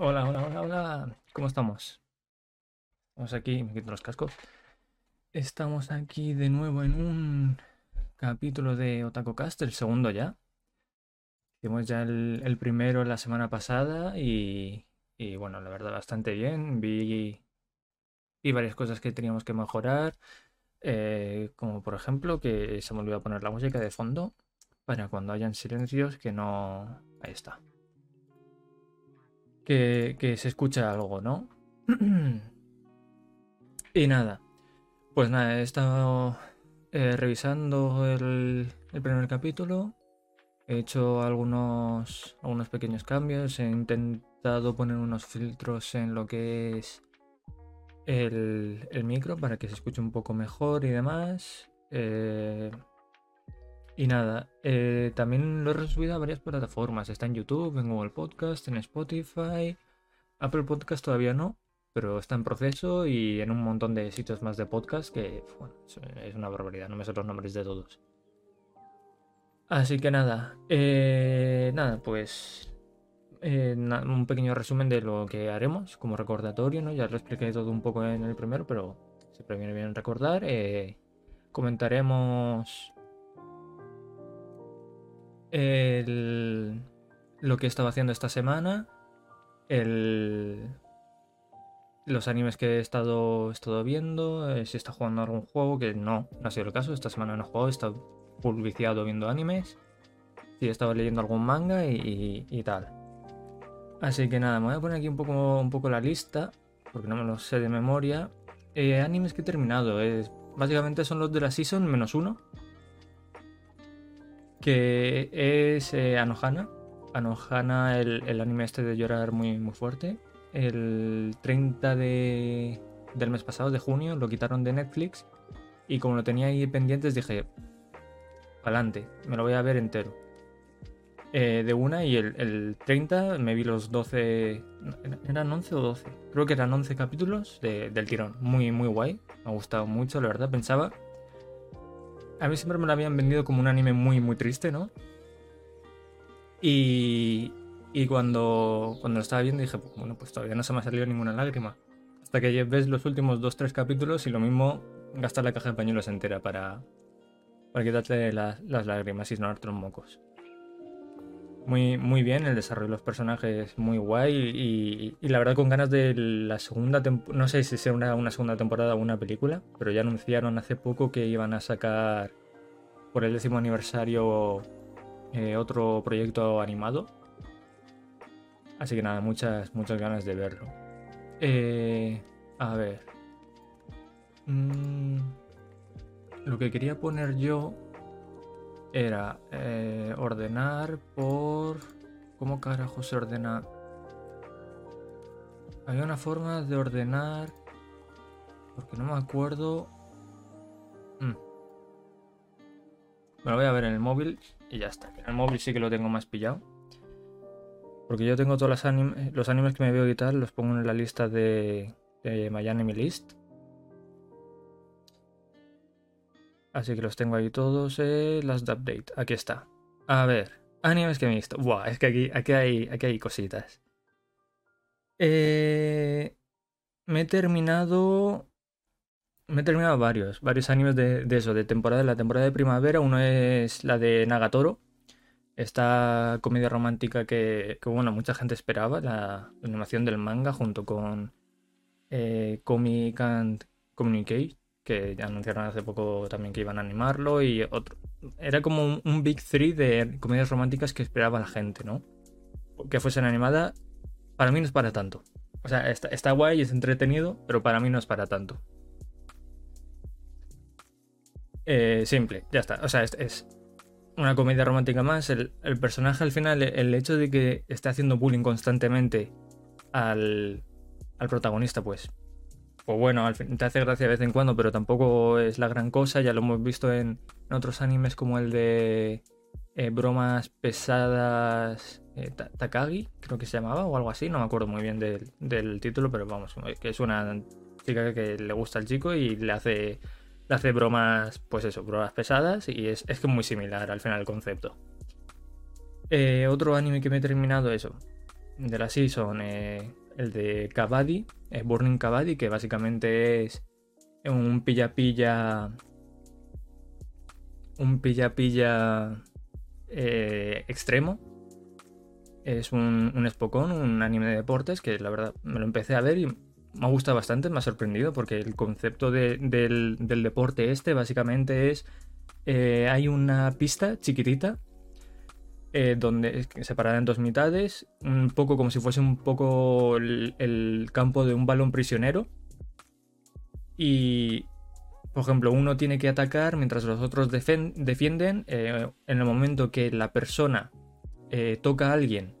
Hola, hola, hola, hola. ¿Cómo estamos? Estamos aquí, me quito los cascos. Estamos aquí de nuevo en un capítulo de Otaku Cast, el segundo ya. Hicimos ya el, primero la semana pasada y, y, bueno, la verdad bastante bien. Vi, vi varias cosas que teníamos que mejorar, eh, como por ejemplo que se me olvidó poner la música de fondo para cuando hayan silencios que no... Ahí está que, se escucha algo, ¿no? y nada, pues nada, he estado eh, revisando el, primer capítulo, he hecho algunos, algunos pequeños cambios, he intentado poner unos filtros en lo que es el, micro para que se escuche un poco mejor y demás. Eh, y nada, eh, también lo he resubido a varias plataformas. Está en YouTube, en Google Podcast, en Spotify. Apple Podcast todavía no, pero está en proceso y en un montón de sitios más de podcast que es una barbaridad, no me sé los nombres de todos. Así que nada, eh, nada, pues eh, un pequeño resumen de lo que haremos como recordatorio, ¿no? Ya lo expliqué todo un poco en el primero, pero siempre viene bien recordar. comentaremos el, lo que he estado haciendo esta semana, los animes que he estado, viendo, eh, si está jugando algún juego, que no, no ha sido el caso, esta semana no he jugado, he estado full viciado viendo animes, si he estado leyendo algún manga y, tal. Así que nada, me voy a poner aquí un poco, la lista, porque no me lo sé de memoria. Eh, animes que he terminado, básicamente son los de la season menos uno que es eh, Anohana. Anohana, el, anime este de llorar muy, muy fuerte. El 30 de, del mes pasado, de junio, lo quitaron de Netflix. Y como lo tenía ahí pendientes, dije, adelante, me lo voy a ver entero. Eh, de una y el, 30 me vi los 12. ¿Eran 11 o 12? Creo que eran 11 capítulos del tirón. Muy, muy guay. Me ha gustado mucho, la verdad. Pensaba a mí siempre me lo habían vendido como un anime muy, muy triste, ¿no? Y, y cuando, cuando lo estaba viendo dije, bueno, pues todavía no se me ha salido ninguna lágrima. Hasta que ves los últimos 2-3 capítulos y lo mismo gastar la caja de pañuelos entera para, para quitarte las lágrimas y darte los mocos. Muy, muy bien, el desarrollo de los personajes muy guay y, la verdad con ganas de la segunda temporada, no sé si sea una, una, segunda temporada o una película, pero ya anunciaron hace poco que iban a sacar por el décimo aniversario eh, otro proyecto animado. Así que nada, muchas, muchas ganas de verlo. Eh, a ver. Mm, lo que quería poner yo era eh, ordenar por... ¿Cómo carajo se ordena? Había una forma de ordenar... Porque no me acuerdo... Mm. Lo voy a ver en el móvil y ya está. En el móvil sí que lo tengo más pillado. Porque yo tengo todos los, los animes que me veo y los pongo en la lista de, de My Anime List. Así que los tengo ahí todos. Eh, last update. Aquí está. A ver. Animes que he visto. Buah, es que aquí, aquí, hay, aquí hay cositas. Eh, me he terminado. Me he terminado varios. Varios animes de, eso, de temporada. La temporada de primavera. Uno es la de Nagatoro. Esta comedia romántica que, bueno, mucha gente esperaba. La, animación del manga junto con eh, Comic and Communicate que anunciaron hace poco también que iban a animarlo y otro. Era como un, Big Three de comedias románticas que esperaba la gente, ¿no? Que fuesen animada, para mí no es para tanto. O sea, está, está guay, es entretenido, pero para mí no es para tanto. Eh, simple, ya está. O sea, es, una comedia romántica más. El, el, personaje al final, el hecho de que esté haciendo bullying constantemente al, al protagonista, pues pues bueno, te hace gracia de vez en cuando, pero tampoco es la gran cosa. Ya lo hemos visto en, otros animes como el de eh, bromas pesadas eh, Takagi, creo que se llamaba, o algo así. No me acuerdo muy bien del, título, pero vamos, que es una chica que le gusta al chico y le hace, le hace bromas, pues eso, bromas pesadas y es, es que muy similar al final el concepto. Eh, otro anime que me he terminado, eso. de la season, eh, el de Kabaddi, eh, Burning Kabaddi, que básicamente es un pilla-pilla. Un pilla-pilla eh, extremo. Es un, un un anime de deportes que la verdad me lo empecé a ver y me ha gustado bastante, me ha sorprendido porque el concepto del, del, deporte este básicamente es eh, hay una pista chiquitita eh, donde separada en dos mitades, un poco como si fuese un poco el, campo de un balón prisionero. Y, por ejemplo, uno tiene que atacar mientras los otros defienden. Eh, en el momento que la persona toca a alguien,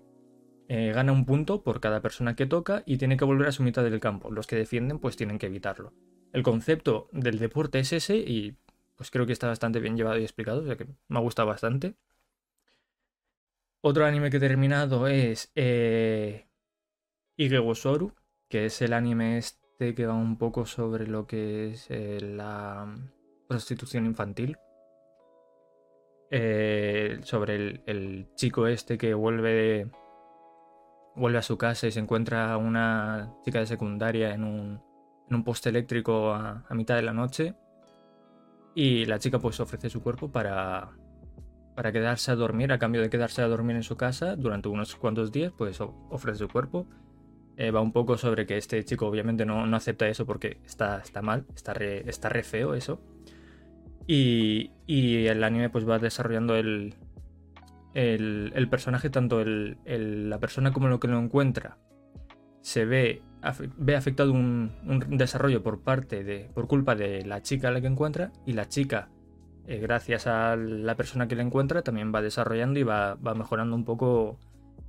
gana un punto por cada persona que toca y tiene que volver a su mitad del campo. Los que defienden pues tienen que evitarlo. El concepto del deporte es ese y pues creo que está bastante bien llevado y explicado, o sea que me ha gustado bastante. Otro anime que he terminado es eh, Igegosoru, que es el anime este que va un poco sobre lo que es eh, la prostitución infantil. Eh, sobre el, chico este que vuelve, vuelve a su casa y se encuentra una chica de secundaria en un, en un poste eléctrico a mitad de la noche y la chica pues ofrece su cuerpo para, para quedarse a dormir, a cambio de quedarse a dormir en su casa durante unos cuantos días, pues ofrece su cuerpo. Eh, va un poco sobre que este chico obviamente no, no acepta eso porque está, está mal, está re, está feo eso. Y, y, el anime pues va desarrollando el, el, el personaje, tanto el, la persona como lo que lo encuentra, se ve ve afectado un, desarrollo por parte de, por culpa de la chica a la que encuentra y la chica, eh, gracias a la persona que la encuentra, también va desarrollando y va, mejorando un poco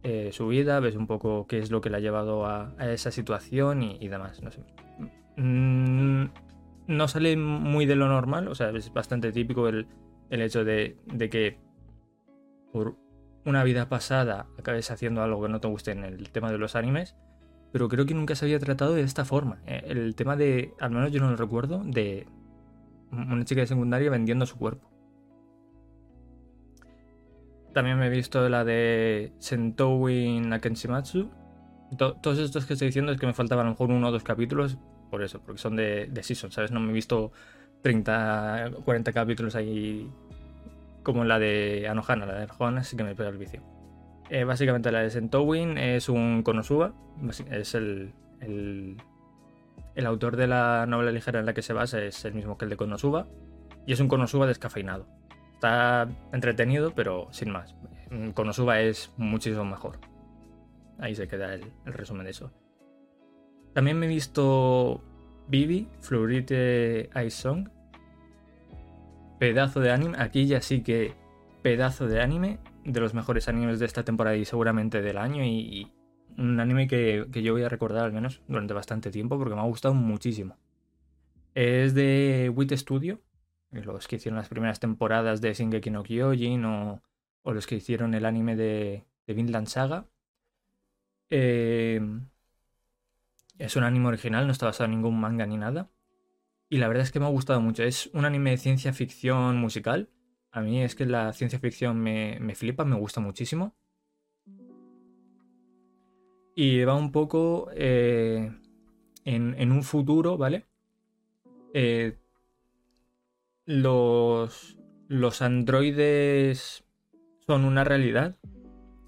eh, su vida, ves un poco qué es lo que le ha llevado a, esa situación y, demás, no sé. Mm, no sale muy de lo normal, o sea, es bastante típico el, hecho de, de que por una vida pasada acabes haciendo algo que no te guste en el tema de los animes pero creo que nunca se había tratado de esta forma. Eh, el tema de, al menos yo no lo recuerdo, de una chica de secundaria vendiendo su cuerpo. También me he visto la de Sentoui Nakenshimatsu. todos estos que estoy diciendo es que me faltaban a lo mejor uno o dos capítulos, por eso, porque son de, de season, ¿sabes? No me he visto 30, 40 capítulos ahí como la de Anohana, la de Anohana, así que me pega el vicio. Eh, básicamente la de Sentowin es un Konosuba, es el, el, autor de la novela ligera en la que se basa, es el mismo que el de Konosuba, y es un Konosuba descafeinado. Está entretenido, pero sin más. Konosuba es muchísimo mejor. Ahí se queda el, resumen de eso. También me he visto Bibi, Florite Ice Song. Pedazo de anime. Aquí ya sí que pedazo de anime de los mejores animes de esta temporada y seguramente del año y, un anime que, yo voy a recordar al menos durante bastante tiempo porque me ha gustado muchísimo. Es de WIT Studio, los que hicieron las primeras temporadas de Shingeki no Kyojin o, o los que hicieron el anime de, de Vinland Saga. Eh, es un anime original, no está basado en ningún manga ni nada. Y la verdad es que me ha gustado mucho. Es un anime de ciencia ficción musical a mí es que la ciencia ficción me, flipa, me gusta muchísimo. Y va un poco eh, en, un futuro, ¿vale? Eh, los, los androides son una realidad,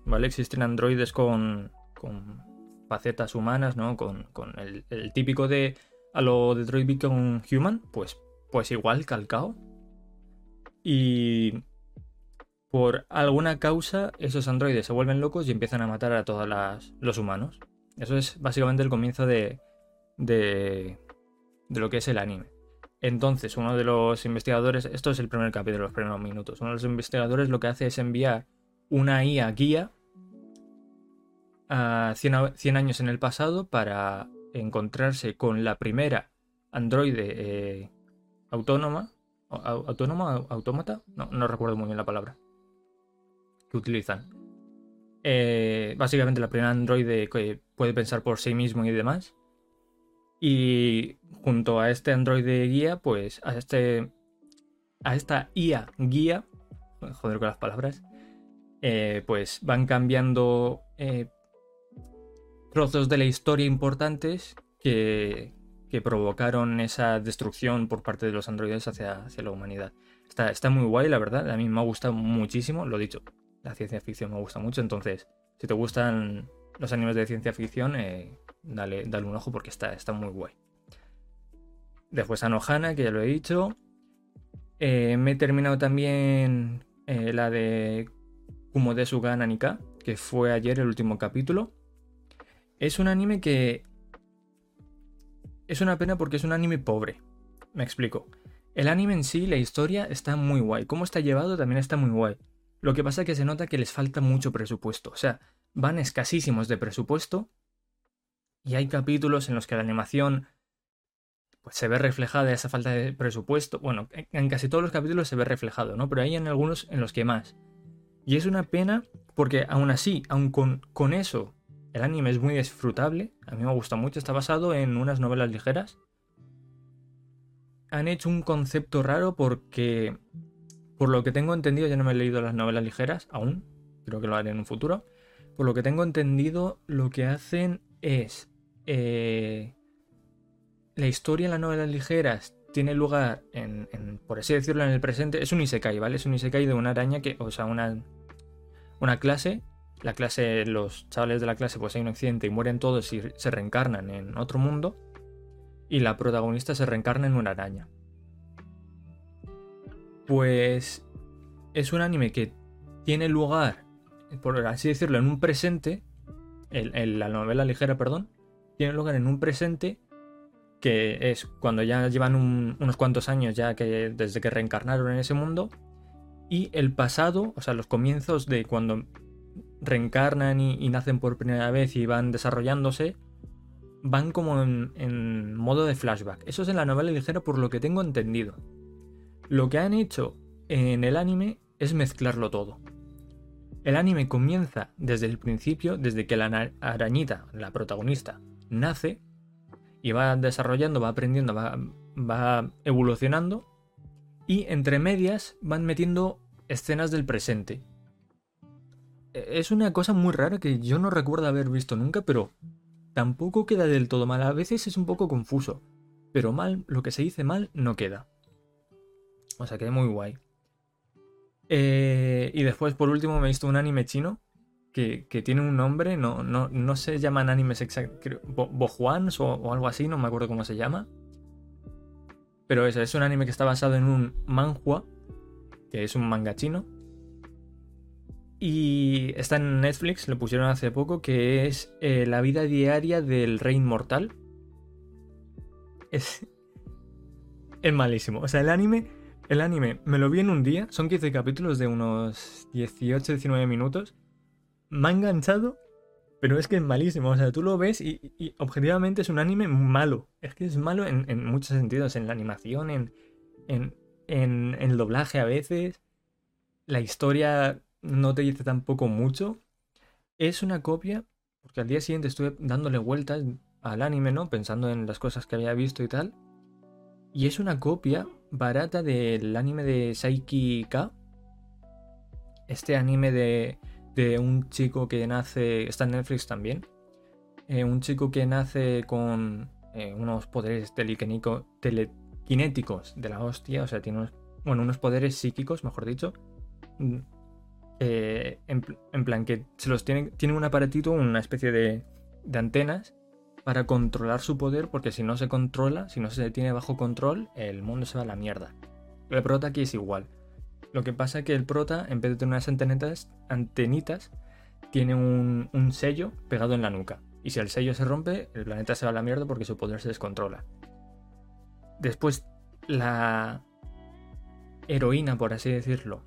¿vale? Existen androides con, con facetas humanas, ¿no? Con, el, el, típico de a lo de Droid Beacon Human, pues, pues igual calcao. Y por alguna causa esos androides se vuelven locos y empiezan a matar a todos los humanos. Eso es básicamente el comienzo de, lo que es el anime. Entonces, uno de los investigadores, esto es el primer capítulo, los primeros minutos, uno de los investigadores lo que hace es enviar una IA guía a 100, años en el pasado para encontrarse con la primera androide eh, autónoma autónomo, autómata, no, no, recuerdo muy bien la palabra que utilizan. Eh, básicamente la primera androide que puede pensar por sí mismo y demás. Y junto a este androide guía, pues a este a esta IA guía, joder con las palabras, eh, pues van cambiando eh, trozos de la historia importantes que, que provocaron esa destrucción por parte de los androides hacia, hacia la humanidad. Está, está, muy guay, la verdad. A mí me ha gustado muchísimo, lo dicho. La ciencia ficción me gusta mucho, entonces, si te gustan los animes de ciencia ficción, eh, dale, dale, un ojo porque está, muy guay. Después Anohana, que ya lo he dicho. Eh, me he terminado también eh, la de Kumodesuga Nanika, que fue ayer el último capítulo. Es un anime que... Es una pena porque es un anime pobre. Me explico. El anime en sí, la historia, está muy guay. Cómo está llevado también está muy guay. Lo que pasa es que se nota que les falta mucho presupuesto. O sea, van escasísimos de presupuesto. Y hay capítulos en los que la animación pues se ve reflejada esa falta de presupuesto. Bueno, en casi todos los capítulos se ve reflejado, ¿no? Pero hay en algunos en los que más. Y es una pena porque aún así, aún con, con eso, el anime es muy disfrutable. A mí me gusta mucho. Está basado en unas novelas ligeras. Han hecho un concepto raro porque, por lo que tengo entendido, ya no me he leído las novelas ligeras aún. Creo que lo haré en un futuro. Por lo que tengo entendido, lo que hacen es eh, la historia en las novelas ligeras tiene lugar en, por así decirlo, en el presente. Es un isekai, ¿vale? Es un isekai de una araña que, o sea, una, una clase. La clase, los chavales de la clase, pues hay un accidente y mueren todos y se reencarnan en otro mundo. Y la protagonista se reencarna en una araña. Pues es un anime que tiene lugar, por así decirlo, en un presente. En, la novela ligera, perdón. Tiene lugar en un presente que es cuando ya llevan unos cuantos años ya que desde que reencarnaron en ese mundo y el pasado, o sea, los comienzos de cuando reencarnan y, nacen por primera vez y van desarrollándose, van como en, en, modo de flashback. Eso es en la novela ligera por lo que tengo entendido. Lo que han hecho en el anime es mezclarlo todo. El anime comienza desde el principio, desde que la arañita, la protagonista, nace y va desarrollando, va aprendiendo, va, evolucionando y entre medias van metiendo escenas del presente. E, es una cosa muy rara que yo no recuerdo haber visto nunca, pero tampoco queda del todo mal. A veces es un poco confuso, pero mal, lo que se dice mal no queda. O sea, queda muy guay. Eh, y después, por último, me he visto un anime chino que, tiene un nombre, no, no, no se llaman animes exactos, Bojuans o, o, algo así, no me acuerdo cómo se llama. Pero es, es un anime que está basado en un manhua, que es un manga chino. Y está en Netflix, lo pusieron hace poco, que es eh, la vida diaria del rey inmortal. Es, es malísimo. O sea, el anime, el anime me lo vi en un día, son 15 capítulos de unos 18-19 minutos me ha enganchado, pero es que es malísimo. O sea, tú lo ves y, objetivamente es un anime malo. Es que es malo en, muchos sentidos, en la animación, en, en, en, el doblaje a veces. La historia no te dice tampoco mucho. Es una copia, porque al día siguiente estuve dándole vueltas al anime, ¿no? Pensando en las cosas que había visto y tal. Y es una copia barata del anime de Saiki K. Este anime de de un chico que nace, está en Netflix también, eh, un chico que nace con eh, unos poderes telequinéticos de la hostia, o sea, tiene unos, bueno, unos poderes psíquicos, mejor dicho, mm, eh, en, plan que se los tiene, tiene un aparatito, una especie de, de antenas para controlar su poder, porque si no se controla, si no se tiene bajo control, el mundo se va a la mierda. El prota aquí es igual. Lo que pasa es que el prota, en vez de tener unas antenitas, antenitas tiene un, sello pegado en la nuca. Y si el sello se rompe, el planeta se va a la mierda porque su poder se descontrola. Después, la heroína, por así decirlo,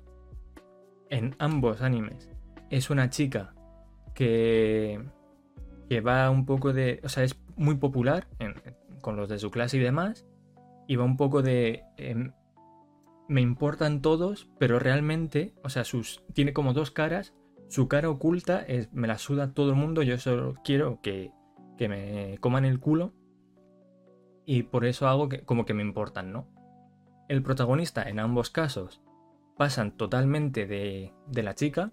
en ambos animes, es una chica que, que va un poco de... O sea, es muy popular con los de su clase y demás. Y va un poco de... Em, me importan todos, pero realmente, o sea, sus, tiene como dos caras. Su cara oculta es me la suda todo el mundo, yo solo quiero que, que me coman el culo. Y por eso hago que, como que me importan, ¿no? El protagonista en ambos casos pasan totalmente de, de la chica.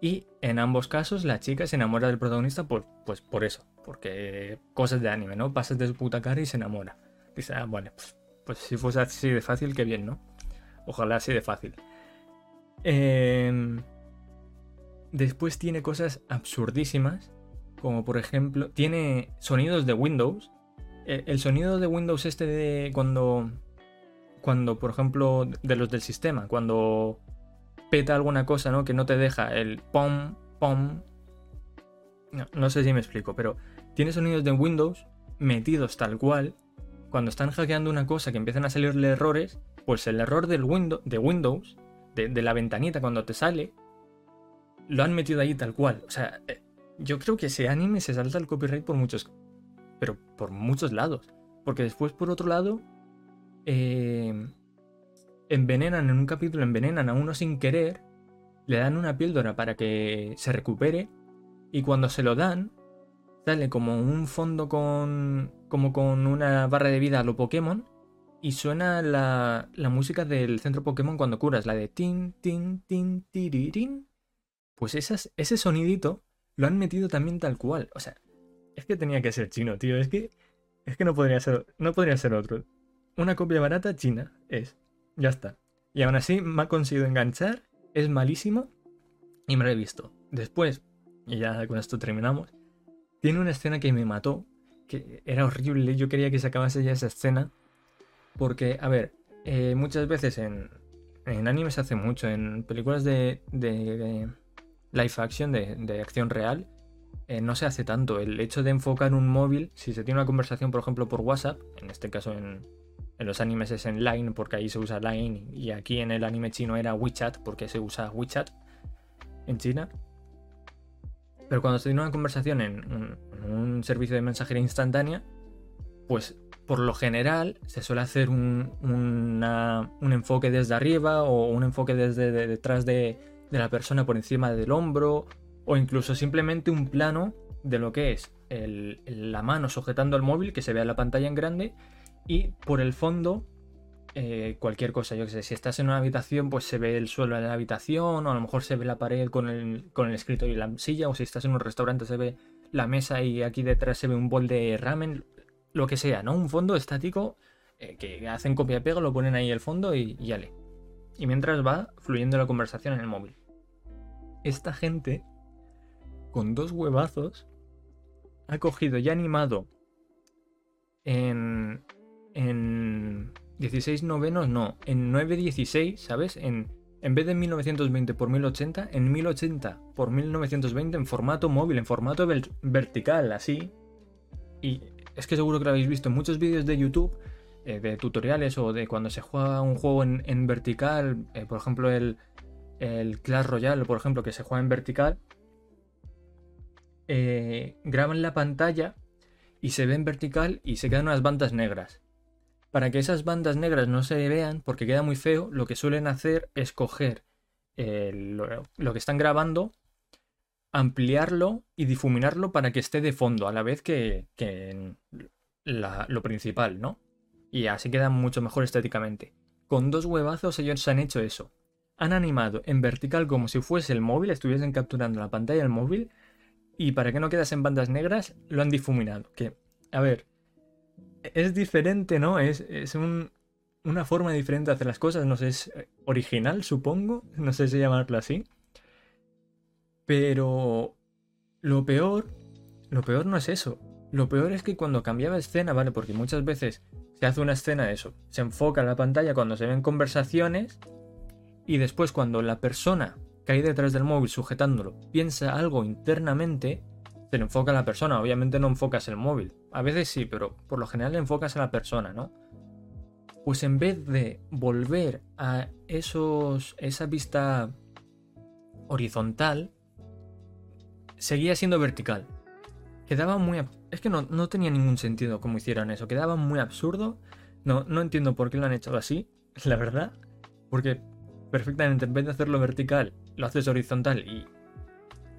Y en ambos casos la chica se enamora del protagonista por, pues por eso, porque cosas de anime, ¿no? Pasas de su puta cara y se enamora. Dice, ah, bueno, pues, pues si fuese así de fácil, qué bien, ¿no? Ojalá así de fácil. Em, después tiene cosas absurdísimas, como por ejemplo, tiene sonidos de Windows. E, el sonido de Windows este de cuando, cuando por ejemplo, de los del sistema, cuando peta alguna cosa, ¿no? Que no te deja el pom, pom. No, sé si me explico, pero tiene sonidos de Windows metidos tal cual. Cuando están hackeando una cosa que empiezan a salirle errores, pues el error del window, de Windows, de, la ventanita cuando te sale, lo han metido ahí tal cual. O sea, eh, yo creo que ese anime se salta el copyright por muchos. Pero por muchos lados. Porque después, por otro lado, eh, envenenan en un capítulo, envenenan a uno sin querer, le dan una píldora para que se recupere y cuando se lo dan, sale como un fondo con como con una barra de vida a lo Pokémon y suena la, la música del centro Pokémon cuando curas, la de tin, tin, tin, tiririn. Pues esas, ese sonidito lo han metido también tal cual. O sea, es que tenía que ser chino, tío. Es que, es que no podría ser, no podría ser otro. Una copia barata china es. Ya está. Y aún así me ha conseguido enganchar, es malísimo y me lo he visto. Después, y ya con esto terminamos, tiene una escena que me mató, que era horrible, yo quería que se acabase ya esa escena, porque, a ver, eh, muchas veces en, en anime se hace mucho, en películas de, de, live action, de, acción real, eh, no se hace tanto. El hecho de enfocar un móvil, si se tiene una conversación, por ejemplo, por WhatsApp, en este caso en, en los animes es en Line porque ahí se usa Line y aquí en el anime chino era WeChat porque se usa WeChat en China. Pero cuando se tiene una conversación en un, servicio de mensajería instantánea, pues por lo general se suele hacer un, enfoque desde arriba o un enfoque desde detrás de, la persona por encima del hombro o incluso simplemente un plano de lo que es la mano sujetando el móvil que se vea la pantalla en grande y por el fondo eh, cualquier cosa, yo que sé, si estás en una habitación pues se ve el suelo de la habitación o a lo mejor se ve la pared con el, con el escritorio y la silla o si estás en un restaurante se ve la mesa y aquí detrás se ve un bol de ramen, lo que sea, ¿no? Un fondo estático eh, que hacen copia y pega, lo ponen ahí el fondo y, y le Y mientras va fluyendo la conversación en el móvil. Esta gente, con dos huevazos, ha cogido y animado en, en 16 novenos, no, en 916, ¿sabes? En, en vez de 1920 por 1080, en 1080 por 1920 en formato móvil, en formato vertical, así. Y es que seguro que lo habéis visto en muchos vídeos de YouTube, eh, de tutoriales o de cuando se juega un juego en, vertical, eh, por ejemplo el, el Clash Royale, por ejemplo, que se juega en vertical, eh, graban la pantalla y se ve en vertical y se quedan unas bandas negras. Para que esas bandas negras no se vean, porque queda muy feo, lo que suelen hacer es coger eh, lo, que están grabando, ampliarlo y difuminarlo para que esté de fondo, a la vez que, lo principal, ¿no? Y así queda mucho mejor estéticamente. Con dos huevazos ellos han hecho eso. Han animado en vertical como si fuese el móvil, estuviesen capturando la pantalla del móvil, y para que no quedas en bandas negras, lo han difuminado. Que, a ver, es diferente, ¿no? Es, una forma diferente de hacer las cosas, no sé, es original, supongo, no sé si llamarlo así. Pero lo peor, lo peor no es eso. Lo peor es que cuando cambiaba escena, ¿vale? Porque muchas veces se hace una escena de eso, se enfoca la pantalla cuando se ven conversaciones y después cuando la persona que hay detrás del móvil sujetándolo piensa algo internamente, se le enfoca a la persona. Obviamente no enfocas el móvil. A veces sí, pero por lo general enfocas a la persona, ¿no? Pues en vez de volver a esos, esa vista horizontal, seguía siendo vertical. Quedaba muy... Es que no, no tenía ningún sentido cómo hicieran eso. Quedaba muy absurdo. No, no entiendo por qué lo han hecho así, la verdad. Porque perfectamente en vez de hacerlo vertical, lo haces horizontal y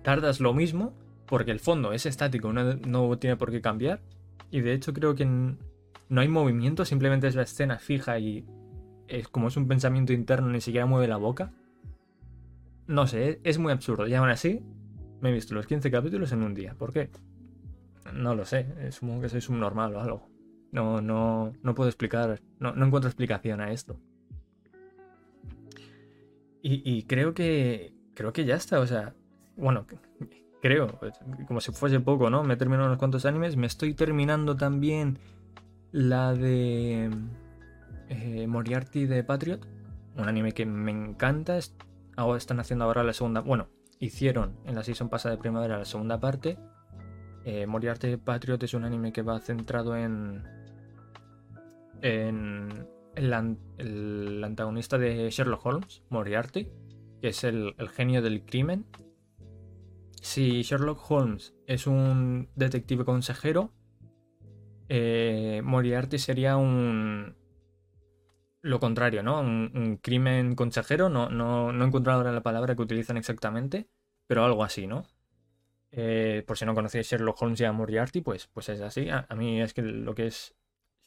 tardas lo mismo porque el fondo es estático, no, tiene por qué cambiar. Y de hecho creo que no hay movimiento, simplemente es la escena fija y es como es un pensamiento interno, ni siquiera mueve la boca. no sé, es muy absurdo. Y aún así, me he visto los 15 capítulos en un día. ¿Por qué? No lo sé. Supongo que soy subnormal o algo. No, no, no puedo explicar. No, no encuentro explicación a esto. Y, creo que. Creo que ya está. O sea. Bueno, creo. Pues, como si fuese poco, ¿no? Me he terminado unos cuantos animes. Me estoy terminando también la de. Eh, Moriarty de Patriot. Un anime que me encanta. Ahora están haciendo ahora la segunda. Bueno, hicieron en la season pasada de primavera la segunda parte. Eh, Moriarty Patriot es un anime que va centrado en. en el, antagonista de Sherlock Holmes, Moriarty, que es el, genio del crimen. Si Sherlock Holmes es un detective consejero, eh, Moriarty sería un. Lo contrario, ¿no? Un, crimen consejero. No, no, no he encontrado ahora la palabra que utilizan exactamente, pero algo así, ¿no? Eh, por si no conocéis Sherlock Holmes y a Moriarty, pues, pues es así. A, mí es que lo que es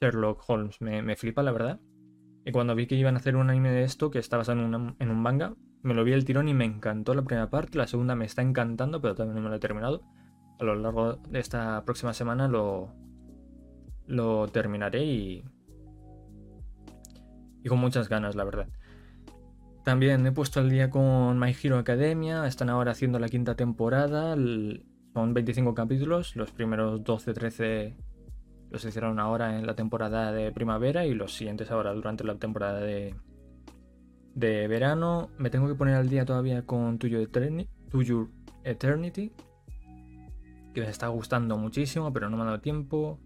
Sherlock Holmes me, flipa, la verdad. Y cuando vi que iban a hacer un anime de esto, que está basado en un manga, me lo vi el tirón y me encantó la primera parte. La segunda me está encantando, pero todavía no me lo he terminado. A lo largo de esta próxima semana lo, lo terminaré y, y con muchas ganas, la verdad. También he puesto el día con My Hero Academia. Están ahora haciendo la quinta temporada. Son 25 capítulos. Los primeros 12-13 los hicieron ahora en la temporada de primavera y los siguientes ahora durante la temporada de, de verano. Me tengo que poner al día todavía con To Your Eternity, que me está gustando muchísimo, pero no me ha dado tiempo.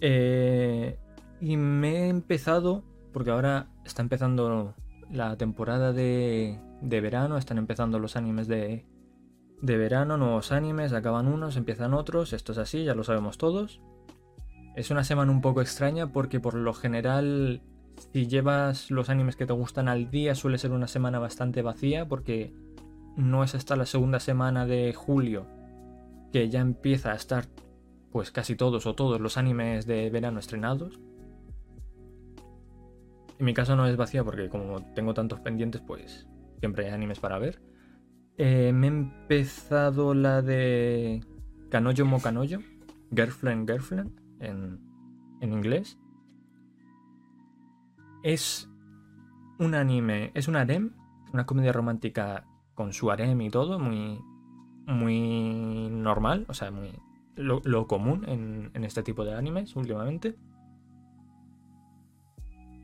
Eh, y me he empezado, porque ahora está empezando la temporada de, de verano, están empezando los animes de, de verano, nuevos animes, acaban unos, empiezan otros, esto es así, ya lo sabemos todos. Es una semana un poco extraña porque por lo general si llevas los animes que te gustan al día suele ser una semana bastante vacía porque no es hasta la segunda semana de julio que ya empieza a estar pues casi todos o todos los animes de verano estrenados. En mi caso no es vacía porque como tengo tantos pendientes pues siempre hay animes para ver. Eh, me he empezado la de Kanoyo Mo Kanoyo, Girlfriend Girlfriend en, inglés. Es un anime, es un harem, una comedia romántica con su harem y todo, muy, muy normal, o sea, muy lo, común en, este tipo de animes últimamente.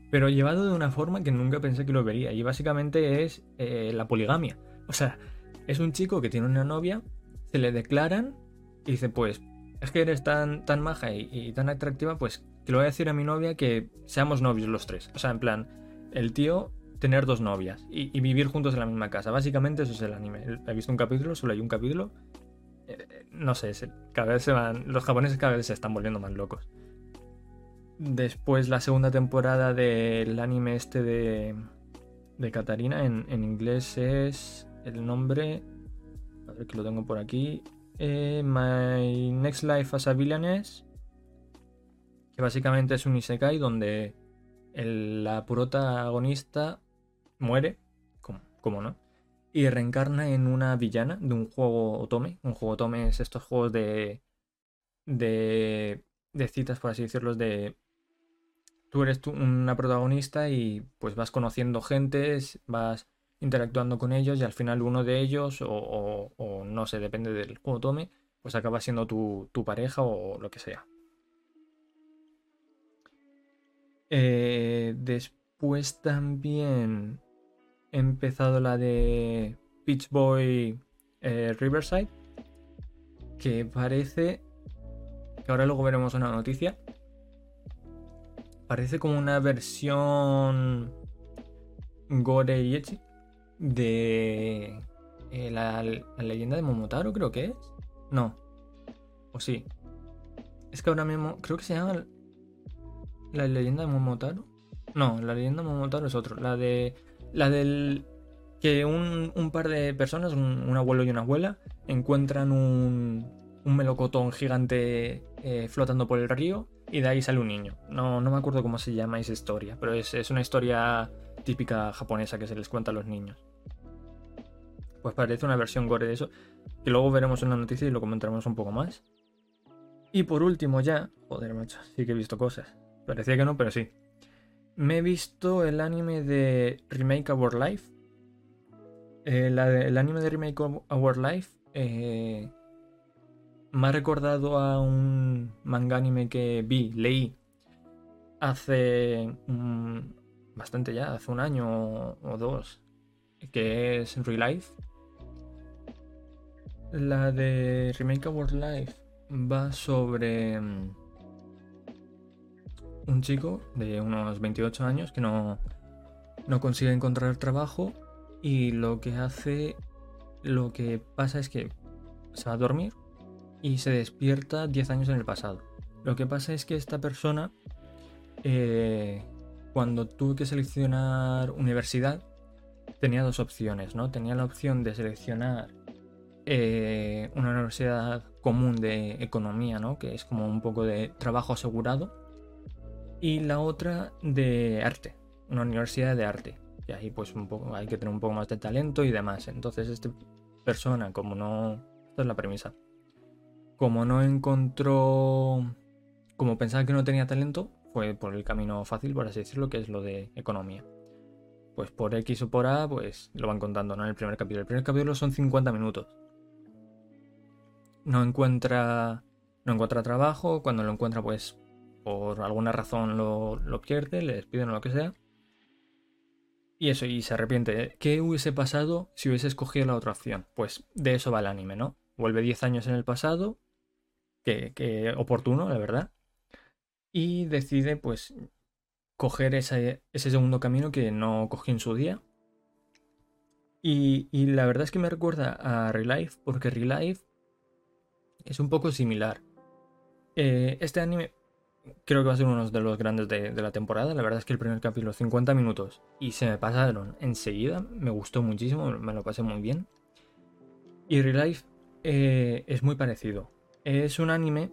Pero llevado de una forma que nunca pensé que lo vería. Y básicamente es eh, la poligamia. O sea, es un chico que tiene una novia, se le declaran y dice, pues es que eres tan, tan maja y, tan atractiva, pues que le voy a decir a mi novia que seamos novios los tres. O sea, en plan, el tío tener dos novias y, vivir juntos en la misma casa. Básicamente eso es el anime. He visto un capítulo, solo hay un capítulo. Eh, no sé, cada vez se van. Los japoneses cada vez se están volviendo más locos. Después la segunda temporada del anime este de, de Katarina en, en inglés es el nombre. A ver que lo tengo por aquí. Eh, My Next Life as a Villainess, que básicamente es un Isekai donde la protagonista muere, como, no, y reencarna en una villana de un juego Otome. Un juego Otome es estos juegos de, de, citas, por así decirlo, de tú eres una protagonista y pues vas conociendo gentes, vas interactuando con ellos y al final uno de ellos, o, no sé, depende del juego tome, pues acaba siendo tu, pareja o lo que sea. Eh, después también he empezado la de Beach Boy eh, Riverside, que parece que ahora luego veremos una noticia. Parece como una versión gore y echi de eh, la, leyenda de Momotaro, creo que es. No. O sí. Es que ahora mismo, creo que se llama la leyenda de Momotaro. No, la leyenda de Momotaro es otro. La de. La del. Que un, un par de personas, un, abuelo y una abuela, encuentran un, un melocotón gigante eh, flotando por el río y de ahí sale un niño. No, no me acuerdo cómo se llama esa historia, pero es, es una historia típica japonesa que se les cuenta a los niños. pues parece una versión gore de eso, que luego veremos en la noticia y lo comentaremos un poco más. Y por último ya, joder macho, sí que he visto cosas. Parecía que no, pero sí. Me he visto el anime de Remake Our Life. Eh, el anime de Remake Our Life eh, me ha recordado a un manga anime que vi, leí hace bastante ya, hace un año o dos, que es Real Life. La de Remake Our Life va sobre mm, un chico de unos 28 años que no, no consigue encontrar trabajo y lo que hace, lo que pasa es que se va a dormir y se despierta 10 años en el pasado. Lo que pasa es que esta persona, eh, cuando tuvo que seleccionar universidad, tenía dos opciones, ¿no? Tenía la opción de seleccionar eh, una universidad común de economía, ¿no? Que es como un poco de trabajo asegurado. Y la otra de arte, una universidad de arte. Y ahí pues un poco, hay que tener un poco más de talento y demás. Entonces esta persona, como no... Esta es la premisa como no encontró, como pensaba que no tenía talento, fue por el camino fácil, por así decirlo, que es lo de economía. Pues por X o por A, pues lo van contando, ¿no? En el primer capítulo. El primer capítulo son 50 minutos. No encuentra, no encuentra trabajo, cuando lo encuentra, pues por alguna razón lo, lo pierde, le despiden o lo que sea. Y eso, y se arrepiente. ¿Qué hubiese pasado si hubiese escogido la otra opción? Pues de eso va el anime, ¿no? Vuelve 10 años en el pasado que, oportuno, la verdad. Y decide, pues, coger ese, segundo camino que no cogí en su día. Y, la verdad es que me recuerda a Relife, porque Relife es un poco similar. Eh, este anime creo que va a ser uno de los grandes de, la temporada. La verdad es que el primer capítulo, 50 minutos, y se me pasaron enseguida. Me gustó muchísimo, me lo pasé muy bien. Y Relife eh, es muy parecido. Es un anime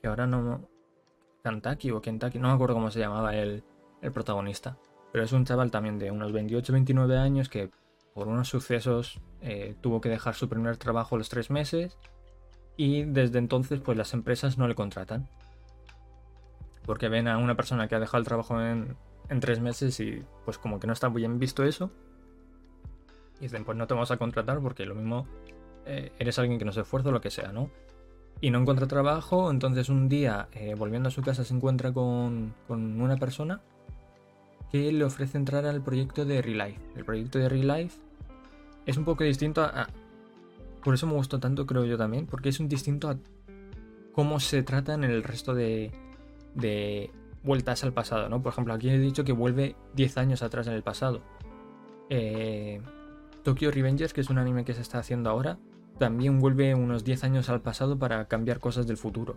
que ahora no... Kantaki o Kentucky, no me acuerdo cómo se llamaba el, protagonista. Pero es un chaval también de unos 28-29 años que por unos sucesos eh, tuvo que dejar su primer trabajo los tres meses y desde entonces pues las empresas no le contratan. Porque ven a una persona que ha dejado el trabajo en, en tres meses y pues como que no está muy bien visto eso. Y dicen pues no te vamos a contratar porque lo mismo eh, eres alguien que no se esfuerza o lo que sea, ¿no? Y no encuentra trabajo, entonces un día, eh, volviendo a su casa, se encuentra con, una persona que le ofrece entrar al proyecto de Relife. El proyecto de Relife es un poco distinto a, Por eso me gustó tanto, creo yo también, porque es un distinto a cómo se trata en el resto de, de vueltas al pasado, ¿no? Por ejemplo, aquí he dicho que vuelve 10 años atrás en el pasado. Eh, Tokyo Revengers, que es un anime que se está haciendo ahora, también vuelve unos 10 años al pasado para cambiar cosas del futuro.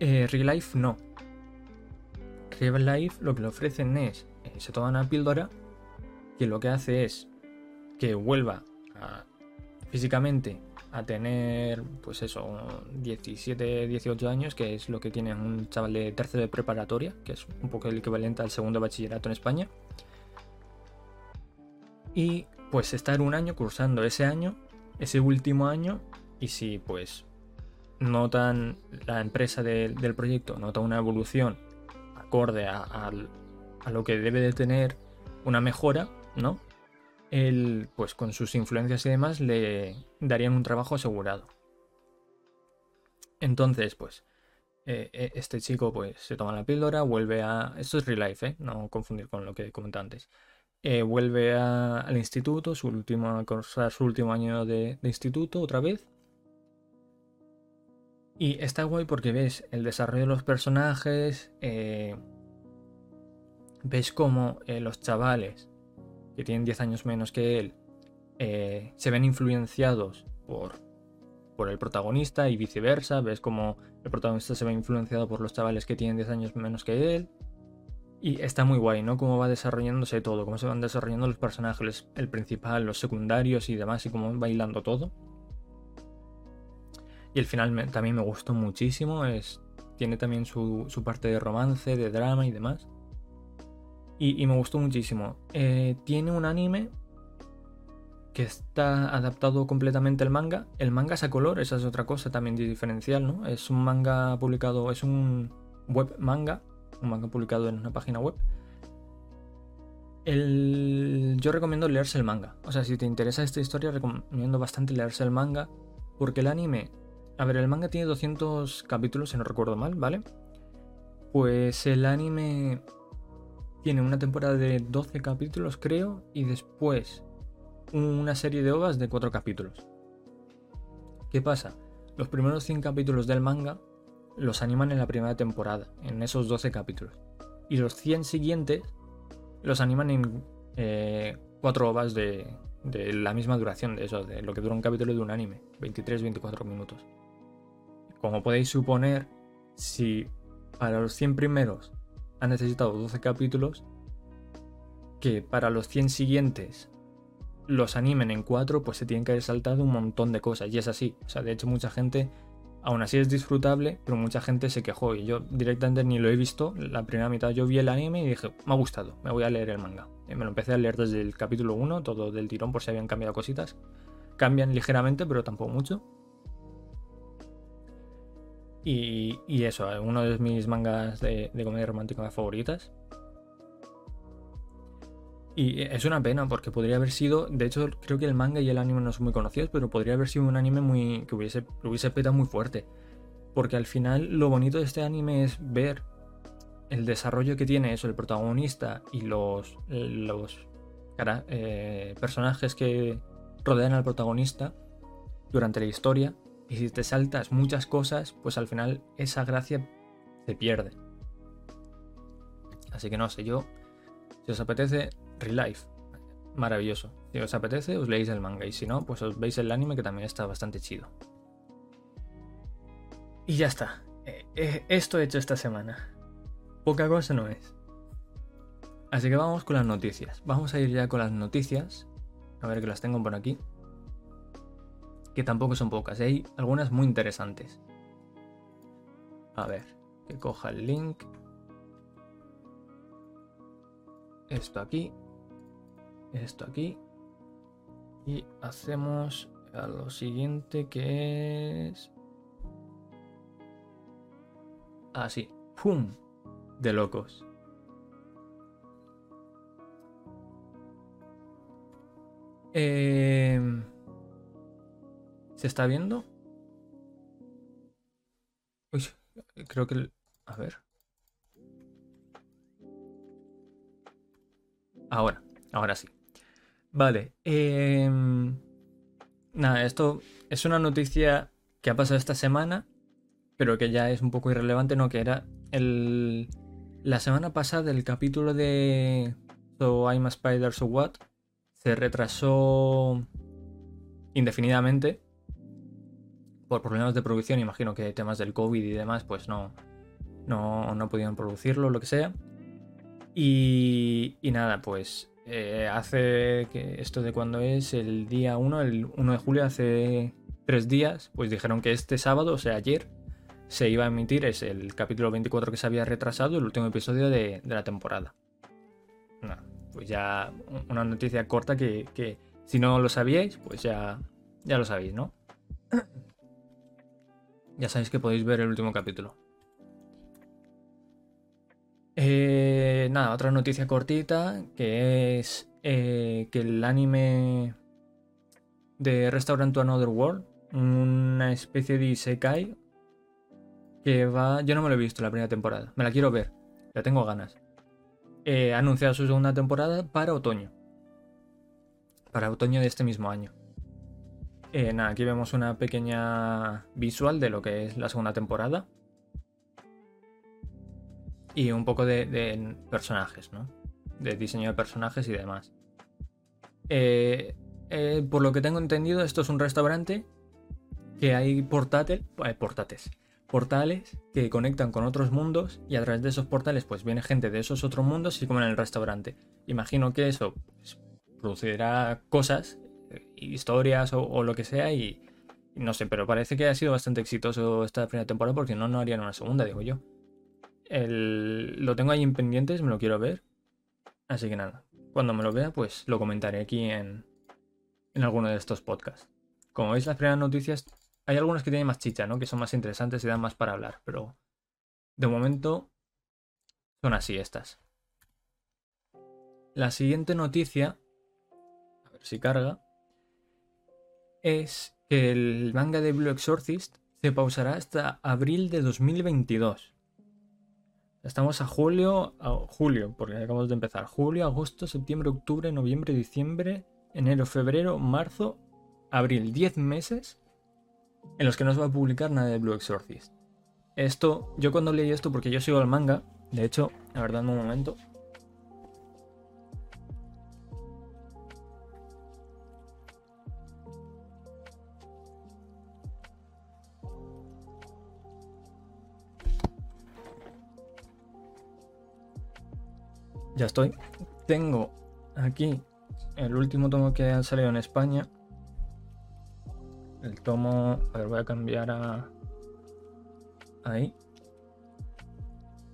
Eh, Real Life no. Real Life lo que le ofrecen es, eh, se toma una píldora que lo que hace es que vuelva físicamente a tener, pues eso, 17, 18 años, que es lo que tiene un chaval de tercero de preparatoria, que es un poco el equivalente al segundo bachillerato en España. Y pues estar un año cursando ese año ese último año y si pues notan la empresa del proyecto, nota una evolución acorde a, lo que debe de tener una mejora, ¿no? Él, pues con sus influencias y demás, le darían un trabajo asegurado. Entonces, pues, eh, eh, este chico pues se toma la píldora, vuelve a... Esto es real life, ¿eh? No confundir con lo que comenté antes. Vuelve al instituto, su último, su último año de, instituto otra vez. Y está guay porque ves el desarrollo de los personajes, ves cómo los chavales que tienen 10 años menos que él se ven influenciados por, por el protagonista y viceversa, ves cómo el protagonista se ve influenciado por los chavales que tienen 10 años menos que él. Y está muy guay, ¿no? Cómo va desarrollándose todo, cómo se van desarrollando los personajes, el principal, los secundarios y demás, y cómo va bailando todo. Y el final también me gustó muchísimo, es, tiene también su, parte de romance, de drama y demás. Y, me gustó muchísimo. Eh, tiene un anime que está adaptado completamente el manga. El manga es a color, esa es otra cosa también diferencial, ¿no? Es un manga publicado, es un web manga, un manga publicado en una página web. Yo recomiendo leerse el manga. O sea, si te interesa esta historia, recomiendo bastante leerse el manga. Porque el anime. A ver, el manga tiene 200 capítulos, si no recuerdo mal, ¿vale? Pues el anime tiene una temporada de 12 capítulos, creo, y después una serie de ovas de 4 capítulos. ¿Qué pasa? Los primeros 100 capítulos del manga los animan en la primera temporada, en esos 12 capítulos. Y los 100 siguientes los animan en 4 eh, ovas de, de, la misma duración, de eso, de lo que dura un capítulo de un anime, 23-24 minutos. Como podéis suponer, si para los 100 primeros han necesitado 12 capítulos, que para los 100 siguientes los animen en 4, pues se tienen que haber saltado un montón de cosas. Y es así. O sea, de hecho, mucha gente, aún así es disfrutable, pero mucha gente se quejó. Y yo directamente ni lo he visto. La primera mitad yo vi el anime y dije, me ha gustado, me voy a leer el manga. Y me lo empecé a leer desde el capítulo 1, todo del tirón por si habían cambiado cositas. Cambian ligeramente, pero tampoco mucho. Y, eso, uno de mis mangas de, comedia romántica favoritas. Y es una pena porque podría haber sido, de hecho creo que el manga y el anime no son muy conocidos, pero podría haber sido un anime muy que hubiese, hubiese petado muy fuerte. Porque al final lo bonito de este anime es ver el desarrollo que tiene eso, el protagonista y los, los eh, personajes que rodean al protagonista durante la historia y si te saltas muchas cosas, pues al final esa gracia se pierde. Así que no sé, yo, si os apetece, Relife, maravilloso. Si os apetece, os leéis el manga y si no, pues os veis el anime que también está bastante chido. Y ya está. Eh, eh, esto he hecho esta semana. Poca cosa no es. Así que vamos con las noticias. Vamos a ir ya con las noticias. A ver que las tengo por aquí que tampoco son pocas, hay algunas muy interesantes. A ver, que coja el link. Esto aquí. Esto aquí. Y hacemos a lo siguiente que es... Así. ¡Pum! De locos. Eh... ¿Se está viendo? Creo que... A ver. Ahora, ahora sí. Vale. Em, nada, esto es una noticia que ha pasado esta semana, pero que ya es un poco irrelevante, ¿no? Que era el... La semana pasada el capítulo de So I'm a Spider, So What se retrasó indefinidamente por problemas de producción, imagino que temas del COVID y demás, pues no, no, no podían producirlo, lo que sea. Y, nada, pues eh, hace que esto de cuando es el día 1, el 1 de julio, hace tres días, pues dijeron que este sábado, o sea, ayer, se iba a emitir, es el capítulo 24 que se había retrasado, el último episodio de, la temporada. pues ya una noticia corta que, que, si no lo sabíais, pues ya, ya lo sabéis, ¿no? Ya sabéis que podéis ver el último capítulo. Eh, nada, otra noticia cortita que es eh, que el anime de Restaurant to Another World, una especie de Isekai que va... Yo no me lo he visto la primera temporada, me la quiero ver, ya tengo ganas. Eh, ha anunciado su segunda temporada para otoño. Para otoño de este mismo año. Eh, aquí vemos una pequeña visual de lo que es la segunda temporada. Y un poco de, personajes, ¿no? De diseño de personajes y demás. Eh, eh, por lo que tengo entendido, esto es un restaurante que hay portátil, portátiles, portales que conectan con otros mundos y a través de esos portales pues viene gente de esos otros mundos y como en el restaurante. Imagino que eso pues, producirá cosas historias o, lo que sea y, no sé, pero parece que ha sido bastante exitoso esta primera temporada porque no, no harían una segunda, digo yo. lo tengo ahí en pendientes, me lo quiero ver. Así que nada, cuando me lo vea, pues lo comentaré aquí en, en alguno de estos podcasts. Como veis, las primeras noticias, hay algunas que tienen más chicha, ¿no? Que son más interesantes y dan más para hablar, pero de momento son así estas. La siguiente noticia, a ver si carga, es que el manga de Blue Exorcist se pausará hasta abril de 2022. Estamos a julio, a julio, porque acabamos de empezar. Julio, agosto, septiembre, octubre, noviembre, diciembre, enero, febrero, marzo, abril. 10 meses en los que no se va a publicar nada de Blue Exorcist. Esto, yo cuando leí esto, porque yo sigo el manga, de hecho, la verdad, en un momento, Ya estoy. Tengo aquí el último tomo que ha salido en España. El tomo. A ver, voy a cambiar a. Ahí.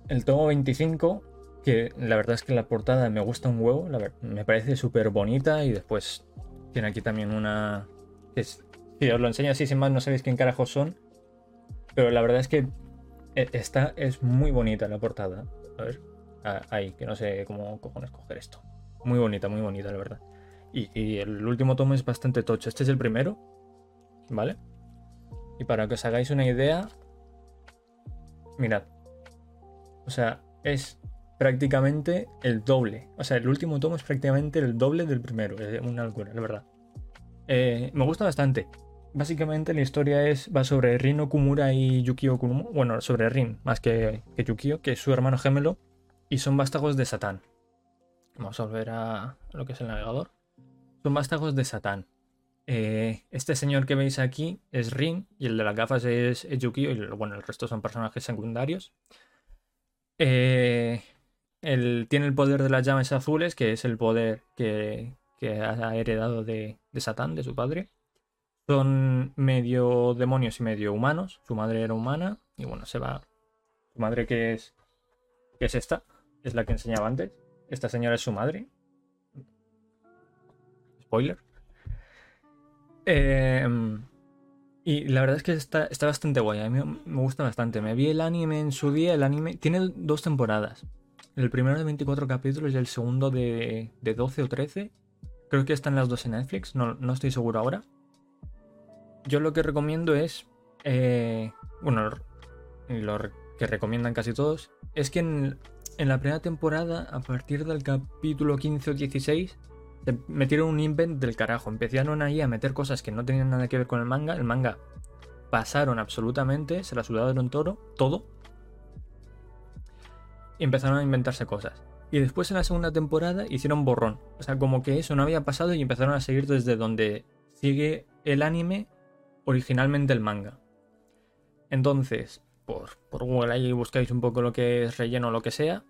El tomo 25. Que la verdad es que la portada me gusta un huevo. La me parece súper bonita. Y después tiene aquí también una. Que si os lo enseño así sin más, no sabéis quién carajos son. Pero la verdad es que e, esta es muy bonita la portada. A ver ahí, que no sé cómo cojones coger esto. Muy bonita, muy bonita, la verdad. Y, el último tomo es bastante tocho. Este es el primero, ¿vale? Y para que os hagáis una idea, mirad. O sea, es prácticamente el doble. O sea, el último tomo es prácticamente el doble del primero. Es una locura, la verdad. Eh, me gusta bastante. Básicamente la historia es va sobre Rin Okumura y Yukio Okumura. Bueno, sobre Rin, más que, que Yukio, que es su hermano gemelo y son vástagos de Satán. Vamos a volver a lo que es el navegador. Son vástagos de Satán. Eh, este señor que veis aquí es Rin y el de las gafas es, Yukio y bueno, el resto son personajes secundarios. Eh, él tiene el poder de las llamas azules, que es el poder que, ha heredado de, de, Satán, de su padre. Son medio demonios y medio humanos. Su madre era humana y bueno, se va. Su madre que es, que es esta, es la que enseñaba antes. Esta señora es su madre. Spoiler. Em, y la verdad es que está, está, bastante guay. A mí me gusta bastante. Me vi el anime en su día. El anime tiene dos temporadas. El primero de 24 capítulos y el segundo de, de 12 o 13. Creo que están las dos en Netflix. No, no estoy seguro ahora. Yo lo que recomiendo es. Eh, bueno, lo que recomiendan casi todos. Es que en, en la primera temporada, a partir del capítulo 15 o 16, se metieron un invent del carajo. Empezaron ahí a meter cosas que no tenían nada que ver con el manga. El manga pasaron absolutamente, se la sudaron todo, todo. Y empezaron a inventarse cosas. Y después en la segunda temporada hicieron borrón. O sea, como que eso no había pasado y empezaron a seguir desde donde sigue el anime originalmente el manga. Entonces, por, Google ahí buscáis un poco lo que es relleno o lo que sea,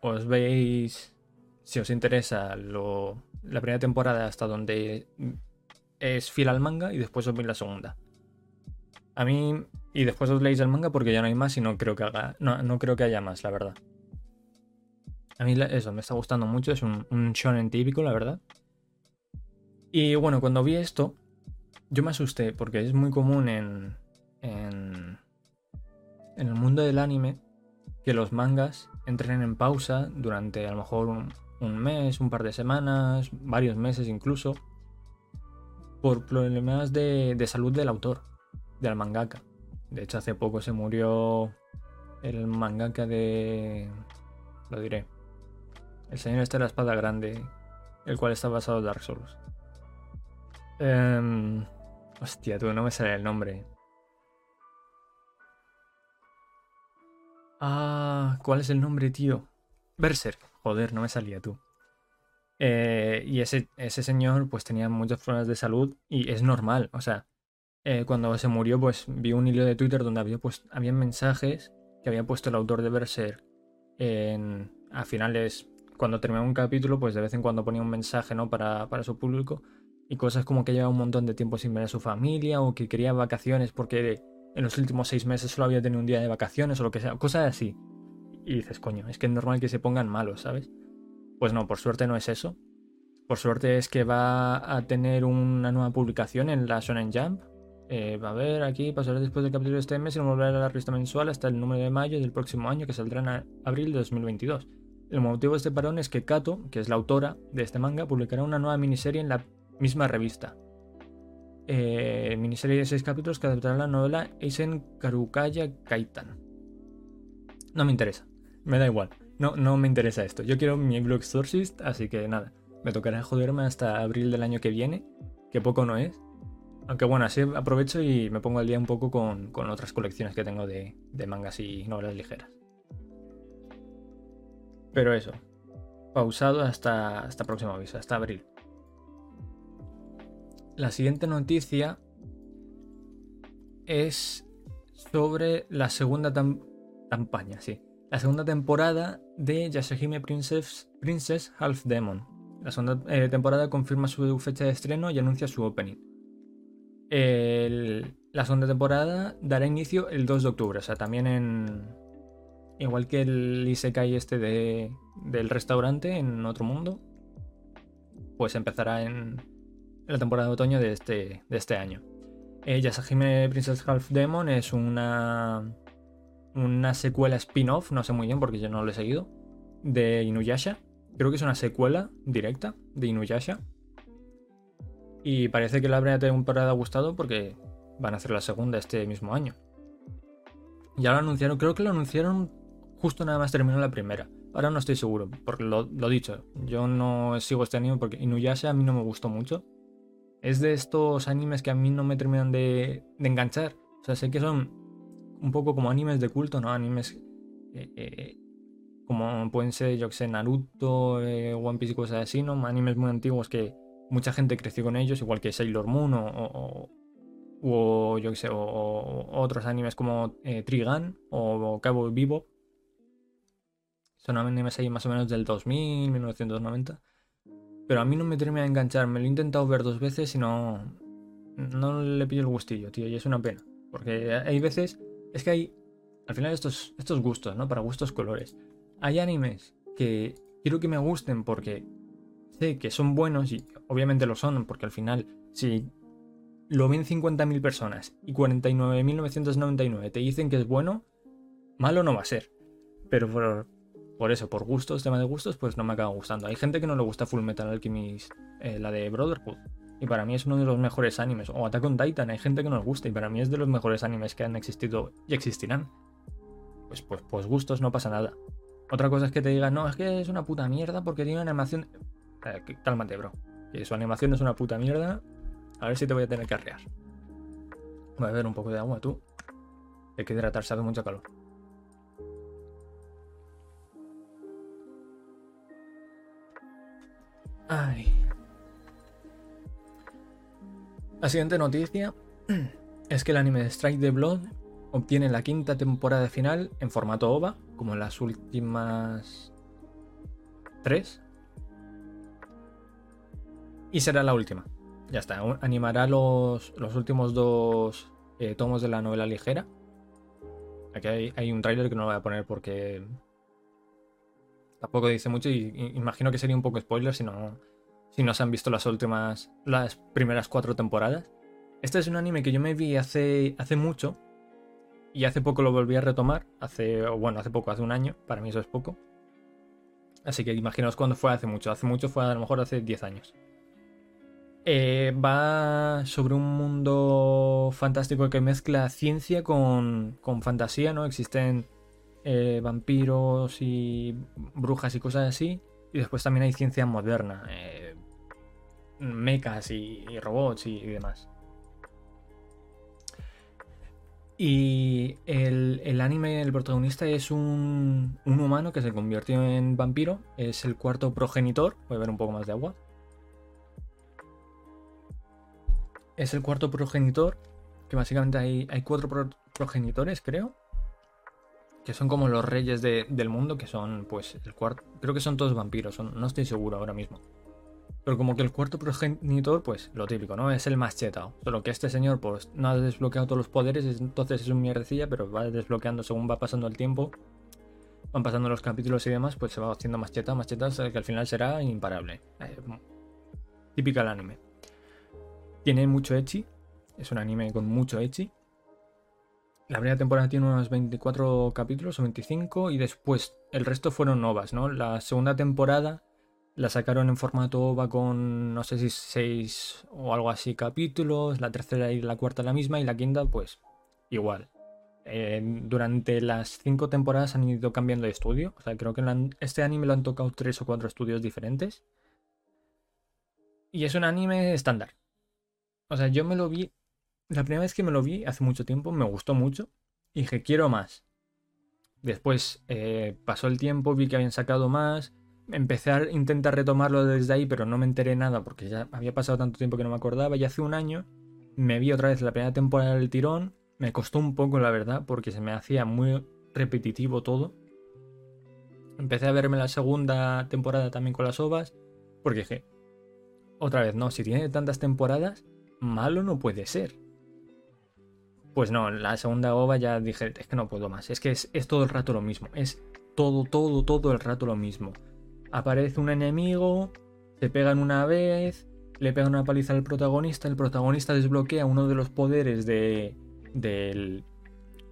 os veis, si os interesa, lo, la primera temporada hasta donde es fiel al manga y después os veis la segunda. A mí, y después os leéis el manga porque ya no hay más y no creo que haga, no, creo que haya más, la verdad. A mí eso me está gustando mucho, es un, un shonen típico, la verdad. Y bueno, cuando vi esto, yo me asusté porque es muy común en, en, en el mundo del anime que los mangas entren en pausa durante a lo mejor un, mes, un par de semanas, varios meses incluso, por problemas de, salud del autor, del mangaka. De hecho, hace poco se murió el mangaka de... lo diré. El señor este de la espada grande, el cual está basado en Dark Souls. Em, hostia, tú no me sale el nombre. Ah, ¿cuál es el nombre, tío? Berserk. Joder, no me salía tú. Eh, y ese, ese señor pues tenía muchos problemas de salud y es normal. O sea, eh, cuando se murió pues vi un hilo de Twitter donde había, pues, había mensajes que había puesto el autor de Berserk en, a finales, cuando terminaba un capítulo, pues de vez en cuando ponía un mensaje ¿no? para, para su público y cosas como que lleva un montón de tiempo sin ver a su familia o que quería vacaciones porque en los últimos seis meses solo había tenido un día de vacaciones o lo que sea, cosas así. Y dices, coño, es que es normal que se pongan malos, ¿sabes? Pues no, por suerte no es eso. por suerte es que va a tener una nueva publicación en la Shonen Jump. Eh, va a ver aquí, pasará después del capítulo de este mes y no volverá a la revista mensual hasta el número de mayo del próximo año que saldrá en abril de 2022. El motivo de este parón es que Kato, que es la autora de este manga, publicará una nueva miniserie en la misma revista. Eh, miniserie de seis capítulos que adaptará la novela Eisen Karukaya Kaitan. No me interesa, me da igual, no, no me interesa esto. Yo quiero mi Blue Exorcist, así que nada. Me tocará joderme hasta abril del año que viene, que poco no es. Aunque bueno, así aprovecho y me pongo al día un poco con, otras colecciones que tengo de, mangas y novelas ligeras. Pero eso, pausado hasta, hasta próximo aviso, hasta abril. La siguiente noticia es sobre la segunda campaña, sí. La segunda temporada de Yashahime Princess, Princess Half Demon. La segunda eh, temporada confirma su fecha de estreno y anuncia su opening. la segunda temporada dará inicio el 2 de octubre, o sea, también en. Igual que el Isekai este de, del restaurante en otro mundo, pues empezará en, la temporada de otoño de este, de este año. Eh, Yasahime Princess Half Demon es una, una secuela spin-off, no sé muy bien porque yo no lo he seguido, de Inuyasha Creo que es una secuela directa de Inuyasha. Y parece que la primera temporada ha gustado porque van a hacer la segunda este mismo año. Ya lo anunciaron, creo que lo anunciaron justo nada más terminó la primera. Ahora no estoy seguro, porque lo, lo dicho, yo no sigo este anime porque Inuyasha a mí no me gustó mucho. Es de estos animes que a mí no me terminan de, enganchar. O sea, sé que son un poco como animes de culto, ¿no? Animes eh, eh, como pueden ser, yo que sé, Naruto, eh, One Piece y cosas así, ¿no? Animes muy antiguos que mucha gente creció con ellos, igual que Sailor Moon o, o, yo que sé, o, otros animes como Trigun o Cabo Vivo. Son animes ahí más o menos del 2000, 1990. Pero a mí no me termina de enganchar, me lo he intentado ver dos veces y no, no le pillo el gustillo, tío, y es una pena. Porque hay veces, es que hay, al final estos, estos gustos, ¿no? Para gustos colores hay animes que quiero que me gusten porque sé que son buenos y obviamente lo son, porque al final, si lo ven 50.000 personas y 49.999 te dicen que es bueno, malo no va a ser. Pero por, eso, por gustos, tema de gustos, pues no me acaba gustando. Hay gente que no le gusta Full Metal Alchemist, eh, la de Brotherhood. Y para mí es uno de los mejores animes. O Attack on Titan, hay gente que no le gusta. Y para mí es de los mejores animes que han existido y existirán. Pues, pues, pues gustos no pasa nada. Otra cosa es que te digan, no, es que es una puta mierda porque tiene una animación. Eh, cálmate, bro. Que su animación es una puta mierda. A ver si te voy a tener que arrear. Voy a beber un poco de agua, tú. Hay que hidratarse, hace mucho calor. Ay. La siguiente noticia es que el anime de Strike the Blood obtiene la quinta temporada final en formato OVA, como las últimas tres. Y será la última. Ya está. Animará los, los últimos dos eh, tomos de la novela ligera. Aquí hay, un tráiler que no lo voy a poner porque tampoco dice mucho y, imagino que sería un poco spoiler si no, si no se han visto las últimas, las primeras cuatro temporadas. Este es un anime que yo me vi hace, hace mucho y hace poco lo volví a retomar, hace, bueno, hace poco, hace un año, para mí eso es poco. Así que imaginaos cuándo fue hace mucho, hace mucho fue a lo mejor hace 10 años. Eh, va sobre un mundo fantástico que mezcla ciencia con, con fantasía, ¿no? Existen eh, vampiros y brujas y cosas así. Y después también hay ciencia moderna, eh, mechas y, robots y demás. Y el, anime, el protagonista es un, humano que se convirtió en vampiro. Es el cuarto progenitor. Voy a ver un poco más de agua. Es el cuarto progenitor. Que básicamente hay, hay cuatro progenitores, creo. Que son como los reyes del mundo. Que son, pues, el cuarto. Creo que son todos vampiros. no estoy seguro ahora mismo. Pero como que el cuarto progenitor, pues lo típico, ¿no? Es el más chetado. Solo que este señor, pues no ha desbloqueado todos los poderes, entonces es un mierdecilla, pero va desbloqueando según va pasando el tiempo. Van pasando los capítulos y demás, pues se va haciendo más chetado, más hasta que al final será imparable. Eh, típica del anime. Tiene mucho echi, es un anime con mucho echi. La primera temporada tiene unos 24 capítulos o 25 y después el resto fueron novas, ¿no? La segunda temporada la sacaron en formato OVA con no sé si 6 o algo así capítulos, la tercera y la cuarta la misma y la quinta pues igual. Eh, durante las cinco temporadas han ido cambiando de estudio, o sea, creo que este anime lo han tocado tres o cuatro estudios diferentes. Y es un anime estándar. O sea, yo me lo vi. La primera vez que me lo vi hace mucho tiempo me gustó mucho. Y dije, quiero más. Después eh, pasó el tiempo, vi que habían sacado más. Empecé a intentar retomarlo desde ahí, pero no me enteré nada porque ya había pasado tanto tiempo que no me acordaba. Y hace un año me vi otra vez la primera temporada del tirón. Me costó un poco, la verdad, porque se me hacía muy repetitivo todo. Empecé a verme la segunda temporada también con las ovas. Porque dije, otra vez, no, si tiene tantas temporadas, malo no puede ser. Pues no, la segunda ova ya dije, es que no puedo más. Es que es, todo el rato lo mismo. Es todo, todo, todo el rato lo mismo. Aparece un enemigo, se pegan una vez, le pegan una paliza al protagonista, el protagonista desbloquea uno de los poderes de, de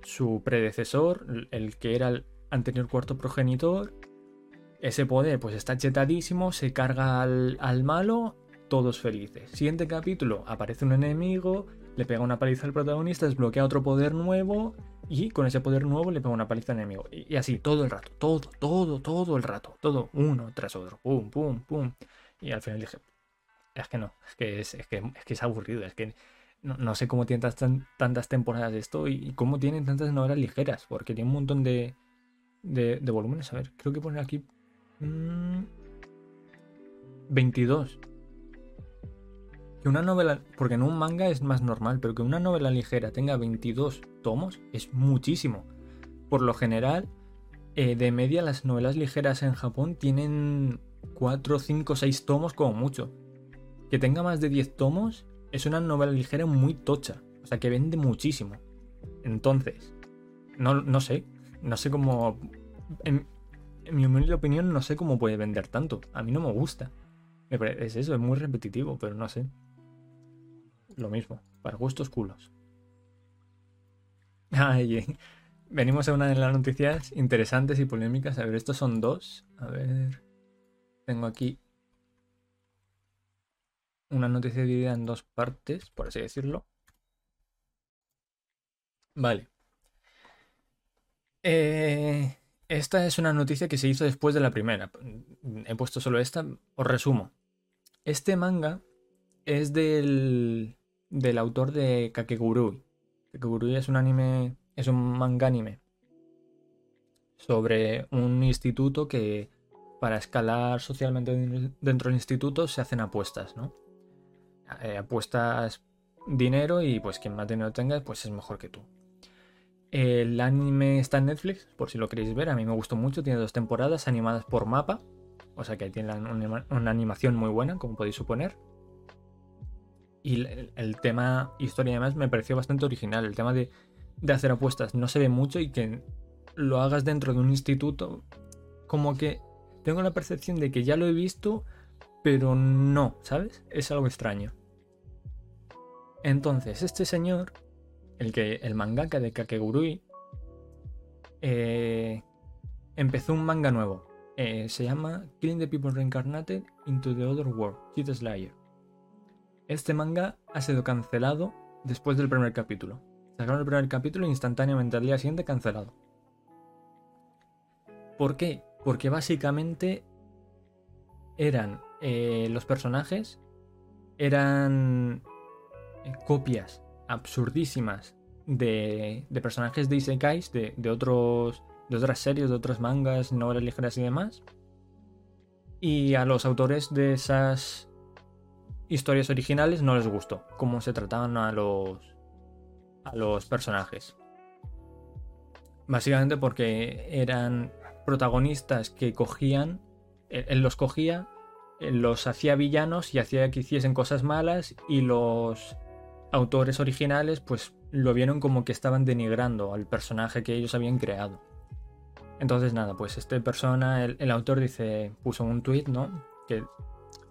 su predecesor, el que era el anterior cuarto progenitor. Ese poder pues está chetadísimo, se carga al, al malo todos felices. Siguiente capítulo, aparece un enemigo, le pega una paliza al protagonista, desbloquea otro poder nuevo y con ese poder nuevo le pega una paliza al enemigo. Y, así, todo el rato, todo, todo, todo el rato, todo uno tras otro, pum, pum, pum. Y al final dije, es que no, es que es, es, que es aburrido, es que no, sé cómo tienen tantas, temporadas de esto y, cómo tienen tantas novelas ligeras, porque tiene un montón de, de, volúmenes. A ver, creo que poner aquí... 22. Que una novela, porque en un manga es más normal, pero que una novela ligera tenga 22 tomos es muchísimo. Por lo general, eh, de media las novelas ligeras en Japón tienen 4, 5, 6 tomos como mucho. Que tenga más de 10 tomos es una novela ligera muy tocha. O sea, que vende muchísimo. Entonces, no, no sé. No sé cómo... En, en mi humilde opinión, no sé cómo puede vender tanto. A mí no me gusta. Es eso, es muy repetitivo, pero no sé lo mismo, para gustos culos. venimos a una de las noticias interesantes y polémicas. A ver, estos son dos. A ver, tengo aquí una noticia dividida en dos partes, por así decirlo. Vale. Eh, esta es una noticia que se hizo después de la primera. He puesto solo esta. Os resumo. Este manga es del del autor de Kakegurui. Kakegurui es un anime, es un manga anime sobre un instituto que para escalar socialmente dentro del instituto se hacen apuestas, ¿no? Eh, apuestas dinero y pues quien más dinero tenga pues es mejor que tú. El anime está en Netflix, por si lo queréis ver, a mí me gustó mucho, tiene dos temporadas animadas por mapa, o sea que tiene una animación muy buena, como podéis suponer. Y el, tema historia además me pareció bastante original. El tema de, hacer apuestas no se ve mucho y que lo hagas dentro de un instituto, como que tengo la percepción de que ya lo he visto, pero no, ¿sabes? Es algo extraño. Entonces, este señor, el que el mangaka de Kakegurui, eh, empezó un manga nuevo. Eh, se llama Killing the People Reincarnated into the Other World, Cheat Slayer. Este manga ha sido cancelado después del primer capítulo. Sacaron el primer capítulo e instantáneamente al día siguiente cancelado. ¿Por qué? Porque básicamente eran eh, los personajes, eran eh, copias absurdísimas de, personajes de Isekais, de, de, otros, de otras series, de otras mangas, novelas ligeras y demás. Y a los autores de esas historias originales no les gustó cómo se trataban a los, a los personajes. Básicamente porque eran protagonistas que cogían, él, los cogía, los hacía villanos y hacía que hiciesen cosas malas y los autores originales pues lo vieron como que estaban denigrando al personaje que ellos habían creado. Entonces nada, pues esta persona, el, el autor dice, puso un tweet, ¿no? Que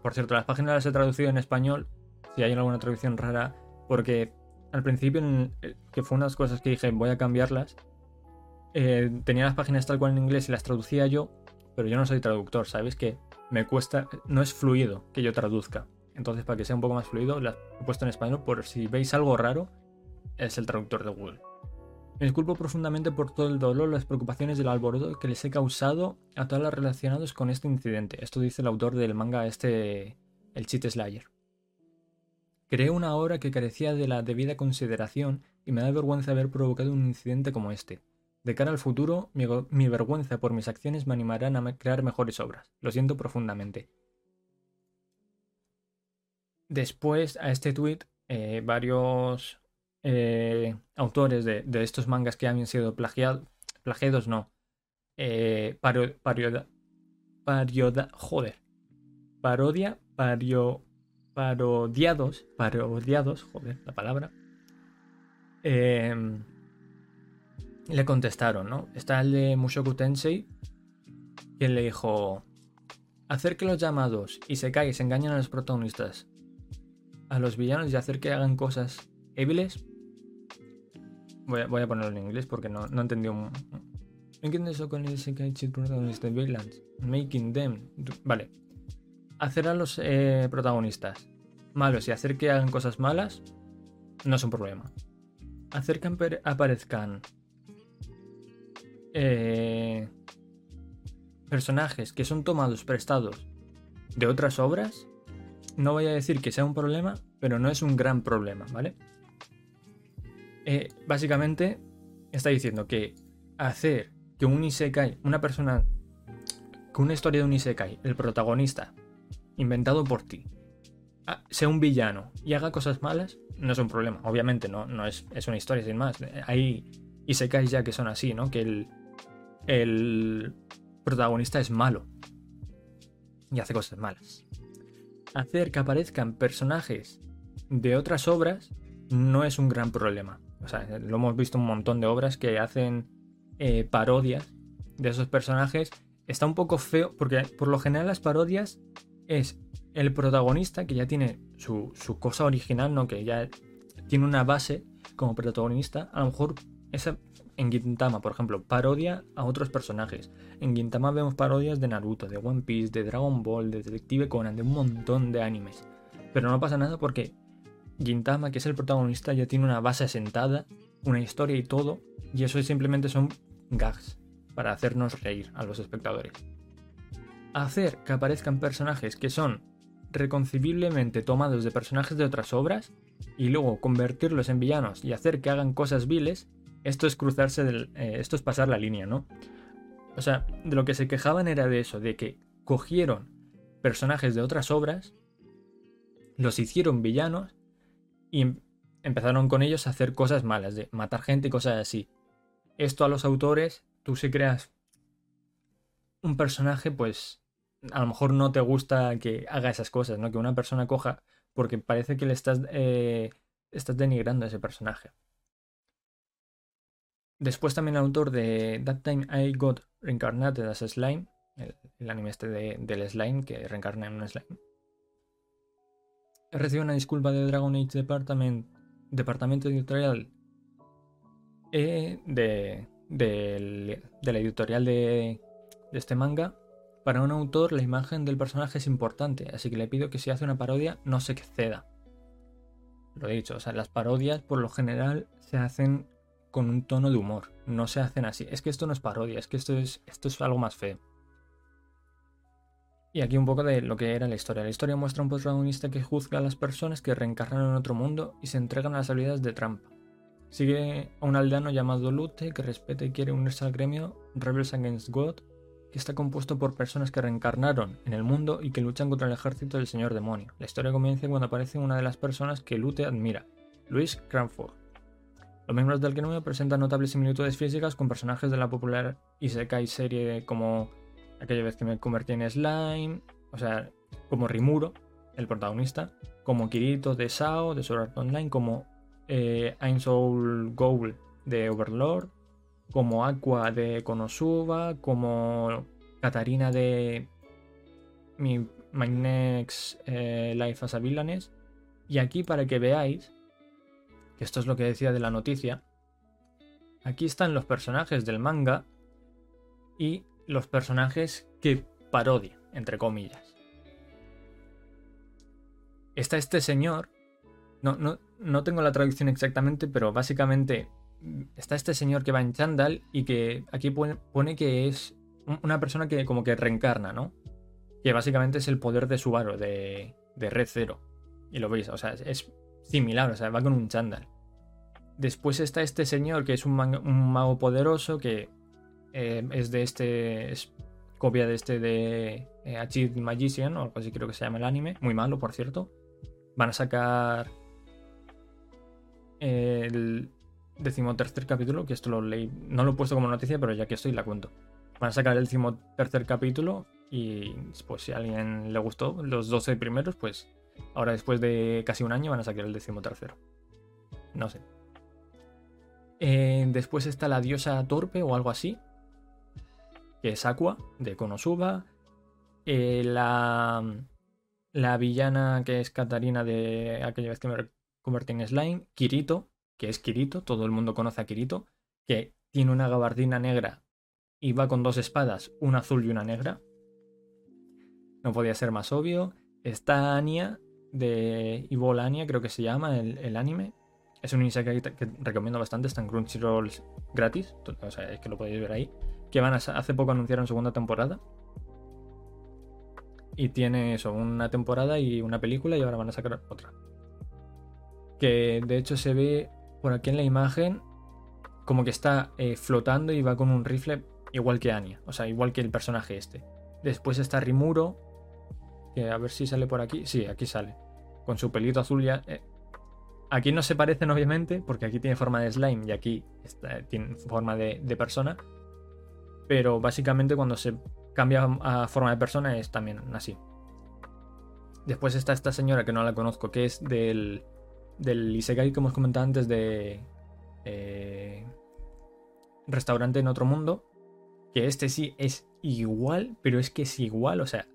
Por cierto, las páginas las he traducido en español, si hay alguna traducción rara, porque al principio, eh, que fue unas cosas que dije, voy a cambiarlas, eh, tenía las páginas tal cual en inglés y las traducía yo, pero yo no soy traductor, ¿sabéis? Que me cuesta, no es fluido que yo traduzca. Entonces, para que sea un poco más fluido, las he puesto en español por si veis algo raro, es el traductor de Google. Me disculpo profundamente por todo el dolor, las preocupaciones del alboroto que les he causado a todas las relacionadas con este incidente. Esto dice el autor del manga este, el Cheat Slayer. Creé una obra que carecía de la debida consideración y me da vergüenza haber provocado un incidente como este. De cara al futuro, mi, vergüenza por mis acciones me animarán a crear mejores obras. Lo siento profundamente. Después a este tweet, eh, varios eh, autores de, estos mangas que han sido plagiados, plagiados no, eh, joder, parodia, pario, parodiados, parodiados, joder, la palabra, em, le contestaron, ¿no? Está el de Mushoku Tensei, quien le dijo, hacer que los llamados y se se engañen a los protagonistas, a los villanos y hacer que hagan cosas débiles Voy a, ponerlo en inglés porque no, no entendí un... Making them. Vale. Hacer a los eh, protagonistas malos y hacer que hagan cosas malas no es un problema. Hacer que aparezcan eh, personajes que son tomados prestados de otras obras, no voy a decir que sea un problema, pero no es un gran problema, ¿vale? Eh, básicamente está diciendo que hacer que un Isekai, una persona, que una historia de un Isekai, el protagonista, inventado por ti, ah, sea un villano y haga cosas malas, no es un problema. Obviamente no, no es, es una historia sin más. Hay Isekais ya que son así, ¿no? Que el protagonista es malo y hace cosas malas. Hacer que aparezcan personajes de otras obras no es un gran problema. O sea, lo hemos visto un montón de obras que hacen eh, parodias de esos personajes. Está un poco feo, porque por lo general las parodias es el protagonista que ya tiene su, cosa original, ¿no? Que ya tiene una base como protagonista. A lo mejor esa, en Gintama, por ejemplo, parodia a otros personajes. En Gintama vemos parodias de Naruto, de One Piece, de Dragon Ball, de Detective Conan, de un montón de animes. Pero no pasa nada porque Gintama, que es el protagonista, ya tiene una base asentada, una historia y todo, y eso simplemente son gags para hacernos reír a los espectadores. Hacer que aparezcan personajes que son reconcibiblemente tomados de personajes de otras obras y luego convertirlos en villanos y hacer que hagan cosas viles, esto es cruzarse del, eh, esto es pasar la línea, ¿no? O sea, de lo que se quejaban era de eso, de que cogieron personajes de otras obras, los hicieron villanos y em, empezaron con ellos a hacer cosas malas, de matar gente y cosas así. Esto a los autores, tú si creas un personaje, pues a lo mejor no te gusta que haga esas cosas, ¿no? Que una persona coja, porque parece que le estás, eh, estás denigrando a ese personaje. Después también el autor de That Time I Got Reincarnated as a Slime, el, anime este del slime que reencarna en un slime, recibe una disculpa de Dragon Age Departamento Editorial eh, de, la editorial de, este manga. Para un autor la imagen del personaje es importante, así que le pido que si hace una parodia no se exceda. Lo he dicho, o sea, las parodias por lo general se hacen con un tono de humor, no se hacen así. Es que esto no es parodia, es que esto es, esto es algo más feo. Y aquí un poco de lo que era la historia. La historia muestra a un protagonista que juzga a las personas que reencarnan en otro mundo y se entregan a las habilidades de trampa. Sigue a un aldeano llamado Lute que respeta y quiere unirse al gremio Rebels Against God, que está compuesto por personas que reencarnaron en el mundo y que luchan contra el ejército del señor demonio. La historia comienza cuando aparece una de las personas que Lute admira, Luis Cranford. Los miembros del gremio presentan notables similitudes físicas con personajes de la popular Isekai serie como aquella vez que me convertí en slime, o sea, como Rimuro, el protagonista, como Kirito de Sao, de Sword Art Online, como eh, Soul Gold de Overlord, como Aqua de Konosuba, como Katarina de mi My Next eh, Life as a Villainess. Y aquí para que veáis, que esto es lo que decía de la noticia, aquí están los personajes del manga y los personajes que parodia, entre comillas. Está este señor, no, no, no tengo la traducción exactamente, pero básicamente está este señor que va en chandal y que aquí pone, que es una persona que como que reencarna, ¿no? Que básicamente es el poder de Subaru, de, de Red Zero. Y lo veis, o sea, es similar, o sea, va con un chándal. Después está este señor que es un, mago poderoso que eh, es de este. Es copia de este de eh, Achieved Magician o algo así creo que se llama el anime. Muy malo, por cierto. Van a sacar el decimotercer capítulo, que esto lo leí. No lo he puesto como noticia, pero ya que estoy la cuento. Van a sacar el decimotercer capítulo y pues si a alguien le gustó los 12 primeros, pues ahora después de casi un año van a sacar el decimotercero. No sé. Eh, después está la diosa torpe o algo así. Que es Aqua, de Konosuba. Eh, la, la villana que es Katarina de aquella vez que me convertí en slime. Kirito, que es Kirito, todo el mundo conoce a Kirito. Que tiene una gabardina negra y va con dos espadas, una azul y una negra. No podía ser más obvio. Está Anya, de Evil Anya, creo que se llama el anime, es un Isekai que recomiendo bastante, está en Crunchyroll gratis, es que lo podéis ver ahí. Que van a, hace poco anunciaron segunda temporada. Y tiene eso, una temporada y una película y ahora van a sacar otra. Que de hecho se ve por aquí en la imagen como que está eh, flotando y va con un rifle igual que Anya, o sea, igual que el personaje este. Después está Rimuro, que a ver si sale por aquí. Sí, aquí sale. Con su pelito azul ya. Eh, Aquí no se parecen, obviamente, porque aquí tiene forma de slime y aquí tiene forma de, persona. Pero básicamente cuando se cambia a forma de persona es también así. Después está esta señora que no la conozco, que es del, del Isekai que hemos comentado antes de eh, Restaurante en otro mundo. Que este sí es igual, pero es que es igual, o sea,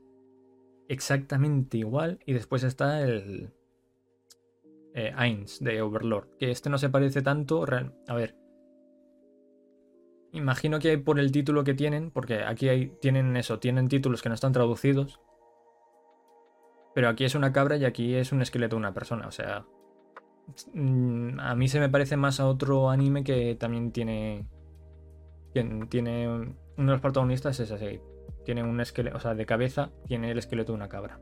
exactamente igual. Y después está el, eh, de Overlord. Que este no se parece tanto. A ver. Imagino que por el título que tienen, porque aquí hay, tienen eso, tienen títulos que no están traducidos. Pero aquí es una cabra y aquí es un esqueleto de una persona. O sea. Mm, a mí se me parece más a otro anime que también tiene. Tiene. Uno de los protagonistas es así. Tiene un esqueleto. O sea, de cabeza tiene el esqueleto de una cabra.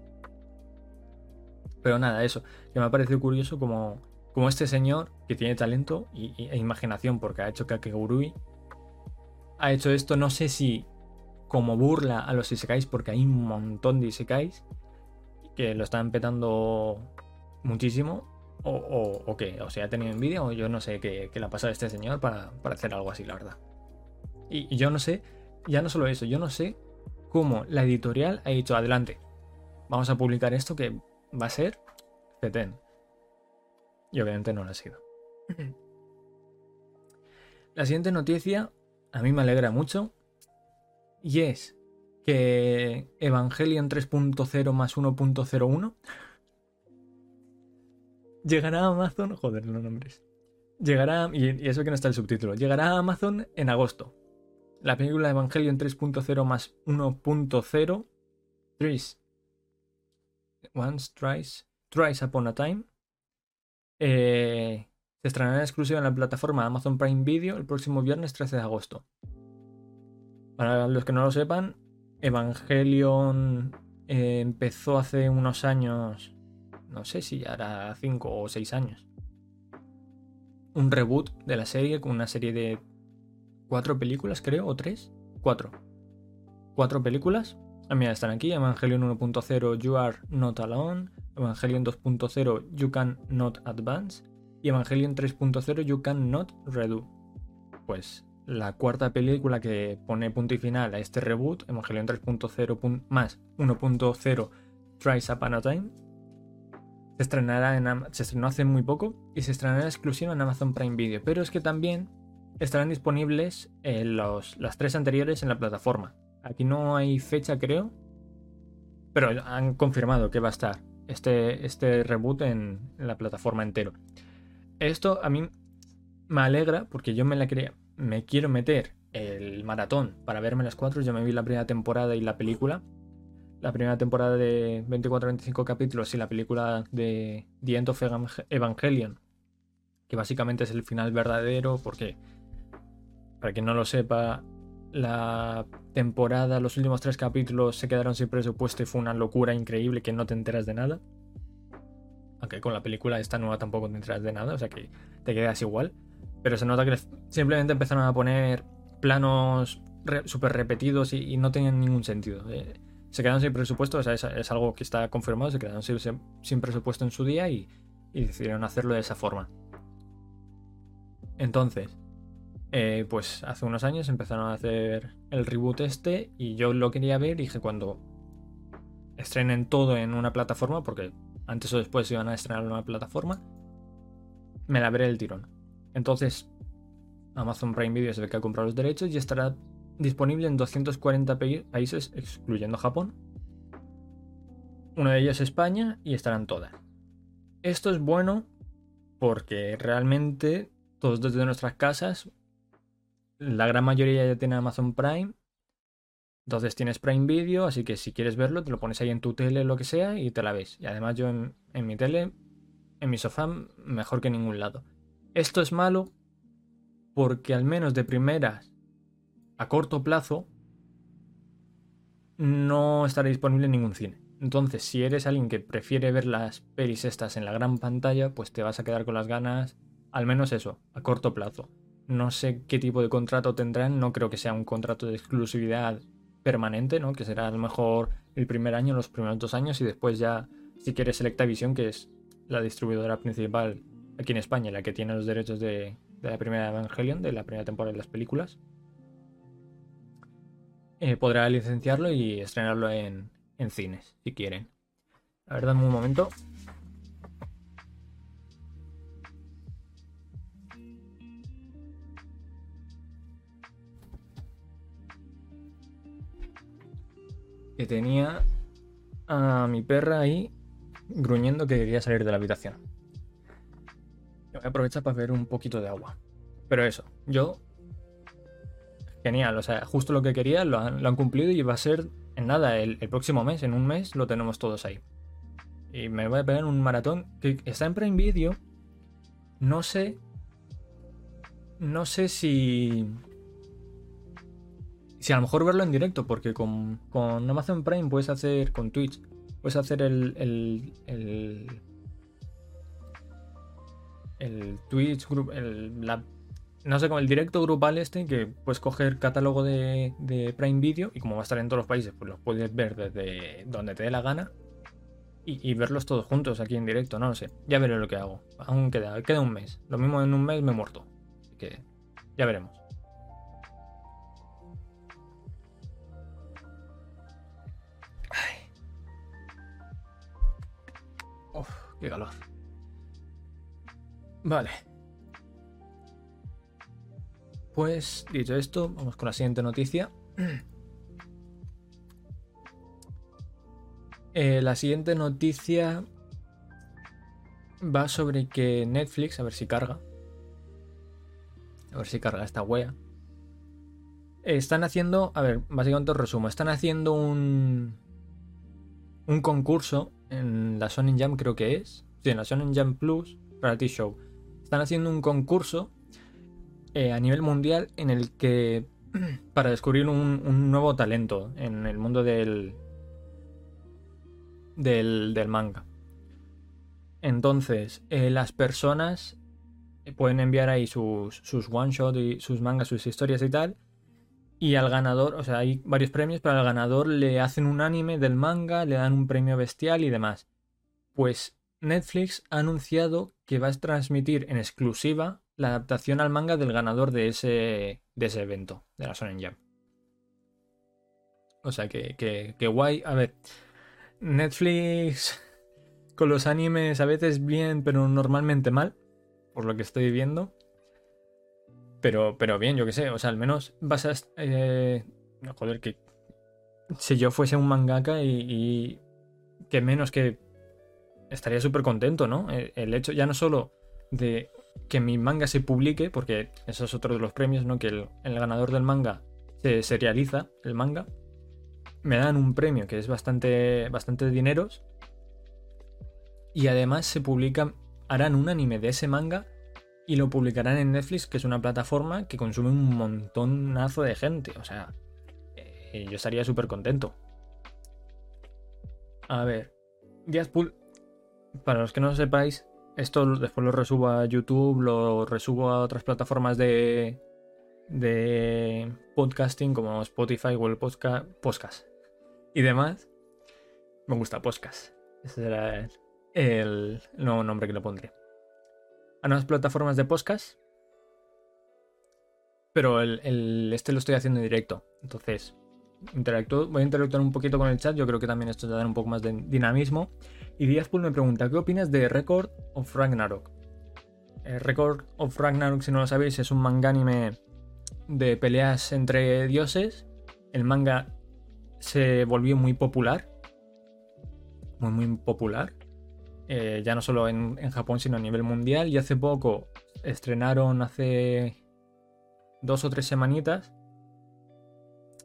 Pero nada, eso, que me ha parecido curioso como, como este señor que tiene talento y, e imaginación porque ha hecho Kakegurui ha hecho esto, no sé si como burla a los Isekais, porque hay un montón de Isekais que lo están petando muchísimo, o, o, qué, o sea, ha tenido envidia, o yo no sé qué, le ha pasado a este señor para, hacer algo así, la verdad. Y, y, yo no sé, ya no solo eso, yo no sé cómo la editorial ha dicho, adelante, vamos a publicar esto que va a ser Ceten. Y obviamente no lo ha sido. La siguiente noticia a mí me alegra mucho. Y es que Evangelion 3.0 más 1.01 llegará a Amazon. Joder, los nombres. Llegará. Y, eso que no está el subtítulo. Llegará a Amazon en agosto. La película Evangelion 3.0 más 1.0. Once, Tries, Tries Upon a Time. Eh, se estrenará en exclusiva en la plataforma Amazon Prime Video el próximo viernes 13 de agosto. Para los que no lo sepan, Evangelion eh, empezó hace unos años, no sé si ya era 5 o 6 años. Un reboot de la serie con una serie de 4 películas, creo, o 3. 4. 4 películas Ah, mira, están aquí. Evangelion 1.0 You Are Not Alone. Evangelion 2.0 You Can Not Advance. Y Evangelion 3.0 You Can Not Redo. Pues la cuarta película que pone punto y final a este reboot, Evangelion 3.0 más 1.0 Tries Upon a Time, se estrenará en se estrenó hace muy poco y se estrenará exclusiva en Amazon Prime Video. Pero es que también estarán disponibles los, las tres anteriores en la plataforma. Aquí no hay fecha, creo. Pero han confirmado que va a estar este, este reboot en, la plataforma entero. Esto a mí me alegra porque yo me la quería, me quiero meter el maratón para verme las cuatro. Yo me vi la primera temporada y la película. La primera temporada de 24-25 capítulos y la película de The End of Evangelion, que básicamente es el final verdadero porque, para quien no lo sepa, la temporada, los últimos tres capítulos se quedaron sin presupuesto y fue una locura increíble que no te enteras de nada. Aunque con la película esta nueva tampoco te enteras de nada, o sea que te quedas igual. Pero se nota que simplemente empezaron a poner planos súper repetidos y, no tenían ningún sentido. Eh, se quedaron sin presupuesto, o sea, es, algo que está confirmado, se quedaron sin, presupuesto en su día y decidieron hacerlo de esa forma. Entonces, eh, pues hace unos años empezaron a hacer el reboot este y yo lo quería ver y dije cuando estrenen todo en una plataforma, porque antes o después iban a estrenar en una plataforma, me la veré el tirón. Entonces, Amazon Prime Video se ve que ha comprado los derechos y estará disponible en 240 países, excluyendo Japón. Uno de ellos es España y estarán todas. Esto es bueno porque realmente todos desde nuestras casas la gran mayoría ya tiene Amazon Prime. Entonces tienes Prime Video, así que si quieres verlo, te lo pones ahí en tu tele, lo que sea, y te la ves. Y además yo en, mi tele, en mi sofá, mejor que en ningún lado. Esto es malo porque al menos de primeras, a corto plazo, no estará disponible en ningún cine. Entonces, si eres alguien que prefiere ver las pelis estas en la gran pantalla, pues te vas a quedar con las ganas, al menos eso, a corto plazo. No sé qué tipo de contrato tendrán, no creo que sea un contrato de exclusividad permanente, ¿no? Que será a lo mejor el primer año, los primeros dos años y después ya, si quieres Selectavision, que es la distribuidora principal aquí en España, la que tiene los derechos de, la primera Evangelion, de la primera temporada de las películas, eh, podrá licenciarlo y estrenarlo en, en cines, si quieren. La verdad, en un momento. Que tenía a mi perra ahí gruñendo que quería salir de la habitación. Voy a aprovechar para beber un poquito de agua. Pero eso, yo... Genial, o sea, justo lo que quería lo han, cumplido y va a ser en nada, el, próximo mes, en un mes lo tenemos todos ahí. Y me voy a pegar un maratón que está en Prime Video. No sé... No sé si si a lo mejor verlo en directo, porque con, Amazon Prime puedes hacer, con Twitch, puedes hacer el, el, el, el Twitch el, no sé, como el directo grupal este, que puedes coger catálogo de, de, Prime Video y como va a estar en todos los países, pues los puedes ver desde donde te dé la gana y, verlos todos juntos aquí en directo, no lo sé. Ya veré lo que hago. Aún queda, queda un mes. Lo mismo en un mes me he muerto. Así que ya veremos. Qué. Vale. Pues, dicho esto, vamos con la siguiente noticia. Eh, la siguiente noticia va sobre que Netflix, a ver si carga. A ver si carga esta wea. Están haciendo, a ver, básicamente os resumo, están haciendo un un concurso en la Sony Jam, creo que es. Sí, en la Sony Jam Plus Reality Show. Están haciendo un concurso eh, a nivel mundial en el que. para descubrir un, nuevo talento en el mundo del. del, del manga. Entonces, eh, las personas pueden enviar ahí sus, sus one shot y sus mangas, sus historias y tal. Y al ganador, o sea, hay varios premios, pero al ganador le hacen un anime del manga, le dan un premio bestial y demás. Pues Netflix ha anunciado que va a transmitir en exclusiva la adaptación al manga del ganador de ese, de ese evento, de la Shonen Jam. O sea, que, que, que guay. A ver, Netflix con los animes a veces bien, pero normalmente mal, por lo que estoy viendo. Pero, pero bien, yo qué sé, o sea, al menos vas a... Eh, joder, que si yo fuese un mangaka y, que menos que estaría súper contento, ¿no? El, hecho ya no solo de que mi manga se publique, porque eso es otro de los premios, ¿no? Que el, el ganador del manga se serializa, el manga, me dan un premio que es bastante, bastante dineros. Y además se publican, harán un anime de ese manga y lo publicarán en Netflix, que es una plataforma que consume un montonazo de gente. O sea, eh, yo estaría súper contento. A ver, Pool, para los que no lo sepáis, esto después lo resubo a YouTube, lo resubo a otras plataformas de, de podcasting como Spotify, Google Podcast, Podcast y demás. Me gusta Podcast. Ese será el, nuevo nombre que le pondría. A nuevas plataformas de podcast. Pero el, este lo estoy haciendo en directo. Entonces, voy a interactuar un poquito con el chat. Yo creo que también esto te da un poco más de dinamismo. Y Díazpool me pregunta: ¿Qué opinas de Record of Ragnarok? Eh, Record of Ragnarok, si no lo sabéis, es un manga anime de peleas entre dioses. El manga se volvió muy popular. Muy, muy popular. Eh, ya no solo en, Japón, sino a nivel mundial. Y hace poco estrenaron, hace dos o tres semanitas,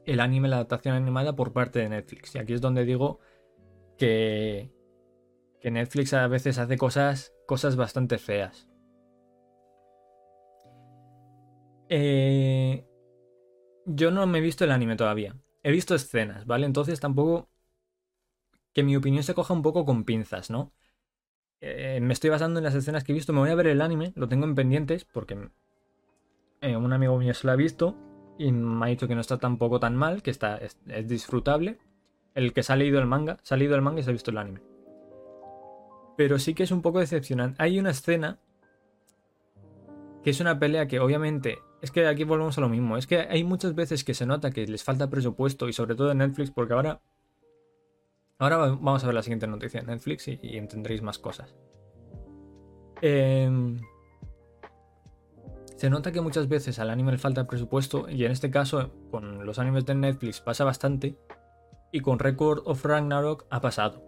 el anime, la adaptación animada por parte de Netflix. Y aquí es donde digo que, que Netflix a veces hace cosas, cosas bastante feas. Eh, yo no me he visto el anime todavía he visto escenas, ¿vale? Entonces tampoco que mi opinión se coja un poco con pinzas, ¿no? Eh, me estoy basando en las escenas que he visto. Me voy a ver el anime, lo tengo en pendientes porque eh, un amigo mío se lo ha visto y me ha dicho que no está tampoco tan mal, que está, es, disfrutable. El que se ha leído el manga, se ha leído el manga y se ha visto el anime. Pero sí que es un poco decepcionante. Hay una escena que es una pelea que obviamente es que aquí volvemos a lo mismo. Es que hay muchas veces que se nota que les falta presupuesto y sobre todo en Netflix porque ahora... Ahora vamos a ver la siguiente noticia en Netflix y, entenderéis más cosas. Em, se nota que muchas veces al anime le falta presupuesto y en este caso con los animes de Netflix pasa bastante y con Record of Ragnarok ha pasado.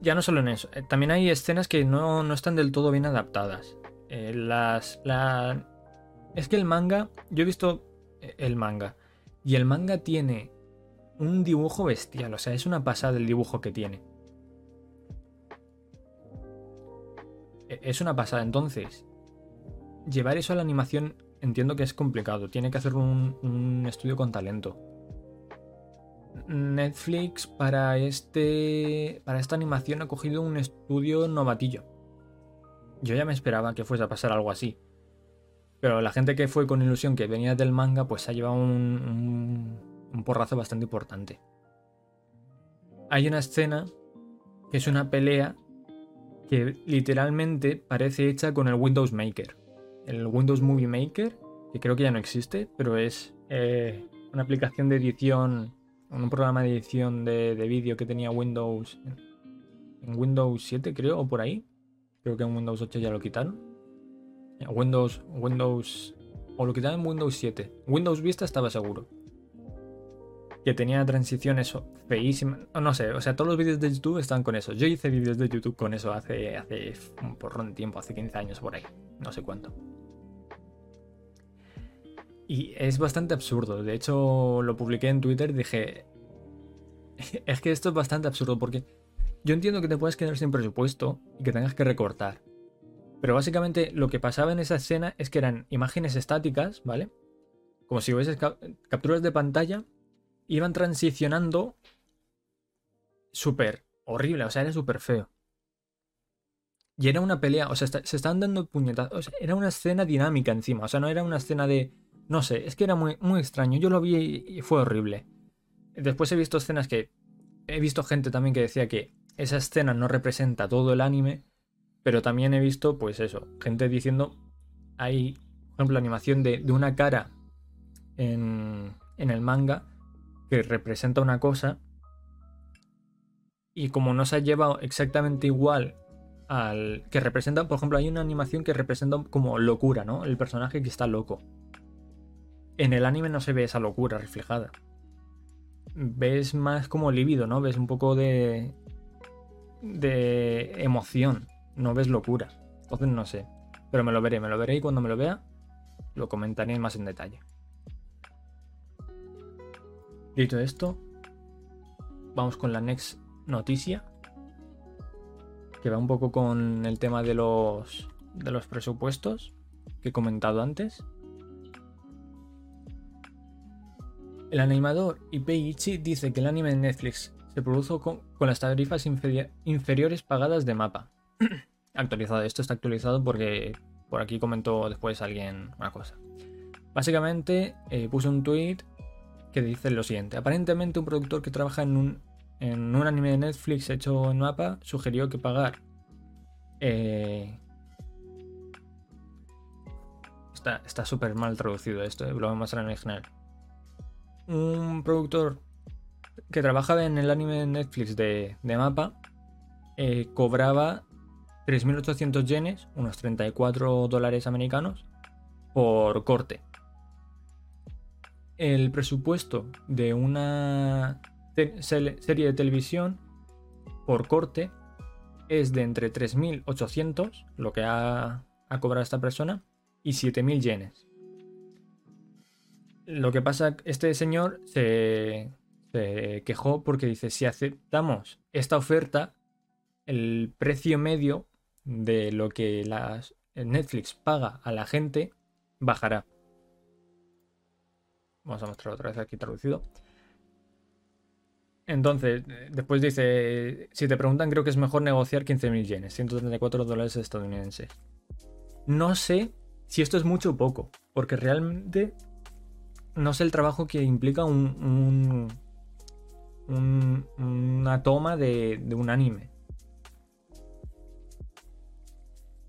Ya no solo en eso, eh, también hay escenas que no, no están del todo bien adaptadas. Eh, las, la, es que el manga, yo he visto eh, el manga, y el manga tiene un dibujo bestial, o sea, es una pasada el dibujo que tiene. E, es una pasada, entonces, llevar eso a la animación entiendo que es complicado, tiene que hacer un, estudio con talento. Netflix para este para esta animación ha cogido un estudio novatillo. Yo ya me esperaba que fuese a pasar algo así. Pero la gente que fue con ilusión que venía del manga, pues ha llevado un, porrazo bastante importante. Hay una escena que es una pelea que literalmente parece hecha con el Windows Maker. El Windows Movie Maker, que creo que ya no existe, pero es eh, una aplicación de edición, un programa de edición de, de vídeo que tenía Windows en Windows 7, creo, o por ahí. Creo que en Windows 8 ya lo quitaron. Windows, Windows, o lo que en Windows 7. Windows Vista estaba seguro. Que tenía transiciones feísimas. No sé, o sea, todos los vídeos de YouTube están con eso. Yo hice vídeos de YouTube con eso hace, hace un porrón de tiempo, hace 15 años por ahí. No sé cuánto. Y es bastante absurdo. De hecho, lo publiqué en Twitter y dije. Es que esto es bastante absurdo porque yo entiendo que te puedes quedar sin presupuesto y que tengas que recortar. Pero básicamente lo que pasaba en esa escena es que eran imágenes estáticas, ¿vale? Como si hubiese capturas de pantalla, iban transicionando súper horrible, o sea, era súper feo. Y era una pelea, o sea, se estaban dando puñetazos, era una escena dinámica encima, o sea, no era una escena de... No sé, es que era muy, extraño, yo lo vi y fue horrible. Después he visto escenas que... He visto gente también que decía que esa escena no representa todo el anime, pero también he visto, pues eso, gente diciendo, hay, por ejemplo, animación de, una cara en el manga que representa una cosa y como no se ha llevado exactamente igual al que representa, por ejemplo, hay una animación que representa como locura, ¿no? El personaje que está loco. En el anime no se ve esa locura reflejada. ves más como lívido, ¿no? Ves un poco de. de emoción. No ves locura. Entonces no sé. Pero me lo veré, me lo veré y cuando me lo vea, lo comentaré más en detalle. Dicho esto, vamos con la next noticia. Que va un poco con el tema de los. de los presupuestos que he comentado antes. El animador Ipei dice que el anime de Netflix se produjo con, las tarifas inferiores pagadas de mapa. actualizado, esto está actualizado porque por aquí comentó después alguien una cosa. Básicamente eh, puso un tweet que dice lo siguiente. Aparentemente un productor que trabaja en un, en un anime de Netflix hecho en mapa sugirió que pagar... Eh, está súper mal traducido esto, eh, lo voy a original un productor que trabajaba en el anime de Netflix de, Mapa eh, cobraba 3.800 yenes, unos 34 dólares americanos, por corte. El presupuesto de una serie de televisión por corte es de entre 3.800, lo que ha, cobrado esta persona, y 7.000 yenes. Lo que pasa, este señor se, quejó porque dice, si aceptamos esta oferta, el precio medio de lo que Netflix paga a la gente bajará. Vamos a mostrar otra vez aquí traducido. Entonces, después dice, si te preguntan, creo que es mejor negociar 15.000 yenes, 134 dólares estadounidenses. No sé si esto es mucho o poco, porque realmente no sé el trabajo que implica un, una toma de, un anime.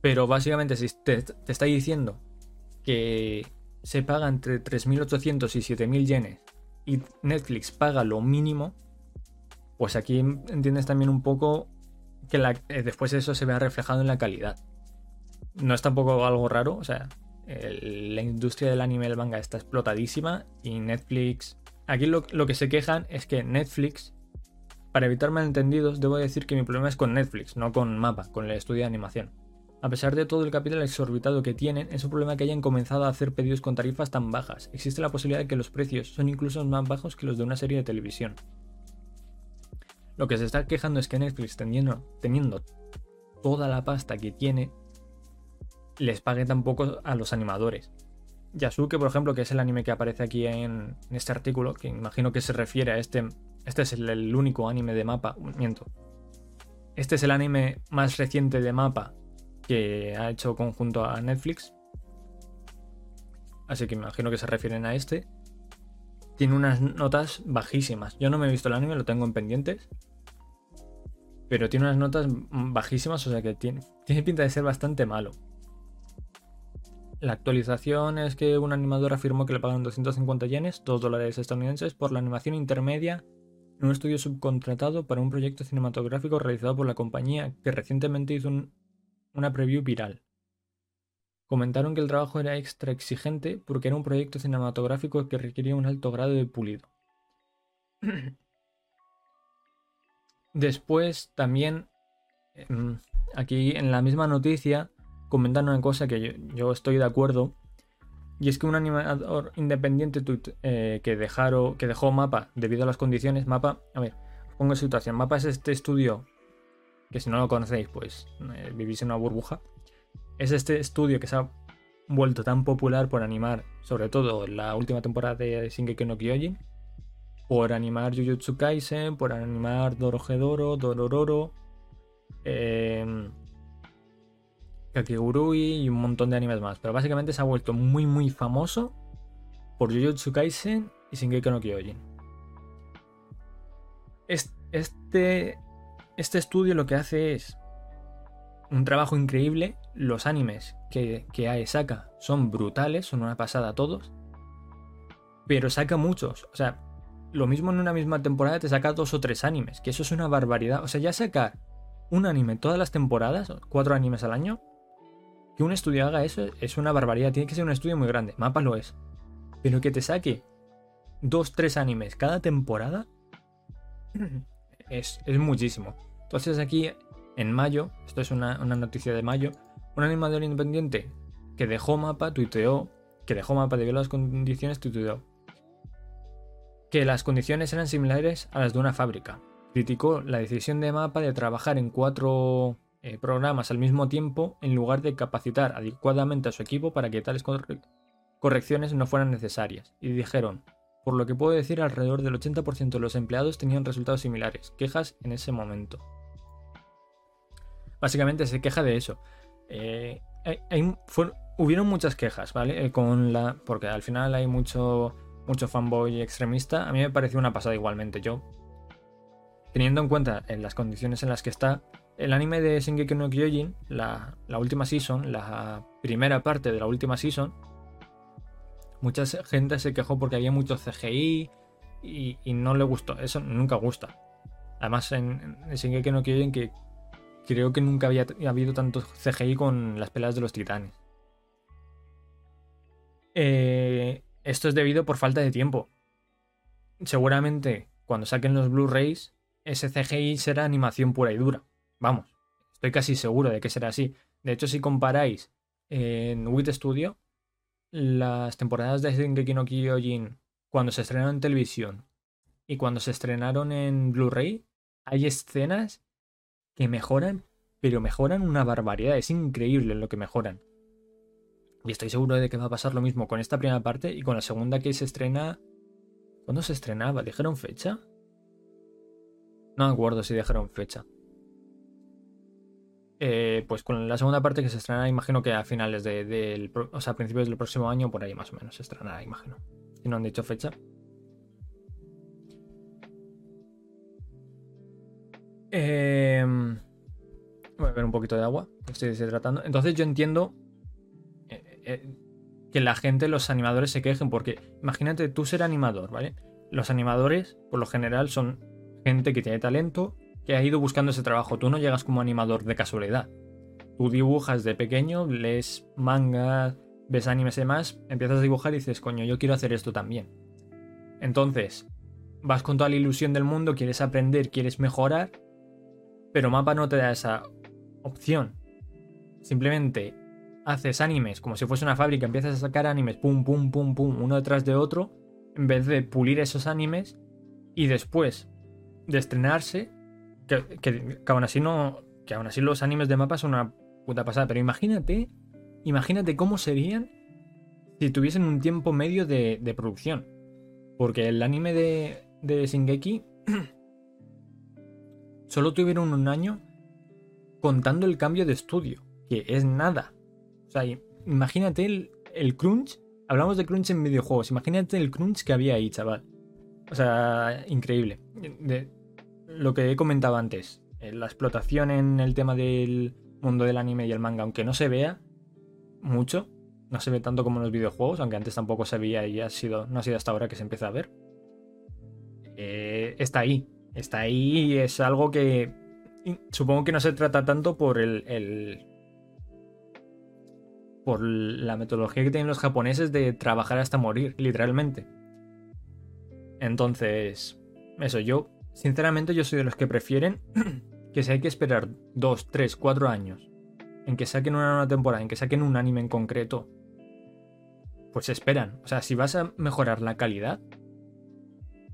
Pero básicamente si te, te está diciendo que se paga entre 3.800 y 7.000 yenes y Netflix paga lo mínimo, pues aquí entiendes también un poco que eh, después eso se vea reflejado en la calidad. No es tampoco algo raro, o sea, la industria del anime y el manga está explotadísima y Netflix... Aquí lo, que se quejan es que Netflix, para evitar malentendidos, debo decir que mi problema es con Netflix, no con Mapa, con el estudio de animación. A pesar de todo el capital exorbitado que tienen, es un problema que hayan comenzado a hacer pedidos con tarifas tan bajas. Existe la posibilidad de que los precios son incluso más bajos que los de una serie de televisión. Lo que se está quejando es que Netflix, teniendo, teniendo toda la pasta que tiene, les pague tampoco a los animadores. Yasuke, por ejemplo, que es el anime que aparece aquí en, este artículo, que imagino que se refiere a este. Este es el, único anime de mapa. Miento. Este es el anime más reciente de mapa que ha hecho conjunto a Netflix. Así que imagino que se refieren a este. Tiene unas notas bajísimas. Yo no me he visto el anime, lo tengo en pendientes. Pero tiene unas notas bajísimas, o sea que tiene, tiene pinta de ser bastante malo. La actualización es que un animador afirmó que le pagan 250 yenes, 2 dólares estadounidenses, por la animación intermedia en un estudio subcontratado para un proyecto cinematográfico realizado por la compañía que recientemente hizo una preview viral. Comentaron que el trabajo era extra exigente porque era un proyecto cinematográfico que requería un alto grado de pulido. Después también, em, aquí en la misma noticia, comentando una cosa que yo, estoy de acuerdo. Y es que un animador independiente eh, que, dejaron, que dejó Mapa debido a las condiciones, Mapa, a ver, pongo en situación, Mapa es este estudio, que si no lo conocéis, pues eh, vivís en una burbuja. Es este estudio que se ha vuelto tan popular por animar, sobre todo la última temporada de Shingeki no Kyojin, por animar Jujutsu Kaisen, por animar Dorohedoro, Dorororo, eh, Kakegurui y un montón de animes más. Pero básicamente se ha vuelto muy muy famoso por Jujutsu Kaisen y Shingeki no Kyojin. Este, este estudio lo que hace es un trabajo increíble. Los animes que, que AE saca son brutales, son una pasada todos. Pero saca muchos. O sea, lo mismo en una misma temporada te saca dos o tres animes. Que eso es una barbaridad. O sea, ya sacar un anime todas las temporadas, cuatro animes al año, que un estudio haga eso es una barbaridad. Tiene que ser un estudio muy grande. Mapa lo es. Pero que te saque dos, tres animes cada temporada es, es muchísimo. Entonces aquí, en mayo, esto es una, noticia de mayo, un animador independiente que dejó mapa tuiteó, que dejó mapa debido a las condiciones tuiteó, que las condiciones eran similares a las de una fábrica. Criticó la decisión de mapa de trabajar en cuatro eh, programas al mismo tiempo en lugar de capacitar adecuadamente a su equipo para que tales correcciones no fueran necesarias. Y dijeron, por lo que puedo decir, alrededor del 80% de los empleados tenían resultados similares, quejas en ese momento. Básicamente se queja de eso. Eh, hubieron muchas quejas, ¿vale? Eh, con la, porque al final hay mucho, mucho fanboy extremista. A mí me pareció una pasada igualmente. Yo, teniendo en cuenta en las condiciones en las que está, el anime de Shingeki no Kyojin, la, última season, la primera parte de la última season, mucha gente se quejó porque había mucho CGI y, no le gustó. Eso nunca gusta. Además, en, en Shingeki no Kyojin, que creo que nunca había habido tanto CGI con las peleas de los titanes. Eh, esto es debido por falta de tiempo. Seguramente cuando saquen los Blu-rays, ese CGI será animación pura y dura. Vamos, estoy casi seguro de que será así. De hecho, si comparáis en WIT Studio las temporadas de Shingeki no Kyojin cuando se estrenaron en televisión y cuando se estrenaron en Blu-ray, hay escenas que mejoran, pero mejoran una barbaridad. Es increíble lo que mejoran. Y estoy seguro de que va a pasar lo mismo con esta primera parte y con la segunda que se estrena. ¿Cuándo se estrenaba? ¿Dijeron fecha? No me acuerdo si dijeron fecha. Eh, pues con la segunda parte que se estrenará, imagino que a finales del. o sea, a principios del próximo año, por ahí más o menos se estrenará, imagino. Si no han dicho fecha. Eh, voy a beber un poquito de agua, estoy deshidratando. Entonces yo entiendo eh, eh, que la gente, los animadores se quejen, porque imagínate tú ser animador, ¿vale? Los animadores, por lo general, son gente que tiene talento, que ha ido buscando ese trabajo. Tú no llegas como animador de casualidad. Tú dibujas de pequeño, lees manga, ves animes y demás, empiezas a dibujar y dices, coño, yo quiero hacer esto también. Entonces, vas con toda la ilusión del mundo, quieres aprender, quieres mejorar, pero Mapa no te da esa opción. Simplemente haces animes como si fuese una fábrica, empiezas a sacar animes, pum, pum, pum, pum, uno detrás de otro, en vez de pulir esos animes y después de estrenarse, que, aún así no. Que aún así los animes de mapa son una puta pasada. Pero imagínate. Imagínate cómo serían si tuviesen un tiempo medio de, producción. Porque el anime de, de Shingeki solo tuvieron un año contando el cambio de estudio, que es nada. O sea, imagínate el, crunch. Hablamos de crunch en videojuegos. Imagínate el crunch que había ahí, chaval. O sea, increíble. De, lo que he comentado antes, eh, la explotación en el tema del mundo del anime y el manga, aunque no se vea mucho, no se ve tanto como en los videojuegos, aunque antes tampoco se veía y ha sido, no ha sido hasta ahora que se empieza a ver. Eh, está ahí, está ahí y es algo que supongo que no se trata tanto por el, por la metodología que tienen los japoneses de trabajar hasta morir, literalmente. Entonces, eso, yo Sinceramente yo soy de los que prefieren que si hay que esperar 2, 3, 4 años en que saquen una nueva temporada, en que saquen un anime en concreto, pues esperan. O sea, si vas a mejorar la calidad,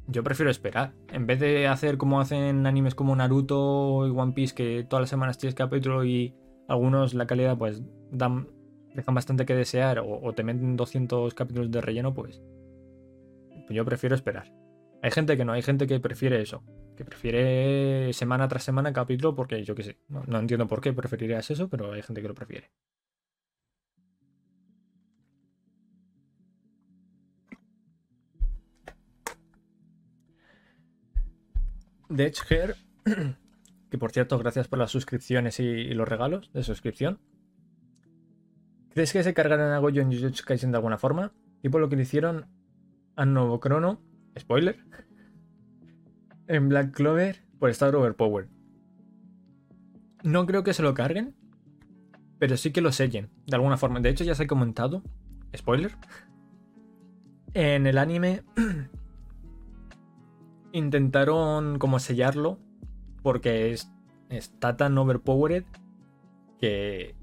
yo prefiero esperar. En vez de hacer como hacen animes como Naruto y One Piece, que todas las semanas tienes capítulo y algunos la calidad pues dan, dejan bastante que desear o, te meten 200 capítulos de relleno, pues, pues yo prefiero esperar. Hay gente que no, hay gente que prefiere eso. Que prefiere semana tras semana capítulo porque yo qué sé. No, entiendo por qué preferirías eso, pero hay gente que lo prefiere. De Hair, que por cierto, gracias por las suscripciones y, los regalos de suscripción. ¿Crees que se cargarán a Goyo en Jujutsu Kaisen de alguna forma? Tipo lo que le hicieron a Novo Crono Spoiler. En Black Clover por estar overpowered. No creo que se lo carguen, pero sí que lo sellen, de alguna forma. De hecho, ya se ha comentado, spoiler, en el anime intentaron como sellarlo porque es, está tan overpowered que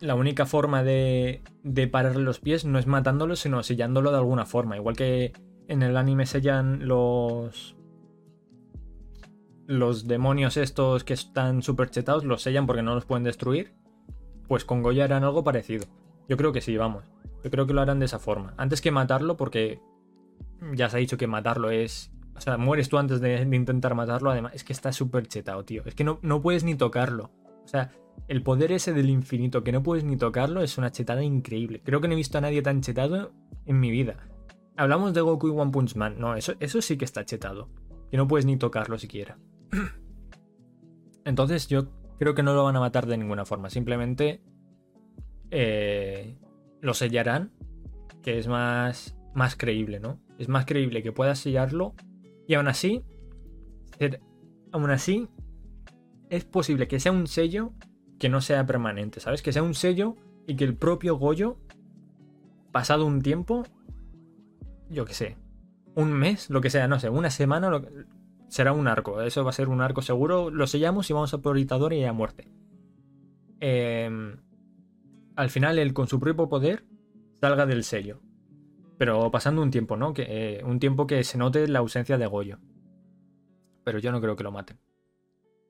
la única forma de, de pararle los pies no es matándolo, sino sellándolo de alguna forma. Igual que en el anime sellan los. Los demonios estos que están super chetados, los sellan porque no los pueden destruir. Pues con Goya harán algo parecido. Yo creo que sí, vamos. Yo creo que lo harán de esa forma. Antes que matarlo, porque ya se ha dicho que matarlo es. O sea, mueres tú antes de, intentar matarlo. Además, es que está súper chetado, tío. Es que no, no puedes ni tocarlo. O sea, el poder ese del infinito que no puedes ni tocarlo es una chetada increíble. Creo que no he visto a nadie tan chetado en mi vida. Hablamos de Goku y One Punch Man. No, eso, eso sí que está chetado. Que no puedes ni tocarlo siquiera. Entonces yo creo que no lo van a matar de ninguna forma. Simplemente eh, lo sellarán. Que es más, más creíble, ¿no? Es más creíble que puedas sellarlo. Y aún así... Aún así... Es posible que sea un sello que no sea permanente, ¿sabes? Que sea un sello y que el propio Goyo, pasado un tiempo, yo qué sé, un mes, lo que sea, no sé, una semana, será un arco. Eso va a ser un arco seguro. Lo sellamos y vamos a por y a muerte. Em, al final, él con su propio poder salga del sello. Pero pasando un tiempo, ¿no? Que, eh, un tiempo que se note la ausencia de Goyo. Pero yo no creo que lo maten.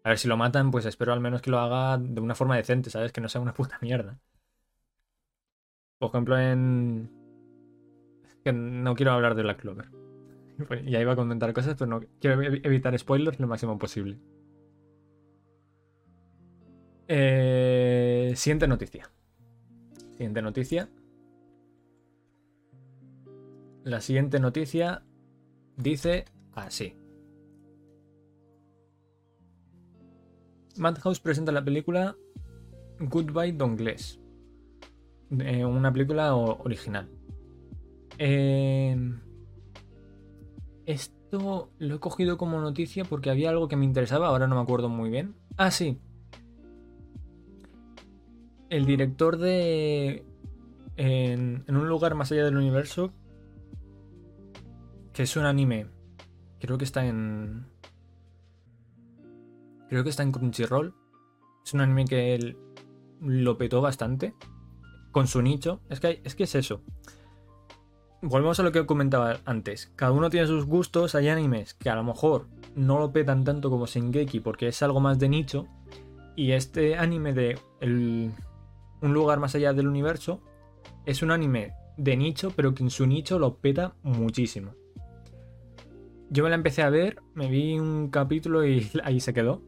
A ver si lo matan, pues espero al menos que lo haga de una forma decente, ¿sabes? Que no sea una puta mierda. Por ejemplo, en. Que no quiero hablar de Black Clover. Ya iba a comentar cosas, pero no quiero evitar spoilers lo máximo posible. Eh, siguiente noticia. Siguiente noticia. La siguiente noticia dice así. Madhouse presenta la película Goodbye Dongles. Eh, una película original. Em, esto lo he cogido como noticia porque había algo que me interesaba, ahora no me acuerdo muy bien. Ah, sí. El director de... En, en un lugar más allá del universo, que es un anime, creo que está en, Creo que está en Crunchyroll. Es un anime que él lo petó bastante. Con su nicho. Es que, es eso. Volvemos a lo que comentaba antes. Cada uno tiene sus gustos. Hay animes que a lo mejor no lo petan tanto como Shingeki porque es algo más de nicho. Y este anime de Un lugar más allá del universo es un anime de nicho, pero que en su nicho lo peta muchísimo. Yo me la empecé a ver, me vi un capítulo y ahí se quedó.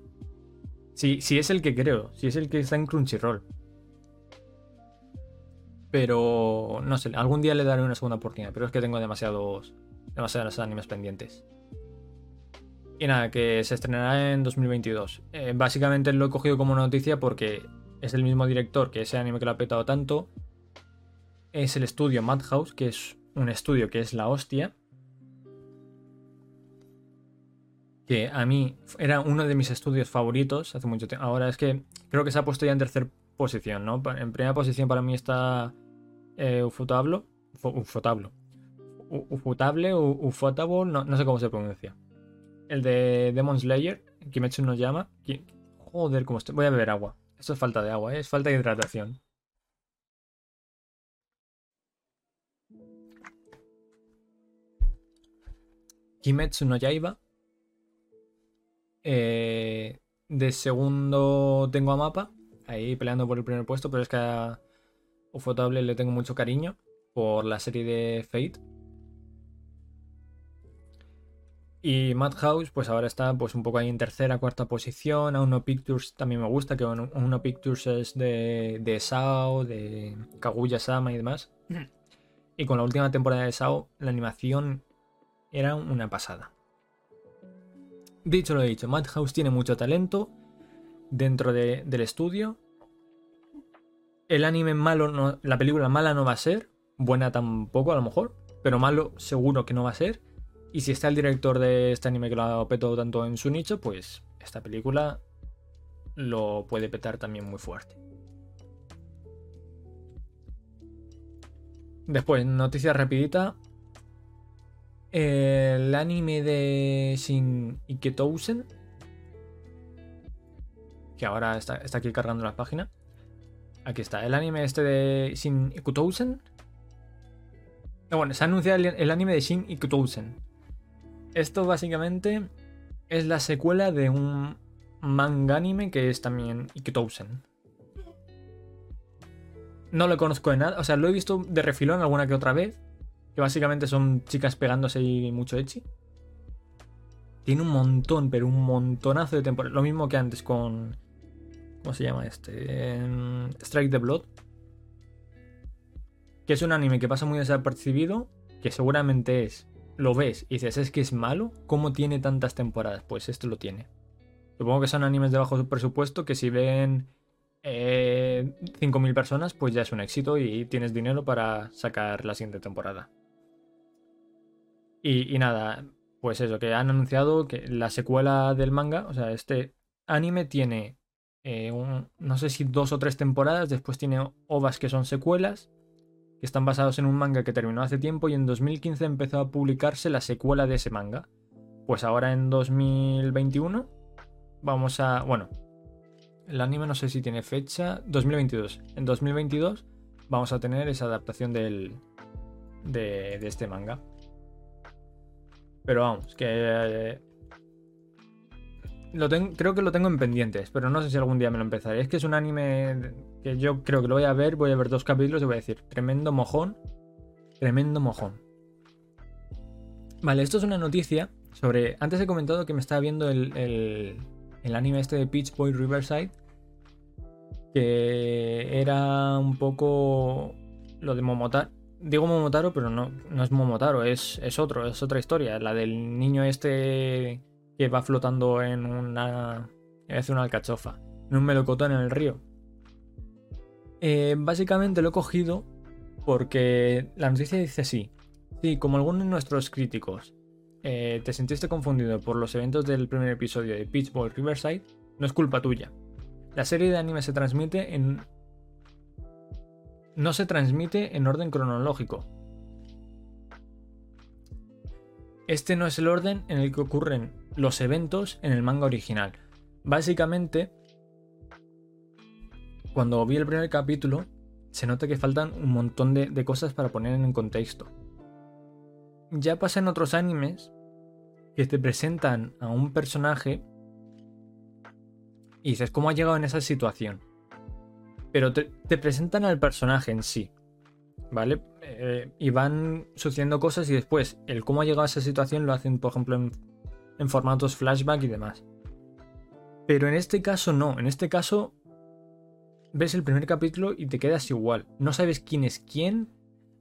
Si, es el que creo, si es el que está en Crunchyroll. Pero no sé, algún día le daré una segunda oportunidad, pero es que tengo demasiados, demasiados animes pendientes. Y nada, que se estrenará en 2022. Eh, básicamente lo he cogido como noticia porque es el mismo director que ese anime que lo ha petado tanto. Es el estudio Madhouse, que es un estudio que es la hostia. Que a mí era uno de mis estudios favoritos hace mucho tiempo. Ahora es que creo que se ha puesto ya en tercera posición, ¿no? En primera posición para mí está eh, Ufotablo. Ufotablo. Ufotable, Ufotable, no, no sé cómo se pronuncia. El de Demon Slayer, Kimetsu nos llama. Joder, cómo estoy. Voy a beber agua. Esto es falta de agua, ¿eh? es falta de hidratación. Kimetsu no Yaiba eh, de segundo tengo a Mapa, ahí peleando por el primer puesto, pero es que a Ufotable le tengo mucho cariño por la serie de Fate. Y Madhouse, pues ahora está pues un poco ahí en tercera, cuarta posición. A Uno Pictures también me gusta, que Uno Pictures es de, de Sao, de Kaguya Sama y demás. Y con la última temporada de Sao, la animación era una pasada. Dicho lo dicho, Madhouse tiene mucho talento dentro del estudio. El anime malo, no, la película mala no va a ser, buena tampoco a lo mejor, pero malo seguro que no va a ser. Y si está el director de este anime que lo ha petado tanto en su nicho, pues esta película lo puede petar también muy fuerte. Después, noticia rapidita. El anime de Shin Iketousen, que ahora está, está, aquí cargando la página. Aquí está, el anime este de Shin Iketousen. bueno, se ha anunciado el, el anime de Shin Iketousen. Esto básicamente es la secuela de un manga anime que es también Iketousen. No lo conozco de nada, o sea, lo he visto de refilón alguna que otra vez, que básicamente son chicas pegándose y mucho echi. Tiene un montón, pero un montonazo de temporadas. Lo mismo que antes con. ¿Cómo se llama este? Strike the Blood. Que es un anime que pasa muy desapercibido. Que seguramente es. Lo ves y dices, es que es malo. ¿Cómo tiene tantas temporadas? Pues esto lo tiene. Supongo que son animes de bajo presupuesto que si ven eh, 5.000 personas, pues ya es un éxito y tienes dinero para sacar la siguiente temporada. Y, nada, pues eso, que han anunciado que la secuela del manga, o sea, este anime tiene, eh, no sé si dos o tres temporadas, después tiene ovas que son secuelas, que están basados en un manga que terminó hace tiempo y en 2015 empezó a publicarse la secuela de ese manga. Pues ahora en 2021 vamos a... Bueno, el anime no sé si tiene fecha. 2022. En 2022 vamos a tener esa adaptación del, de, este manga. Pero vamos, que... Eh, lo creo que lo tengo en pendientes, pero no sé si algún día me lo empezaré. Es que es un anime que yo creo que lo voy a ver, voy a ver dos capítulos y voy a decir, tremendo mojón, tremendo mojón. Vale, esto es una noticia sobre... Antes he comentado que me estaba viendo el anime este de Peach Boy Riverside, que era un poco lo de Momotaro. Digo Momotaro, pero no, no es Momotaro, es, es otro, es otra historia. La del niño este que va flotando en una. Es una alcachofa, en un melocotón en el río. Eh, básicamente lo he cogido porque la noticia dice así. Sí, como algunos de nuestros críticos eh, te sentiste confundido por los eventos del primer episodio de Peach Boy Riverside, no es culpa tuya. La serie de anime se transmite en... No se transmite en orden cronológico. Este no es el orden en el que ocurren los eventos en el manga original. Básicamente, cuando vi el primer capítulo, se nota que faltan un montón de cosas para poner en contexto. Ya pasa en otros animes que te presentan a un personaje y dices, ¿cómo ha llegado en esa situación? Pero te, presentan al personaje en sí, ¿vale? Eh, y van sucediendo cosas y después el cómo ha llegado a esa situación lo hacen, por ejemplo, en, en formatos flashback y demás. Pero en este caso no, en este caso ves el primer capítulo y te quedas igual. No sabes quién es quién,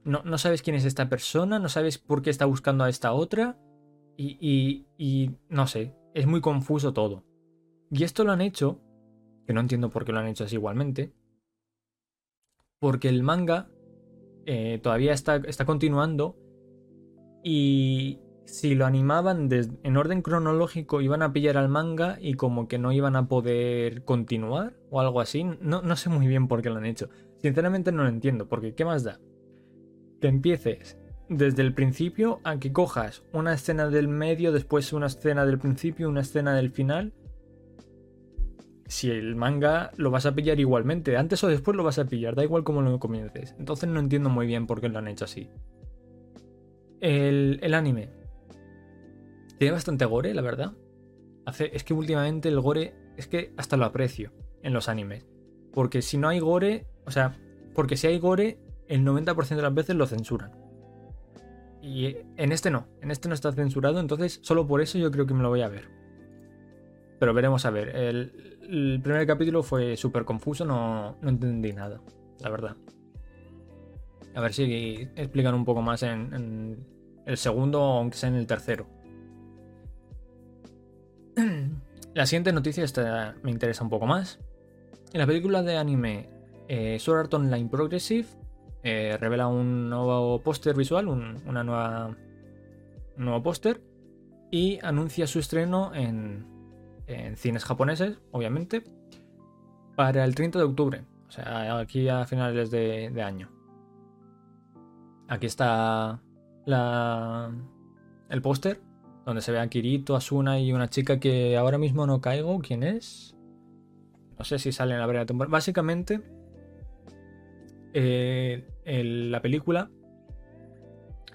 no, no, sabes quién es esta persona, no sabes por qué está buscando a esta otra. Y, no sé, es muy confuso todo. Y esto lo han hecho, que no entiendo por qué lo han hecho así igualmente, porque el manga eh, todavía está, está, continuando y si lo animaban en orden cronológico iban a pillar al manga y como que no iban a poder continuar o algo así. No, no sé muy bien por qué lo han hecho. Sinceramente no lo entiendo, porque ¿qué más da? Que empieces desde el principio a que cojas una escena del medio, después una escena del principio, una escena del final. Si el manga lo vas a pillar igualmente, antes o después lo vas a pillar, da igual cómo lo comiences. Entonces no entiendo muy bien por qué lo han hecho así. El, anime. Tiene bastante gore, la verdad. Hace, es que últimamente el gore es que hasta lo aprecio en los animes. Porque si no hay gore, o sea, porque si hay gore, el 90% de las veces lo censuran. Y en este no, en este no está censurado, entonces solo por eso yo creo que me lo voy a ver. Pero veremos a ver. El, primer capítulo fue súper confuso, no, entendí nada, la verdad. A ver si explican un poco más en, el segundo, aunque sea en el tercero. La siguiente noticia esta me interesa un poco más. En la película de anime eh, Sword Art Online Progressive eh, revela un nuevo póster visual, una nueva, un nuevo póster, y anuncia su estreno en, cines japoneses, obviamente, para el 30 de octubre, o sea, aquí a finales de, año. Aquí está la, el póster, donde se ve a Kirito, Asuna y una chica que ahora mismo no caigo. ¿Quién es? No sé si sale en la primera temporada. Básicamente, eh, la película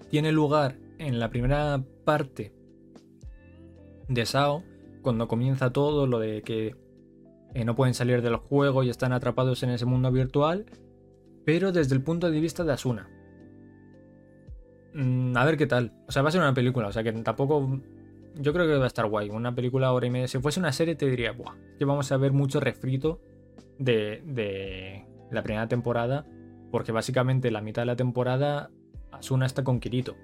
tiene lugar en la primera parte de Sao, cuando comienza todo lo de que eh, no pueden salir del juego y están atrapados en ese mundo virtual, pero desde el punto de vista de Asuna. Mm, a ver qué tal. O sea, va a ser una película, o sea que tampoco. Yo creo que va a estar guay. Una película hora y media. Si fuese una serie, te diría, Buah, que vamos a ver mucho refrito de, de la primera temporada. Porque básicamente la mitad de la temporada Asuna está con Kirito.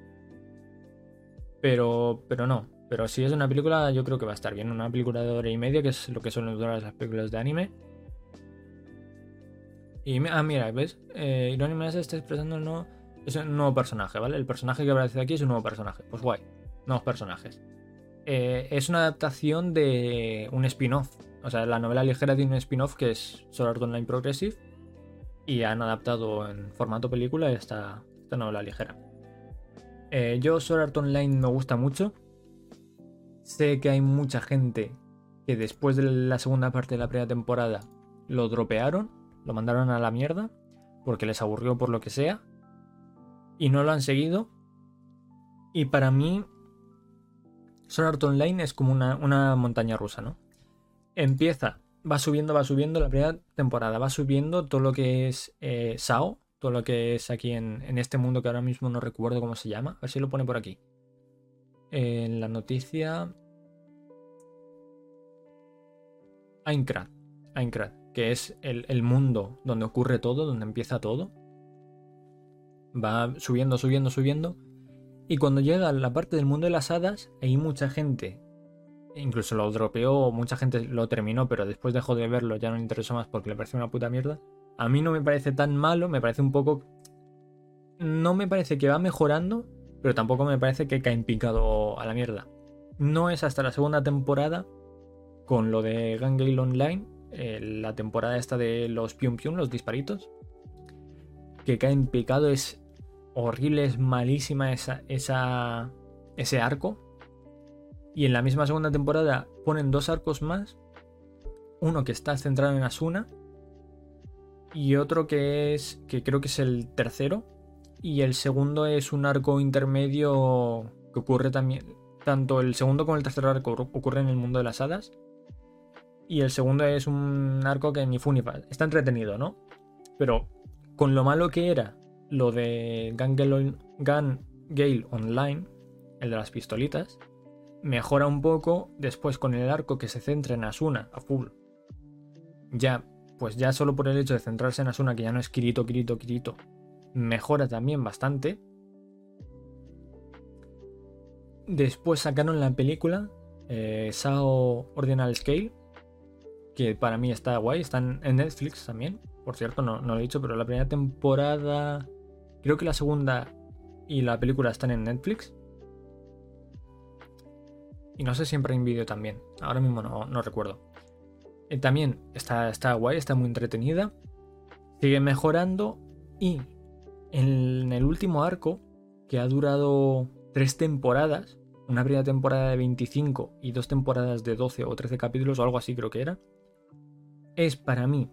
Pero, pero no. Pero si es una película, yo creo que va a estar bien. Una película de hora y media, que es lo que suelen durar las películas de anime. Y ah, mira, ¿ves? Eh, se está expresando el es un nuevo personaje, ¿vale? El personaje que aparece aquí es un nuevo personaje. Pues guay, nuevos personajes. Eh, es una adaptación de un spin-off. O sea, la novela ligera tiene un spin-off que es Sword Online Progressive. Y han adaptado en formato película esta, esta novela ligera. Eh, yo Sword Art Online me gusta mucho. Sé que hay mucha gente que después de la segunda parte de la primera temporada lo dropearon, lo mandaron a la mierda, porque les aburrió por lo que sea, y no lo han seguido. Y para mí, Sword Art Online es como una, montaña rusa, ¿no? Empieza, va subiendo, va subiendo la primera temporada, va subiendo todo lo que es eh, SAO, todo lo que es aquí en, este mundo que ahora mismo no recuerdo cómo se llama. A ver si lo pone por aquí. En la noticia. Aincrad. Aincrad, que es el, mundo donde ocurre todo, donde empieza todo. Va subiendo, subiendo, subiendo. Y cuando llega a la parte del mundo de las hadas, hay mucha gente. Incluso lo dropeó, mucha gente lo terminó, pero después dejó de verlo, ya no le interesó más porque le pareció una puta mierda a mí no me parece tan malo, me parece un poco... No me parece que va mejorando, pero tampoco me parece que cae en picado a la mierda. No es hasta la segunda temporada, con lo de Gangale Online, eh, la temporada esta de los pium pium, los disparitos, que cae en picado, es horrible, es malísima esa, ese arco. Y en la misma segunda temporada ponen dos arcos más, uno que está centrado en Asuna y otro que es, que creo que es el tercero, y el segundo es un arco intermedio que ocurre también, tanto el segundo como el tercer arco ocurre en el mundo de las hadas, y el segundo es un arco que ni funifa, está entretenido, ¿no? Pero con lo malo que era lo de Gun Gale Online, el de las pistolitas, mejora un poco después con el arco que se centra en Asuna a full. Ya pues ya solo por el hecho de centrarse en Asuna, que ya no es Kirito, Kirito, Kirito, mejora también bastante. Después sacaron la película eh, Sao Ordinal Scale, que para mí está guay, están en Netflix también. Por cierto, no, no lo he dicho, pero la primera temporada, creo que la segunda y la película están en Netflix. Y no sé si en Video también. Ahora mismo no, no recuerdo. Eh, también está, está guay, está muy entretenida. Sigue mejorando. Y en el último arco, que ha durado tres temporadas, una primera temporada de 25 y dos temporadas de 12 o 13 capítulos o algo así creo que era, es para mí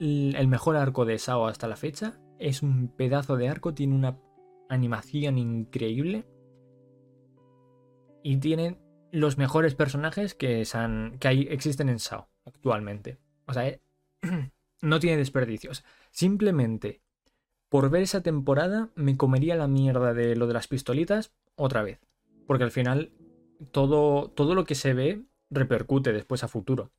el mejor arco de Sao hasta la fecha. Es un pedazo de arco, tiene una animación increíble y tiene los mejores personajes que, que hay, existen en SAO actualmente. O sea, eh, no tiene desperdicios. Simplemente por ver esa temporada me comería la mierda de lo de las pistolitas otra vez. Porque al final todo, todo lo que se ve repercute después a futuro.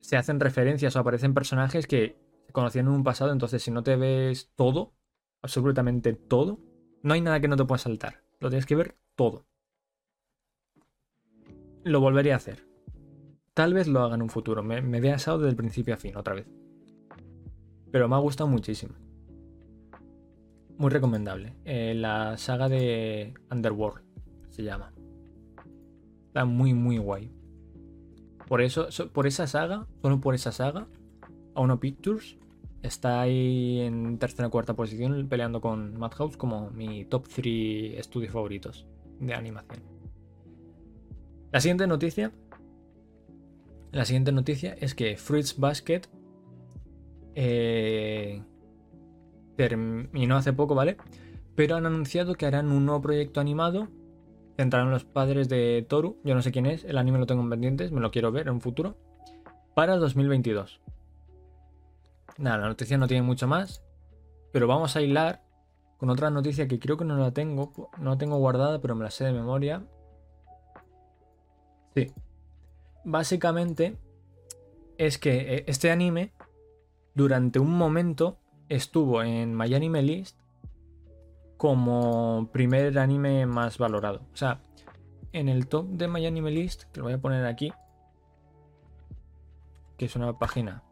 Se hacen referencias o aparecen personajes que se conocían en un pasado, entonces si no te ves todo, absolutamente todo, no hay nada que no te pueda saltar. Lo tienes que ver todo lo volvería a hacer. Tal vez lo haga en un futuro. Me, me asado desde el principio a fin, otra vez. Pero me ha gustado muchísimo. Muy recomendable. Eh, la saga de Underworld se llama. Está muy, muy guay. Por eso, por esa saga, solo por esa saga, Auno Pictures está ahí en tercera o cuarta posición peleando con Madhouse como mi top 3 estudios favoritos. de animación. La siguiente noticia. La siguiente noticia es que Fruits Basket eh, terminó hace poco, ¿vale? Pero han anunciado que harán un nuevo proyecto animado centrado en los padres de Toru. Yo no sé quién es, el anime lo tengo en pendientes, me lo quiero ver en un futuro. Para 2022. Nada, la noticia no tiene mucho más. Pero vamos a hilar con otra noticia que creo que no la tengo. No la tengo guardada, pero me la sé de memoria. Sí. Básicamente es que eh, este anime durante un momento estuvo en MyAnimeList List como primer anime más valorado. O sea, en el top de MyAnimeList, List, que lo voy a poner aquí, que es una página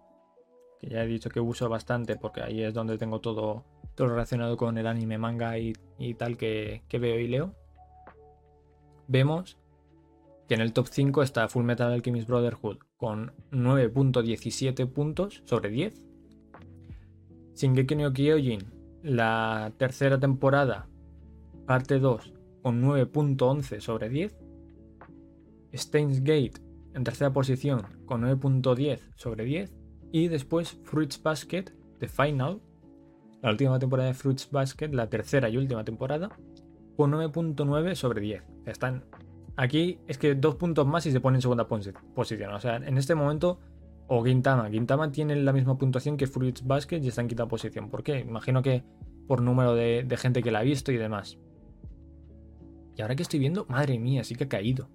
que ya he dicho que uso bastante porque ahí es donde tengo todo, todo relacionado con el anime, manga y, tal que, que, veo y leo. Vemos que en el top 5 está Full Metal Alchemist Brotherhood con 9.17 puntos sobre 10. Shingeki no Kyojin, la tercera temporada, parte 2, con 9.11 sobre 10. Steins Gate, en tercera posición, con 9.10 sobre 10. Y después Fruits Basket, The Final, la última temporada de Fruits Basket, la tercera y última temporada, con 9.9 sobre 10. Están aquí, es que dos puntos más y se pone en segunda posición. O sea, en este momento, o Gintama. Gintama tiene la misma puntuación que Fruits Basket y está en quinta posición. ¿Por qué? Imagino que por número de, gente que la ha visto y demás. Y ahora que estoy viendo, madre mía, sí que ha caído.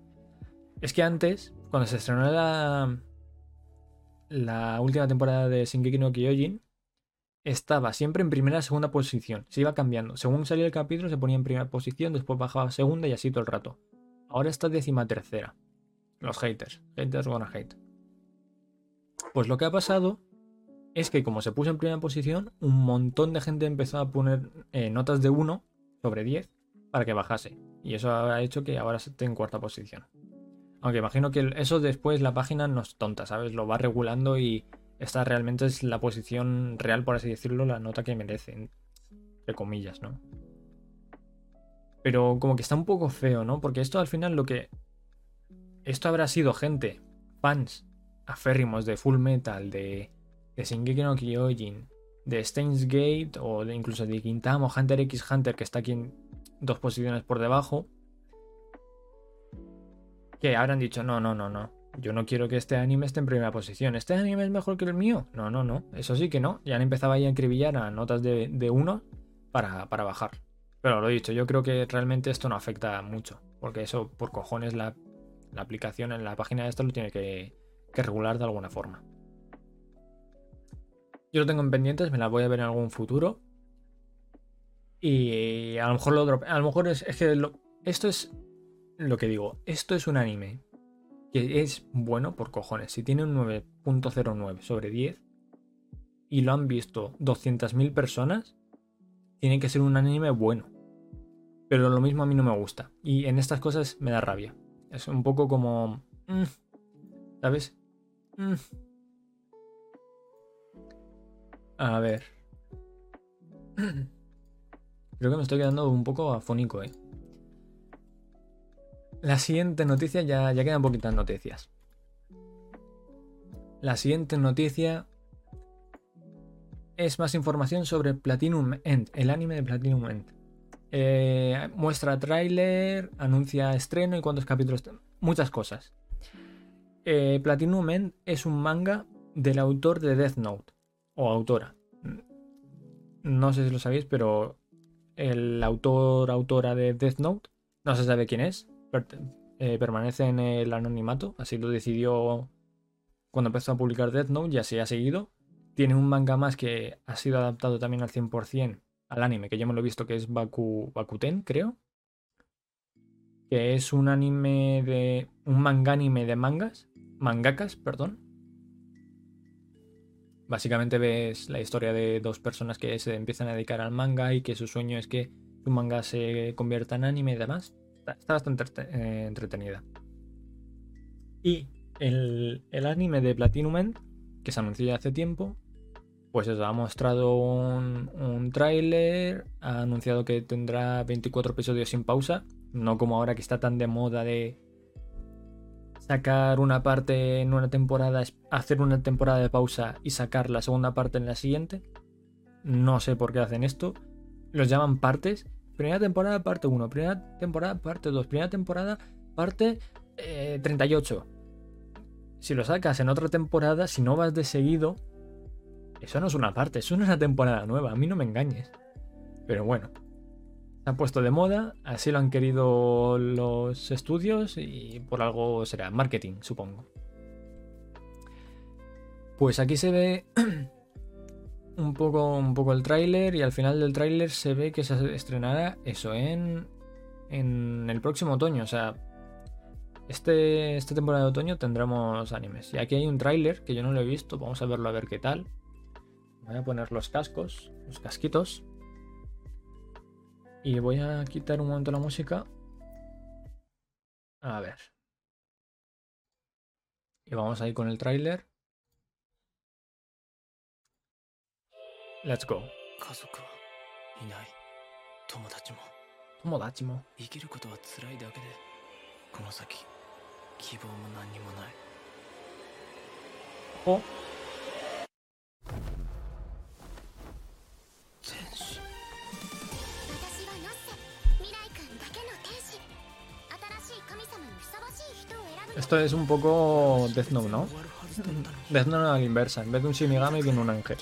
Es que antes, cuando se estrenó la, la última temporada de Shingeki no Kyojin estaba siempre en primera segunda posición. Se iba cambiando. Según salía el capítulo se ponía en primera posición, después bajaba a segunda y así todo el rato. Ahora está décima tercera. Los haters. Haters gonna hate. Pues lo que ha pasado es que como se puso en primera posición, un montón de gente empezó a poner eh, notas de 1 sobre 10 para que bajase. Y eso ha hecho que ahora esté en cuarta posición. Aunque imagino que eso después la página no es tonta, ¿sabes? Lo va regulando y esta realmente es la posición real, por así decirlo, la nota que merecen. De comillas, ¿no? Pero como que está un poco feo, ¿no? Porque esto al final lo que... Esto habrá sido gente, fans aférrimos de Full Metal, de, de Shingeki no Kyojin, de Steins Gate o de incluso de Quintama o Hunter x Hunter que está aquí en dos posiciones por debajo que habrán dicho, no, no, no, no. Yo no quiero que este anime esté en primera posición. ¿Este anime es mejor que el mío? No, no, no. Eso sí que no. Ya han empezado ahí a escribillar a notas de, de uno para, bajar. Pero lo dicho, yo creo que realmente esto no afecta mucho. Porque eso, por cojones, la, aplicación en la página de esto lo tiene que, regular de alguna forma. Yo lo tengo en pendientes, me la voy a ver en algún futuro. Y a lo mejor lo A lo mejor es, que esto es lo que digo, esto es un anime que es bueno por cojones. Si tiene un 9.09 sobre 10 y lo han visto 200.000 personas, tiene que ser un anime bueno. Pero lo mismo a mí no me gusta. Y en estas cosas me da rabia. Es un poco como... Mm, ¿Sabes? Mm. A ver. Creo que me estoy quedando un poco afónico, ¿eh? La siguiente noticia, ya, ya quedan poquitas noticias. La siguiente noticia es más información sobre Platinum End, el anime de Platinum End. Eh, muestra tráiler, anuncia estreno y cuántos capítulos. Muchas cosas. Eh, Platinum End es un manga del autor de Death Note. O autora. No sé si lo sabéis, pero el autor, autora de Death Note, no se sabe quién es. Eh, permanece en el anonimato, así lo decidió cuando empezó a publicar Death Note y así ha seguido. Tiene un manga más que ha sido adaptado también al 100% al anime, que yo me lo he visto, que es Baku, Bakuten, creo. Que es un anime de. un manga anime de mangas. Mangakas, perdón. Básicamente ves la historia de dos personas que se empiezan a dedicar al manga y que su sueño es que su manga se convierta en anime y demás. Está, bastante eh, entretenida. Y el, anime de Platinum End, que se anunció ya hace tiempo, pues eso, ha mostrado un, un tráiler, ha anunciado que tendrá 24 episodios sin pausa. No como ahora que está tan de moda de sacar una parte en una temporada, hacer una temporada de pausa y sacar la segunda parte en la siguiente. No sé por qué hacen esto. Los llaman partes. Primera temporada, parte 1. Primera temporada, parte 2. Primera temporada, parte 38. Eh, si lo sacas en otra temporada, si no vas de seguido, eso no es una parte, eso no es una temporada nueva. A mí no me engañes. Pero bueno, se ha puesto de moda, así lo han querido los estudios y por algo será marketing, supongo. Pues aquí se ve un poco, un poco el tráiler y al final del tráiler se ve que se estrenará eso en, en el próximo otoño. O sea, este, esta temporada de otoño tendremos animes. Y aquí hay un tráiler que yo no lo he visto, vamos a verlo a ver qué tal Voy a poner los cascos, los casquitos. Y voy a quitar un momento la música. A ver. Y vamos ahí con el tráiler. Let's go. いない友達も友達も生きることは辛いだけでこの先希望も何にもないお Esto es un poco Death Note, ¿no? Death Note a la inversa. En vez de un Shinigami viene un ángel.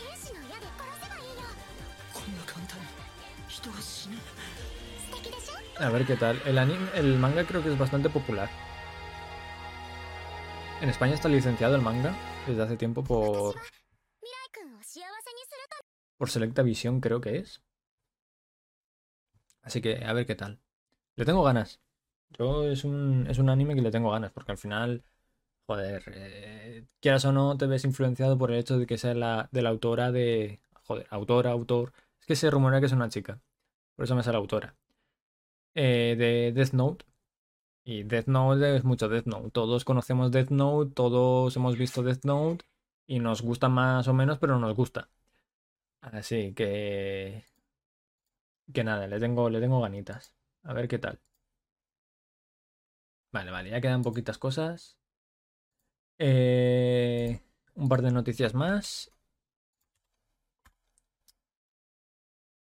A ver qué tal. El, anime, el manga creo que es bastante popular. En España está licenciado el manga desde hace tiempo por. Por Selecta Visión, creo que es. Así que a ver qué tal. Le tengo ganas. Yo es un, es un anime que le tengo ganas, porque al final, joder, eh, quieras o no, te ves influenciado por el hecho de que sea la, de la autora de. Joder, autora, autor. Es que se rumorea que es una chica. Por eso me sale autora. Eh, de Death Note. Y Death Note es mucho Death Note. Todos conocemos Death Note, todos hemos visto Death Note y nos gusta más o menos, pero nos gusta. Así que. Que nada, le tengo, le tengo ganitas. A ver qué tal. Vale, vale, ya quedan poquitas cosas. Eh, un par de noticias más.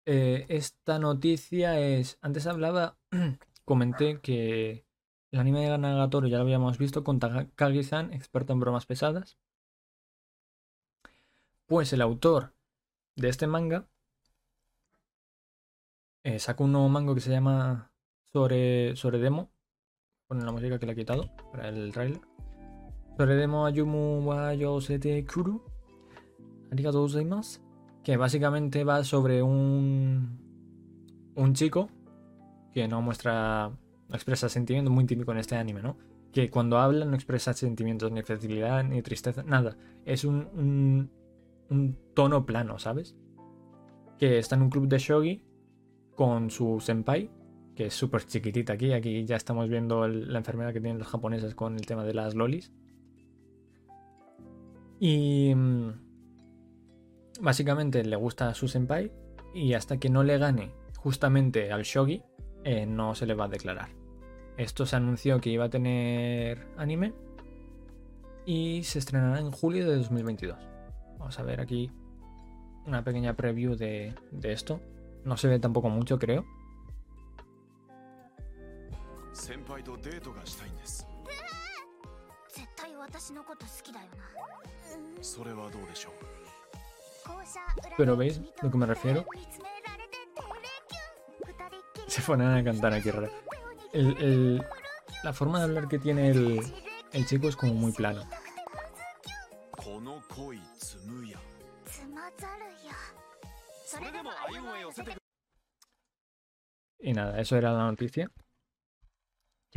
Eh, esta noticia es. Antes hablaba. comenté que el anime de Nagatoro ya lo habíamos visto con Takagi-san, experto en bromas pesadas. Pues el autor de este manga eh, sacó un nuevo manga que se llama Sobre, sobre Demo. Ponen la música que le ha quitado para el trailer. Sobre Demo Ayumu wa Yosete Kuru. Que básicamente va sobre un. Un chico que no muestra no expresa sentimientos, muy típico en este anime, ¿no? Que cuando habla no expresa sentimientos, ni felicidad, ni tristeza, nada. Es un, un, tono plano, ¿sabes? Que está en un club de shogi con su senpai, que es súper chiquitita aquí. Aquí ya estamos viendo la enfermedad que tienen los japoneses con el tema de las lolis. Y mm, básicamente le gusta a su senpai y hasta que no le gane justamente al shogi, eh, no se le va a declarar. Esto se anunció que iba a tener anime y se estrenará en julio de 2022. Vamos a ver aquí una pequeña preview de, esto. No se ve tampoco mucho, creo. Pero veis lo que me refiero. Se ponen a cantar aquí raro. La forma de hablar que tiene el, el chico es como muy plano. Y nada, eso era la noticia.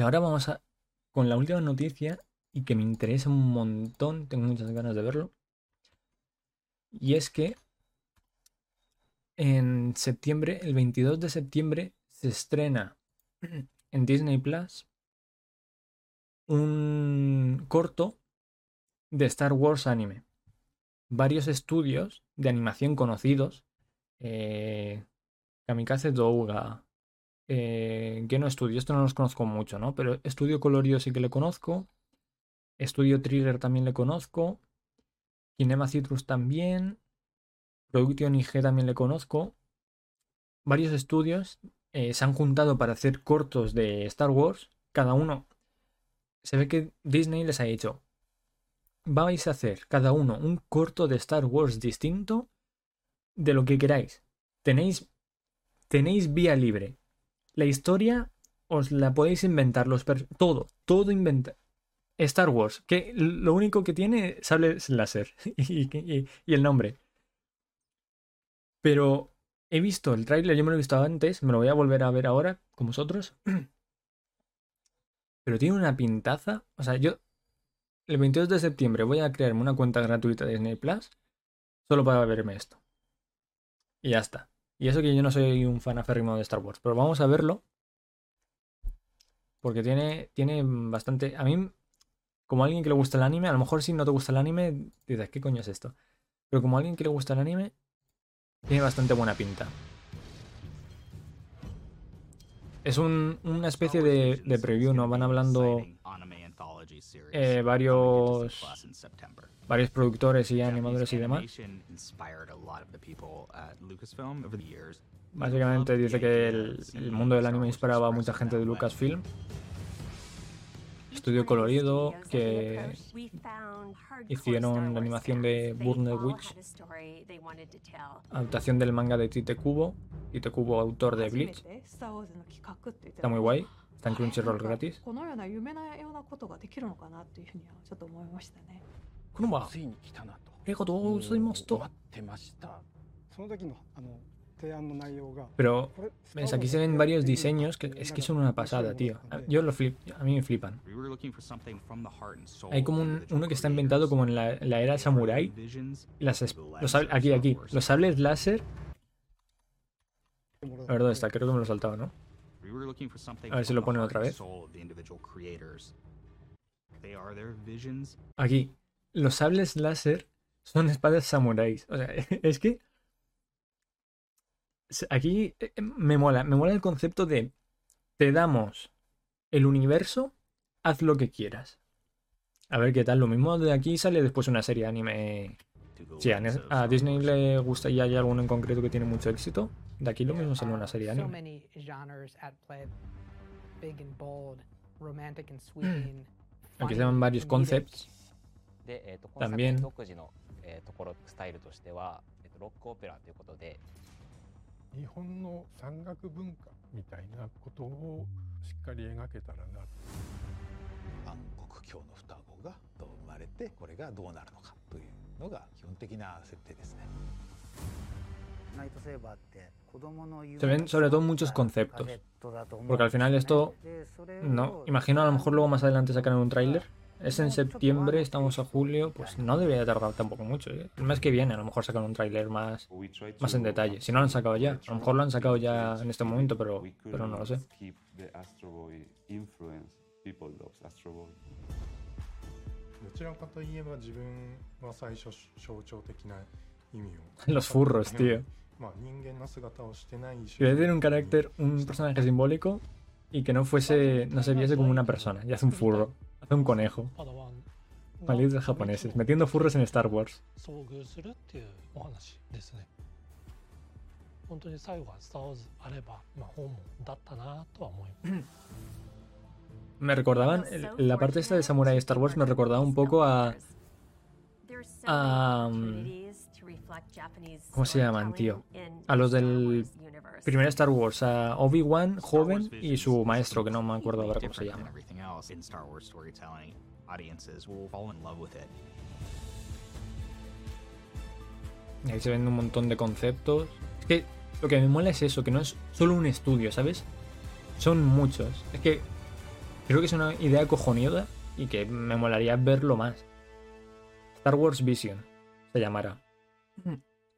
Ahora vamos a con la última noticia y que me interesa un montón, tengo muchas ganas de verlo. Y es que en septiembre, el 22 de septiembre, se estrena en Disney Plus un corto de Star Wars anime. Varios estudios de animación conocidos, eh, Kamikaze Douga, Eh, no Studio, esto no los conozco mucho, ¿no? Pero Estudio Colorido sí que le conozco. Estudio Trigger también le conozco. Kinema Citrus también. Production IG también le conozco. Varios estudios eh, se han juntado para hacer cortos de Star Wars. Cada uno. Se ve que Disney les ha dicho. Vais a hacer cada uno un corto de Star Wars distinto de lo que queráis. Tenéis, tenéis vía libre. La historia os la podéis inventar. Los todo, todo inventa. Star Wars, que lo único que tiene sables láser y, y el nombre. Pero he visto el tráiler, yo me lo he visto antes, me lo voy a volver a ver ahora con vosotros. Pero tiene una pintaza. O sea, yo el 22 de septiembre voy a crearme una cuenta gratuita de Disney Plus solo para verme esto. Y ya está. Y eso que yo no soy un fan aférrimo de Star Wars, pero vamos a verlo. Porque tiene, tiene bastante... A mí, como alguien que le gusta el anime, a lo mejor si no te gusta el anime, dices, ¿qué coño es esto? Pero como alguien que le gusta el anime, tiene bastante buena pinta. Es un, una especie de, de, preview, ¿no? Van hablando eh, varios, varios productores y animadores y demás. Básicamente dice que el, el mundo del anime inspiraba a mucha gente de Lucasfilm estudio colorido que hicieron la animación de Burner Witch, adaptación del manga de Tite Kubo, Tite Kubo autor de Bleach. Está muy guay, está en Crunchyroll gratis. ¿Cómo va? Pero, ves, aquí se ven varios diseños que es que son una pasada, tío. Yo lo flip, a mí me flipan. Hay como uno que está inventado como en la, era samurai. Las, aquí, aquí. Los sables láser. A ver dónde está, creo que me lo he saltado, ¿no? A ver si lo ponen otra vez. Aquí. Los sables láser son espadas samuráis. O sea, es que aquí eh, eh, me mola, me mola el concepto de te damos el universo, haz lo que quieras. A ver qué tal, lo mismo de aquí sale después una serie de anime. Sí, a, Disney le gusta y hay alguno en concreto que tiene mucho éxito. De aquí lo mismo sale una serie de anime. Aquí se ven varios concepts. で、えー、とこの作品独自の、えー、ところスタイルとしては、えー、とロックオペラということで。日本の山岳文化みたいなことをしっかり描けたらな。暗黒教の双子がどう生まれてこれがどうなるのかというのが基本的な設定ですね。También sobre todo muchos conceptos. Porque al final esto... No, imagino a lo mejor luego más adelante sacar un tráiler. Es en septiembre, estamos a julio, pues no debería tardar tampoco mucho. ¿eh? El mes que viene a lo mejor sacan un tráiler más, más en detalle. Si no lo han sacado ya, a lo mejor lo han sacado ya en este momento, pero, pero no lo sé. Los furros, tío. Quiere tener un carácter, un personaje simbólico y que no fuese, no se viese como una persona, ya hace un furro. Hace un conejo. Malditos japoneses, metiendo furros en Star Wars. Me recordaban, la parte esta de Samurai Star Wars me recordaba un poco a... a ¿Cómo se llaman, tío? A los del primer Star Wars, a Obi-Wan joven y su maestro, que no me acuerdo ahora cómo se llama. Ahí se ven un montón de conceptos. Es que lo que me mola es eso, que no es solo un estudio, ¿sabes? Son muchos. Es que creo que es una idea cojonuda y que me molaría verlo más. Star Wars Vision se llamará.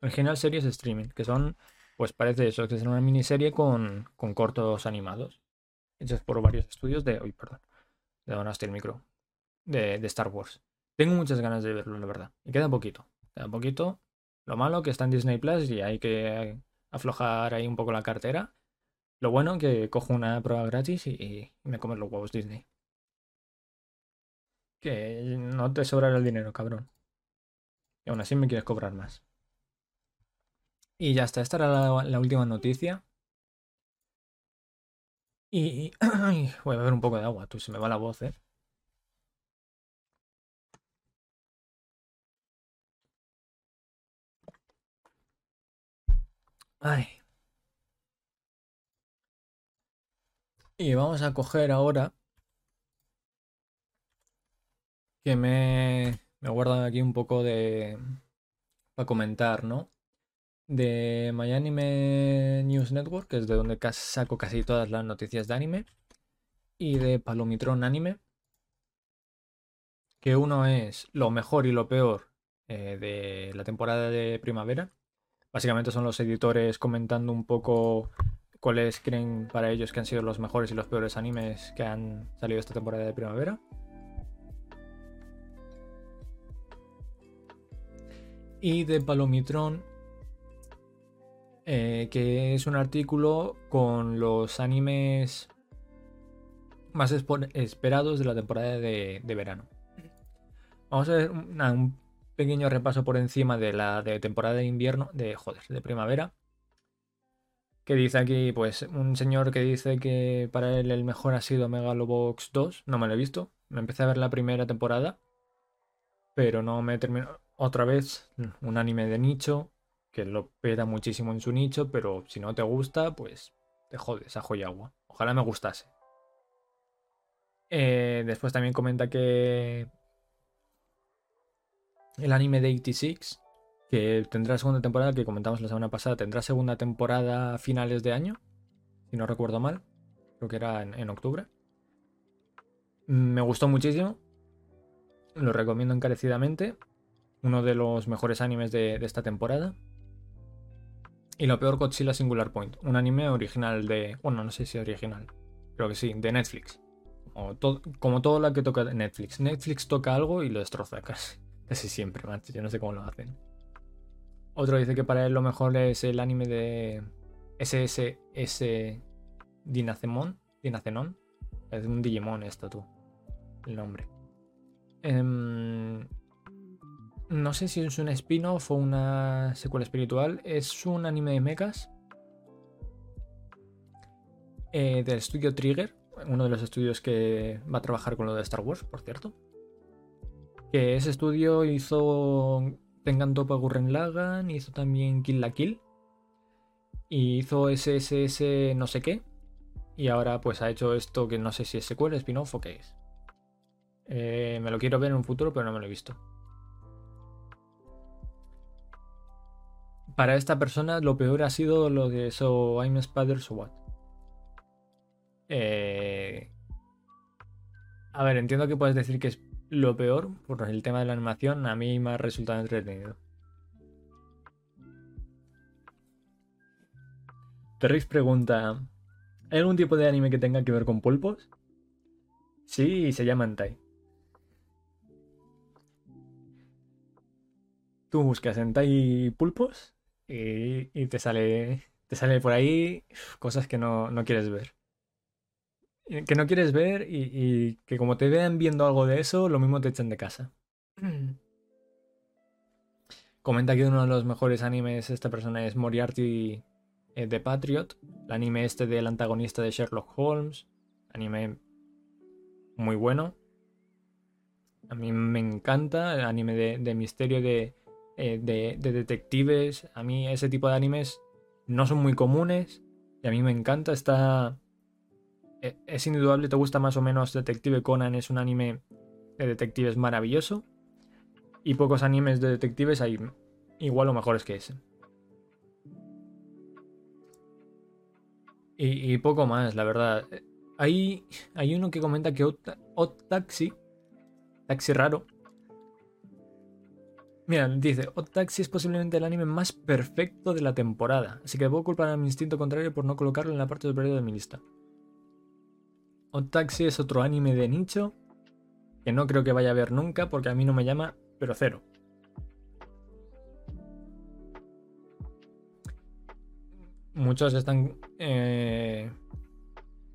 Original series de streaming, que son, pues parece eso, que es una miniserie con, con cortos animados. Hechos por varios estudios de. Uy, perdón. De donaste el micro. De, de, Star Wars. Tengo muchas ganas de verlo, la verdad. Y queda poquito. Queda poquito. Lo malo que está en Disney Plus y hay que aflojar ahí un poco la cartera. Lo bueno que cojo una prueba gratis y, y me comes los huevos Disney. Que no te sobrará el dinero, cabrón. Y aún así me quieres cobrar más. Y ya está, esta era la, última noticia. Y, voy a beber un poco de agua, tú se me va la voz, eh. Ay. Y vamos a coger ahora que me, me guardan aquí un poco de... para comentar, ¿no? De MyAnime News Network, que es de donde saco casi todas las noticias de anime. Y de Palomitron Anime. Que uno es lo mejor y lo peor eh, de la temporada de primavera. Básicamente son los editores comentando un poco cuáles creen para ellos que han sido los mejores y los peores animes que han salido esta temporada de primavera. Y de Palomitron, eh, que es un artículo con los animes más esperados de la temporada de, verano. Vamos a ver un pequeño repaso por encima de la temporada de invierno, de joder, de primavera. Que dice aquí, pues, un señor que dice que para él el mejor ha sido Megalobox 2. No me lo he visto. Me empecé a ver la primera temporada. Pero no me terminó. Otra vez, un anime de nicho. Que lo peta muchísimo en su nicho. Pero si no te gusta, pues te jodes a joya agua. Ojalá me gustase. Eh, después también comenta que el anime de 86, que tendrá segunda temporada, que comentamos la semana pasada, tendrá segunda temporada a finales de año, si no recuerdo mal, creo que era en, octubre. Me gustó muchísimo, lo recomiendo encarecidamente, uno de los mejores animes de, esta temporada. Y lo peor, Godzilla Singular Point, un anime original de, bueno, no sé si original, creo que sí, de Netflix. como todo lo que toca Netflix. Netflix toca algo y lo destroza casi. Casi siempre, macho. Yo no sé cómo lo hacen. Otro dice que para él lo mejor es el anime de SSS Dinacemon. Dinacenon. Es un Digimon esto, tú. El nombre. Em, no sé si es un spin-off o una secuela espiritual. Es un anime de mechas. Eh, del estudio Trigger. Uno de los estudios que va a trabajar con lo de Star Wars, por cierto. Que ese estudio hizo Tengan Topa Gurren Lagan, hizo también Kill la Kill. Y hizo SSS no sé qué. Y ahora pues ha hecho esto que no sé si es secuela, spin-off o qué es. Eh, me lo quiero ver en un futuro, pero no me lo he visto. Para esta persona lo peor ha sido lo de So I'm Spider So What. Eh... A ver, entiendo que puedes decir que es lo peor, por el tema de la animación, a mí me ha resultado entretenido. Terrix pregunta: ¿Hay algún tipo de anime que tenga que ver con pulpos? Sí, se llama Entai. Tú buscas Entai pulpos y, te sale te sale por ahí cosas que no quieres ver que no quieres ver y, que como te vean viendo algo de eso, lo mismo te echen de casa. Comenta que uno de los mejores animes esta persona es Moriarty eh, de Patriot, el anime este del antagonista de Sherlock Holmes, anime muy bueno. A mí me encanta el anime de, misterio de, eh, de, de detectives. A mí ese tipo de animes no son muy comunes y a mí me encanta. Está e, es indudable, te gusta más o menos Detective Conan, es un anime de detectives maravilloso. Y pocos animes de detectives hay igual o mejores que ese. Y, poco más, la verdad. Hay, hay uno que comenta que Odd Taxi, Taxi raro. Mira, dice, Odd es posiblemente el anime más perfecto de la temporada, así que debo culpar a mi instinto contrario por no colocarlo en la parte superior de mi lista. Taxi es otro anime de nicho que no creo que vaya a ver nunca porque a mí no me llama, pero cero. Muchos están eh,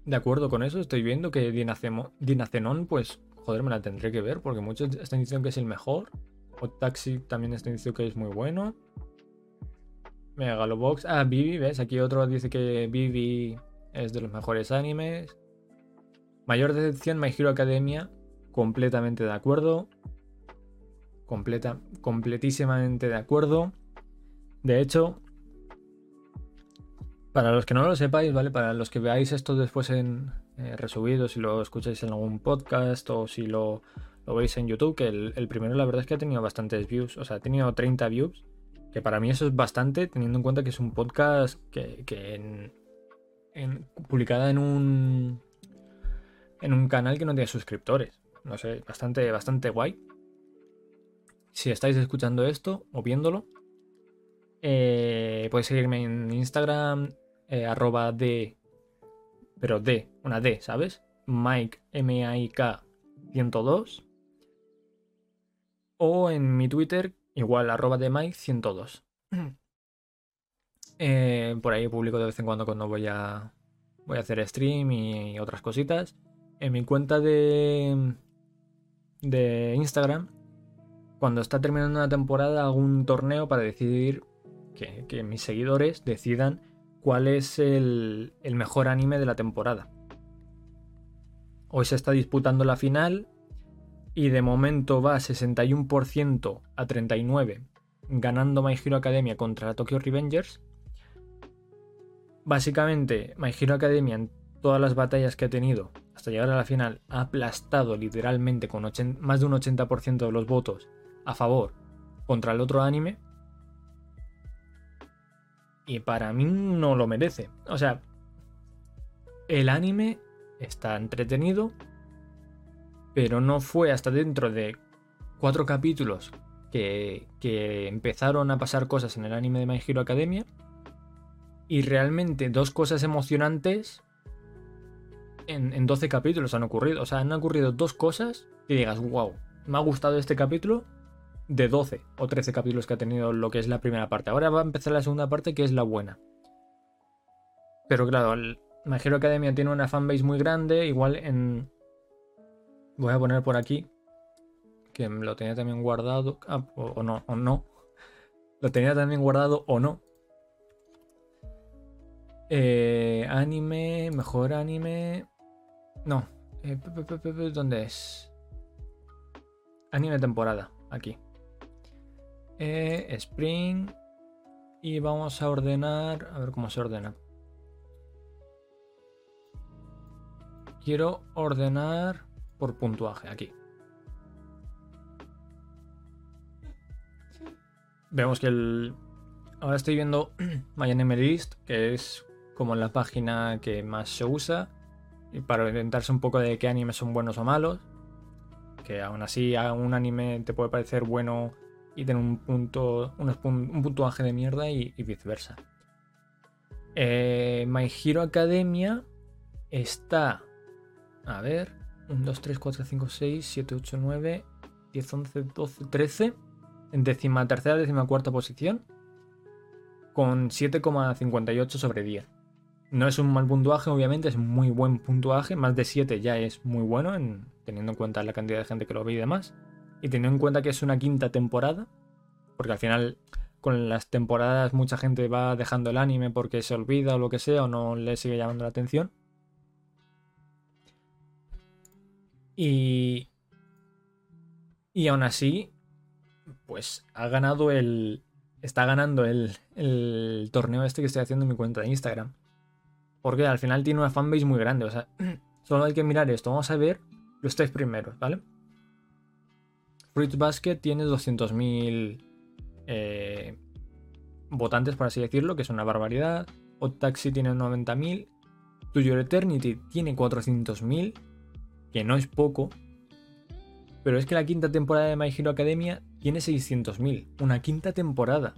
de acuerdo con eso. Estoy viendo que Dinacenon, pues, joder, me la tendré que ver porque muchos están diciendo que es el mejor. O Taxi también están diciendo que es muy bueno. Megalobox. Ah, Vivi, ¿ves? Aquí otro dice que Vivi es de los mejores animes. Mayor decepción, My Hero Academia. Completamente de acuerdo. Completa, completísimamente de acuerdo. De hecho, para los que no lo sepáis, ¿vale? Para los que veáis esto después en eh, resubido, si lo escucháis en algún podcast o si lo, veis en YouTube, que el, primero la verdad es que ha tenido bastantes views, o sea, ha tenido 30 views, que para mí eso es bastante, teniendo en cuenta que es un podcast que, publicada en un, en un canal que no tiene suscriptores. No sé, bastante, bastante guay. Si estáis escuchando esto o viéndolo, eh, podéis seguirme en Instagram, eh, arroba D, pero D, una D, ¿sabes? Mike, M-A-I-K 102. O en mi Twitter, igual, arroba de Mike 102. Eh, por ahí publico de vez en cuando cuando voy a, voy a hacer stream y otras cositas. En mi cuenta de, de Instagram, cuando está terminando una temporada, hago un torneo para decidir que, mis seguidores decidan cuál es el, mejor anime de la temporada. Hoy se está disputando la final y de momento va 61% a 39 ganando My Hero Academia contra Tokyo Revengers. Básicamente, My Hero Academia en todas las batallas que ha tenido hasta llegar a la final ha aplastado literalmente con más de un 80% de los votos a favor contra el otro anime y para mí no lo merece. O sea, el anime está entretenido, pero no fue hasta dentro de cuatro capítulos que, empezaron a pasar cosas en el anime de My Hero Academia. Y realmente dos cosas emocionantes en, en 12 capítulos han ocurrido. O sea, han ocurrido dos cosas que digas, wow, me ha gustado este capítulo de 12 o 13 capítulos que ha tenido lo que es la primera parte. Ahora va a empezar la segunda parte que es la buena. Pero claro, My Hero Academia tiene una fanbase muy grande, igual en... Voy a poner por aquí, que lo tenía también guardado, ah, o, no, o no. Lo tenía también guardado o no. Eh, anime, mejor anime. No. Eh, ¿Dónde es? Anime temporada, aquí. Eh, Spring. Y vamos a ordenar. A ver cómo se ordena. Quiero ordenar por puntuaje aquí. Vemos que el. Ahora estoy viendo My List, que es como la página que más se usa. Y para orientarse un poco de qué animes son buenos o malos. Que aún así a un anime te puede parecer bueno y tener un punto un puntuaje de mierda y, viceversa. Eh, My Hero Academia está. A ver. 1, 2, 3, 4, 5, 6, 7, 8, 9, 10, 11, 12, 13. En décima tercera, décima cuarta posición. Con 7,58 sobre 10. No es un mal puntuaje, obviamente, es muy buen puntuaje. Más de 7 ya es muy bueno, teniendo en cuenta la cantidad de gente que lo ve y demás. Y teniendo en cuenta que es una quinta temporada, porque al final con las temporadas mucha gente va dejando el anime porque se olvida o lo que sea o no le sigue llamando la atención. Y, y aún así, pues ha ganado el... Está ganando el, el torneo este que estoy haciendo en mi cuenta de Instagram. Porque al final tiene una fanbase muy grande. O sea, solo hay que mirar esto. Vamos a ver los tres primeros, ¿vale? Fruits Basket tiene 200.000 eh, votantes, por así decirlo, que es una barbaridad. Hot Taxi tiene 90.000. To Your Eternity tiene 400.000, que no es poco. Pero es que la quinta temporada de My Hero Academia tiene 600.000. Una quinta temporada.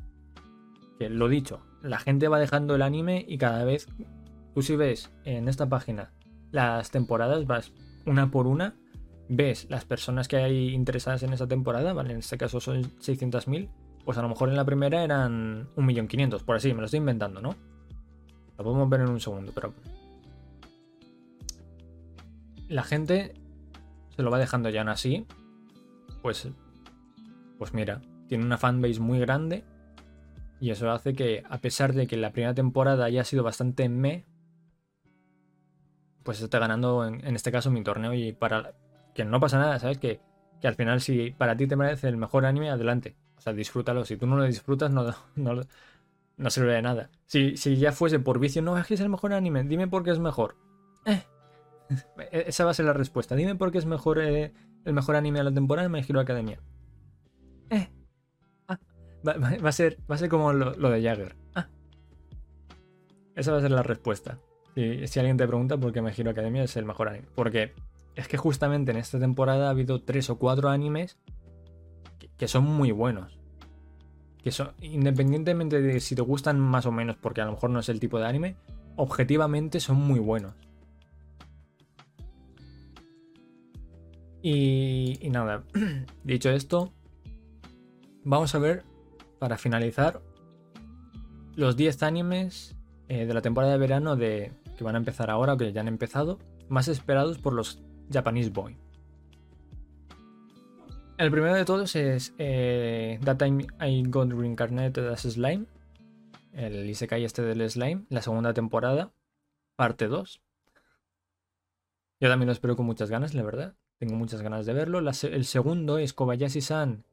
Que lo dicho, la gente va dejando el anime y cada vez, tú si ves en esta página las temporadas, vas una por una ves las personas que hay interesadas en esa temporada, ¿vale? En este caso son 600.000, pues a lo mejor en la primera eran 1.500.000, por así, me lo estoy inventando, ¿no? Lo podemos ver en un segundo, pero. La gente se lo va dejando ya así. Pues. Pues mira, tiene una fanbase muy grande. Y eso hace que, a pesar de que la primera temporada haya sido bastante me, pues esté ganando en, en este caso mi torneo. Y para. Que no pasa nada, ¿sabes? Que, que al final, si para ti te merece el mejor anime, adelante. O sea, disfrútalo. Si tú no lo disfrutas, no, no, no sirve de nada. Si, si ya fuese por vicio, no, es que es el mejor anime, dime por qué es mejor. Eh. Esa va a ser la respuesta. Dime por qué es mejor eh, el mejor anime de la temporada en My Hero Academia. Eh. Ah. Va, va, a ser, va a ser como lo, lo de Jagger. Ah. Esa va a ser la respuesta. Si, si alguien te pregunta por qué My Hero Academia es el mejor anime. Porque es que justamente en esta temporada ha habido tres o cuatro animes que son muy buenos. Que son, independientemente de si te gustan más o menos, porque a lo mejor no es el tipo de anime, objetivamente son muy buenos. Y, y nada, dicho esto, vamos a ver, para finalizar, los 10 animes eh, de la temporada de verano de, que van a empezar ahora, o que ya han empezado, más esperados por los Japanese Boy. El primero de todos es eh, That Time I Got Reincarnated as Slime. El Isekai este del Slime. La segunda temporada. Parte 2. Yo también lo espero con muchas ganas, la verdad. Tengo muchas ganas de verlo. El segundo es Kobayashi-san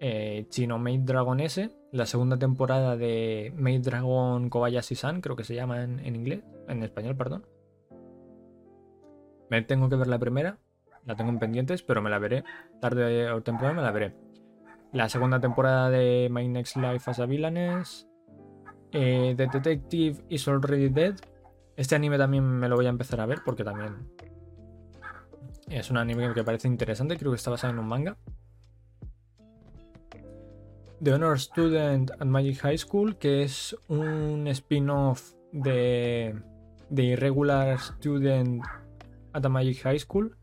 eh, Chino Maid Dragon S. La segunda temporada de Maid Dragon Kobayashi-san, creo que se llama en, en inglés. En español, perdón. Me tengo que ver la primera la tengo en pendientes, pero me la veré. Tarde o temprano me la veré. La segunda temporada de My Next Life as a Villainess. Eh, The Detective is Already Dead. Este anime también me lo voy a empezar a ver porque también es un anime que parece interesante. Creo que está basado en un manga. The Honor Student at Magic High School, que es un spin-off de, de Irregular Student at Magic High School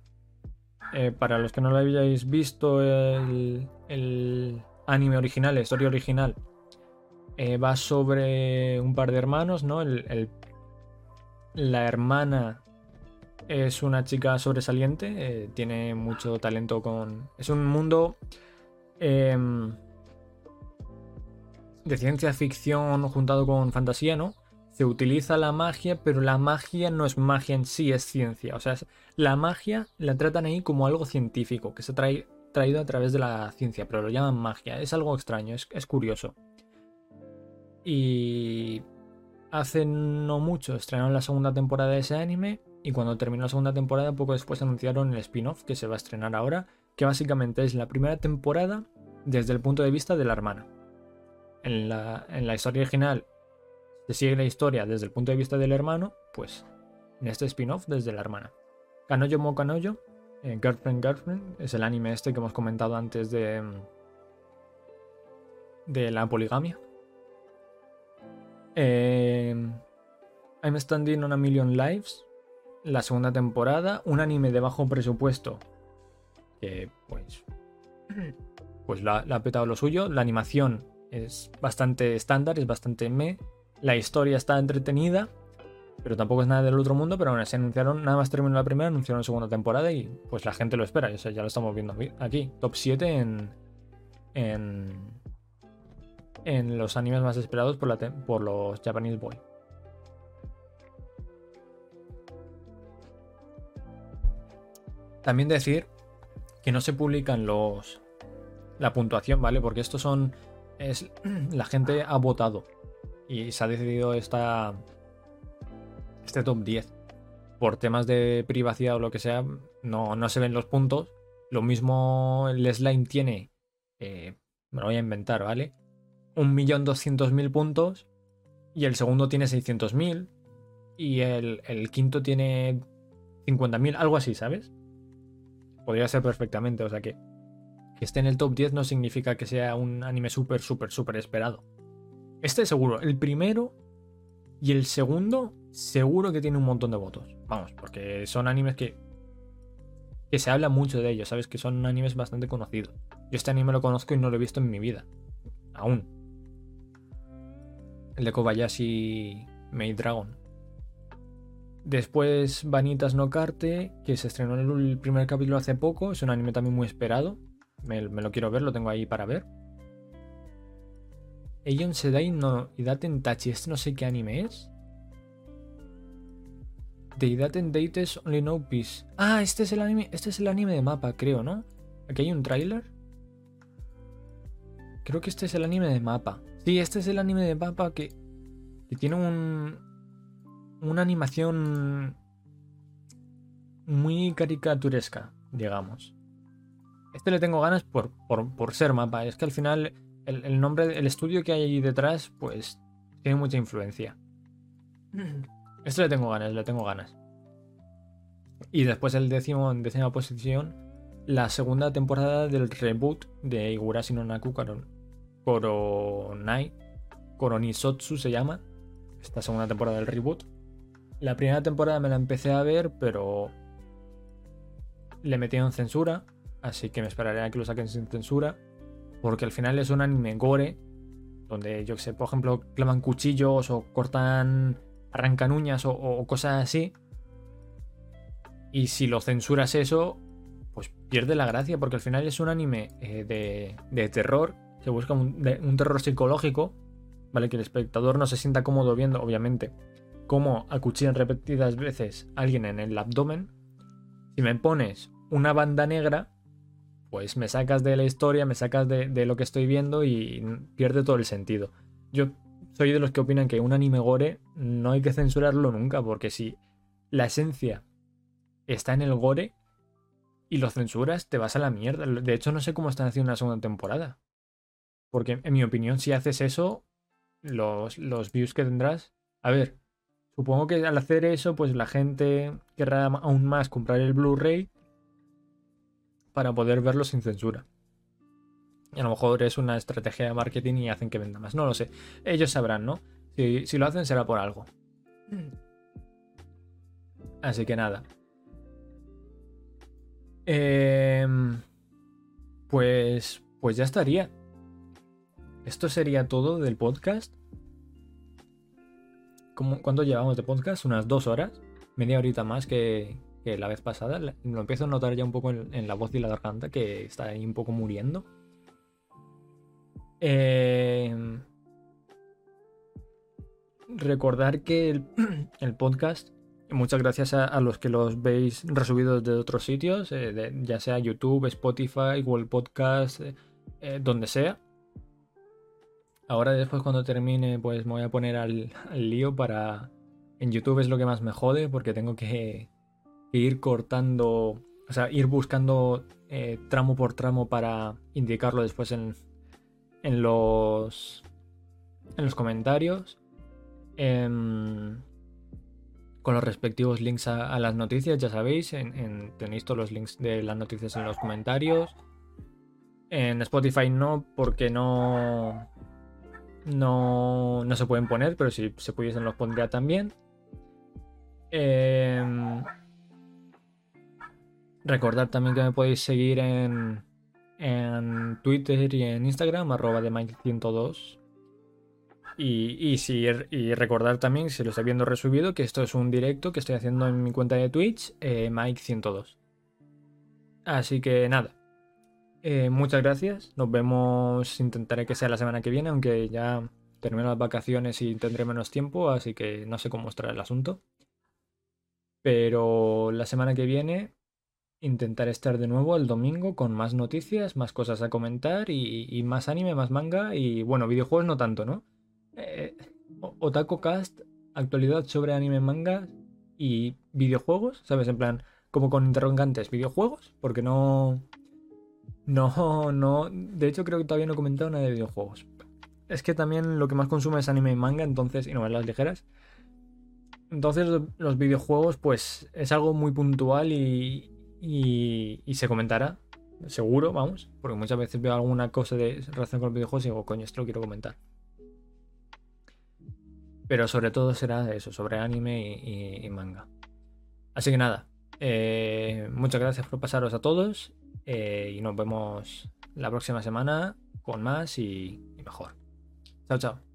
eh, para los que no lo habíais visto, el, anime original, la historia original, eh, va sobre un par de hermanos, ¿no? la hermana es una chica sobresaliente, eh, tiene mucho talento con... Es un mundo em, de ciencia ficción juntado con fantasía, ¿no? se utiliza la magia, pero la magia no es magia en sí, es ciencia. O sea, la magia la tratan ahí como algo científico, que se ha traído a través de la ciencia, pero lo llaman magia. Es algo extraño, es, es curioso. Y hace no mucho estrenaron la segunda temporada de ese anime y cuando terminó la segunda temporada poco después anunciaron el spin-off que se va a estrenar ahora, que básicamente es la primera temporada desde el punto de vista de la hermana. En la, en la historia original se sigue la historia desde el punto de vista del hermano, pues en este spin-off desde la hermana. Kanoyo Mo Kanoyo, eh, Girlfriend Girlfriend, es el anime este que hemos comentado antes de, de la poligamia. Eh, I'm Standing on a Million Lives, la segunda temporada, un anime de bajo presupuesto que pues, pues la, la ha petado lo suyo. La animación es bastante estándar, es bastante me. La historia está entretenida, pero tampoco es nada del otro mundo. Pero bueno, se anunciaron, nada más terminó la primera, anunciaron la segunda temporada y pues la gente lo espera. O ya lo estamos viendo aquí. Top 7 en, en, en los animes más esperados por, la por los Japanese Boy. También decir que no se publican los la puntuación, ¿vale? Porque estos son es la gente ha votado y se ha decidido esta, este top 10. Por temas de privacidad o lo que sea, no, no se ven los puntos. Lo mismo el slime tiene, eh, me lo voy a inventar, ¿vale? 1.200.000 puntos y el segundo tiene 600.000 y el, el, quinto tiene 50.000, algo así, ¿sabes? Podría ser perfectamente, o sea que que esté en el top 10 no significa que sea un anime súper, súper, súper esperado. Este seguro, el primero y el segundo seguro que tiene un montón de votos. Vamos, porque son animes que que se habla mucho de ellos, ¿sabes? Que son animes bastante conocidos. Yo este anime lo conozco y no lo he visto en mi vida. Aún. El de Kobayashi Maid Dragon. Después Vanitas no Carte, que se estrenó el primer capítulo hace poco. Es un anime también muy esperado. Me, lo quiero ver, lo tengo ahí para ver. Eion Sedai no Idaten Tachi. Este no sé qué anime es. The Idaten Dates Only No Peace. Ah, este es el anime. Este es el anime de mapa, creo, ¿no? Aquí hay un tráiler. Creo que este es el anime de mapa. Sí, este es el anime de mapa que, que tiene un, una animación muy caricaturesca, digamos. Este le tengo ganas por, por, ser mapa. Es que al final el, nombre, el estudio que hay ahí detrás, pues tiene mucha influencia. Este le tengo ganas, le tengo ganas. Y después el décimo en décima posición, la segunda temporada del reboot de Igurashi no Naku Koronai. Koronisotsu se llama. Esta segunda temporada del reboot. La primera temporada me la empecé a ver, pero le metieron censura, así que me esperaré a que lo saquen sin censura, porque al final es un anime gore, donde yo que sé, por ejemplo, clavan cuchillos o cortan, arrancan uñas o, cosas así. Y si lo censuras eso, pues pierde la gracia, porque al final es un anime eh, de, terror, se busca un, un terror psicológico, ¿vale? Que el espectador no se sienta cómodo viendo, obviamente cómo acuchillan repetidas veces a alguien en el abdomen, si me pones una banda negra, pues me sacas de la historia, me sacas de, lo que estoy viendo y pierde todo el sentido. Yo soy de los que opinan que un anime gore no hay que censurarlo nunca, porque si la esencia está en el gore y lo censuras, te vas a la mierda. De hecho, no sé cómo están haciendo una segunda temporada. Porque en mi opinión, si haces eso, los, los views que tendrás... A ver, Supongo que al hacer eso, pues la gente querrá aún más comprar el Blu-ray para poder verlo sin censura. Y a lo mejor es una estrategia de marketing y hacen que venda más. No lo sé. Ellos sabrán, ¿no? Si, lo hacen será por algo. Así que nada. Em, pues, pues ya estaría. Esto sería todo del podcast. ¿Cuánto llevamos de podcast? Unas dos horas, media horita más que, la vez pasada. Lo empiezo a notar ya un poco en, la voz y la garganta, que está ahí un poco muriendo. Em, recordar que el, podcast, muchas gracias a, los que los veis resubidos de otros sitios, eh, ya sea YouTube, Spotify, Google Podcast, eh, eh, donde sea. Ahora después cuando termine pues me voy a poner al, lío para... En YouTube es lo que más me jode porque tengo que, ir cortando, o sea, ir buscando eh, tramo por tramo para indicarlo después en, en los en los comentarios. Em, con los respectivos links a, las noticias ya sabéis tenéis todos los links de las noticias en los comentarios. En Spotify no porque no no, no se pueden poner, pero si se pudiesen los pondría también. Recordad también que me podéis seguir en, en Twitter y en Instagram, arroba de Mike102. Y, y, si, y recordar también, si lo estáis viendo resubido, que esto es un directo que estoy haciendo en mi cuenta de Twitch, eh, Mike102. Así que nada, eh, muchas gracias. Nos vemos. Intentaré que sea la semana que viene, aunque ya termino las vacaciones y tendré menos tiempo, así que no sé cómo estará el asunto. Pero la semana que viene intentaré estar de nuevo el domingo con más noticias, más cosas a comentar y, más anime, más manga y bueno, videojuegos no tanto, ¿no? Eh, Otaku Cast, actualidad sobre anime, manga y videojuegos, ¿sabes? En plan, como con interrogantes, videojuegos, porque no no, no. De hecho, creo que todavía no he comentado nada de videojuegos. Es que también lo que más consume es anime y manga, entonces, y novelas ligeras. Entonces, los videojuegos, pues, es algo muy puntual y, y, se comentará. Seguro, vamos. Porque muchas veces veo alguna cosa de relación con los videojuegos y digo, coño, esto lo quiero comentar. Pero sobre todo será eso, sobre anime y, manga. Así que nada. Eh, muchas gracias por pasaros a todos eh, y nos vemos la próxima semana con más y, y mejor. Chao, chao.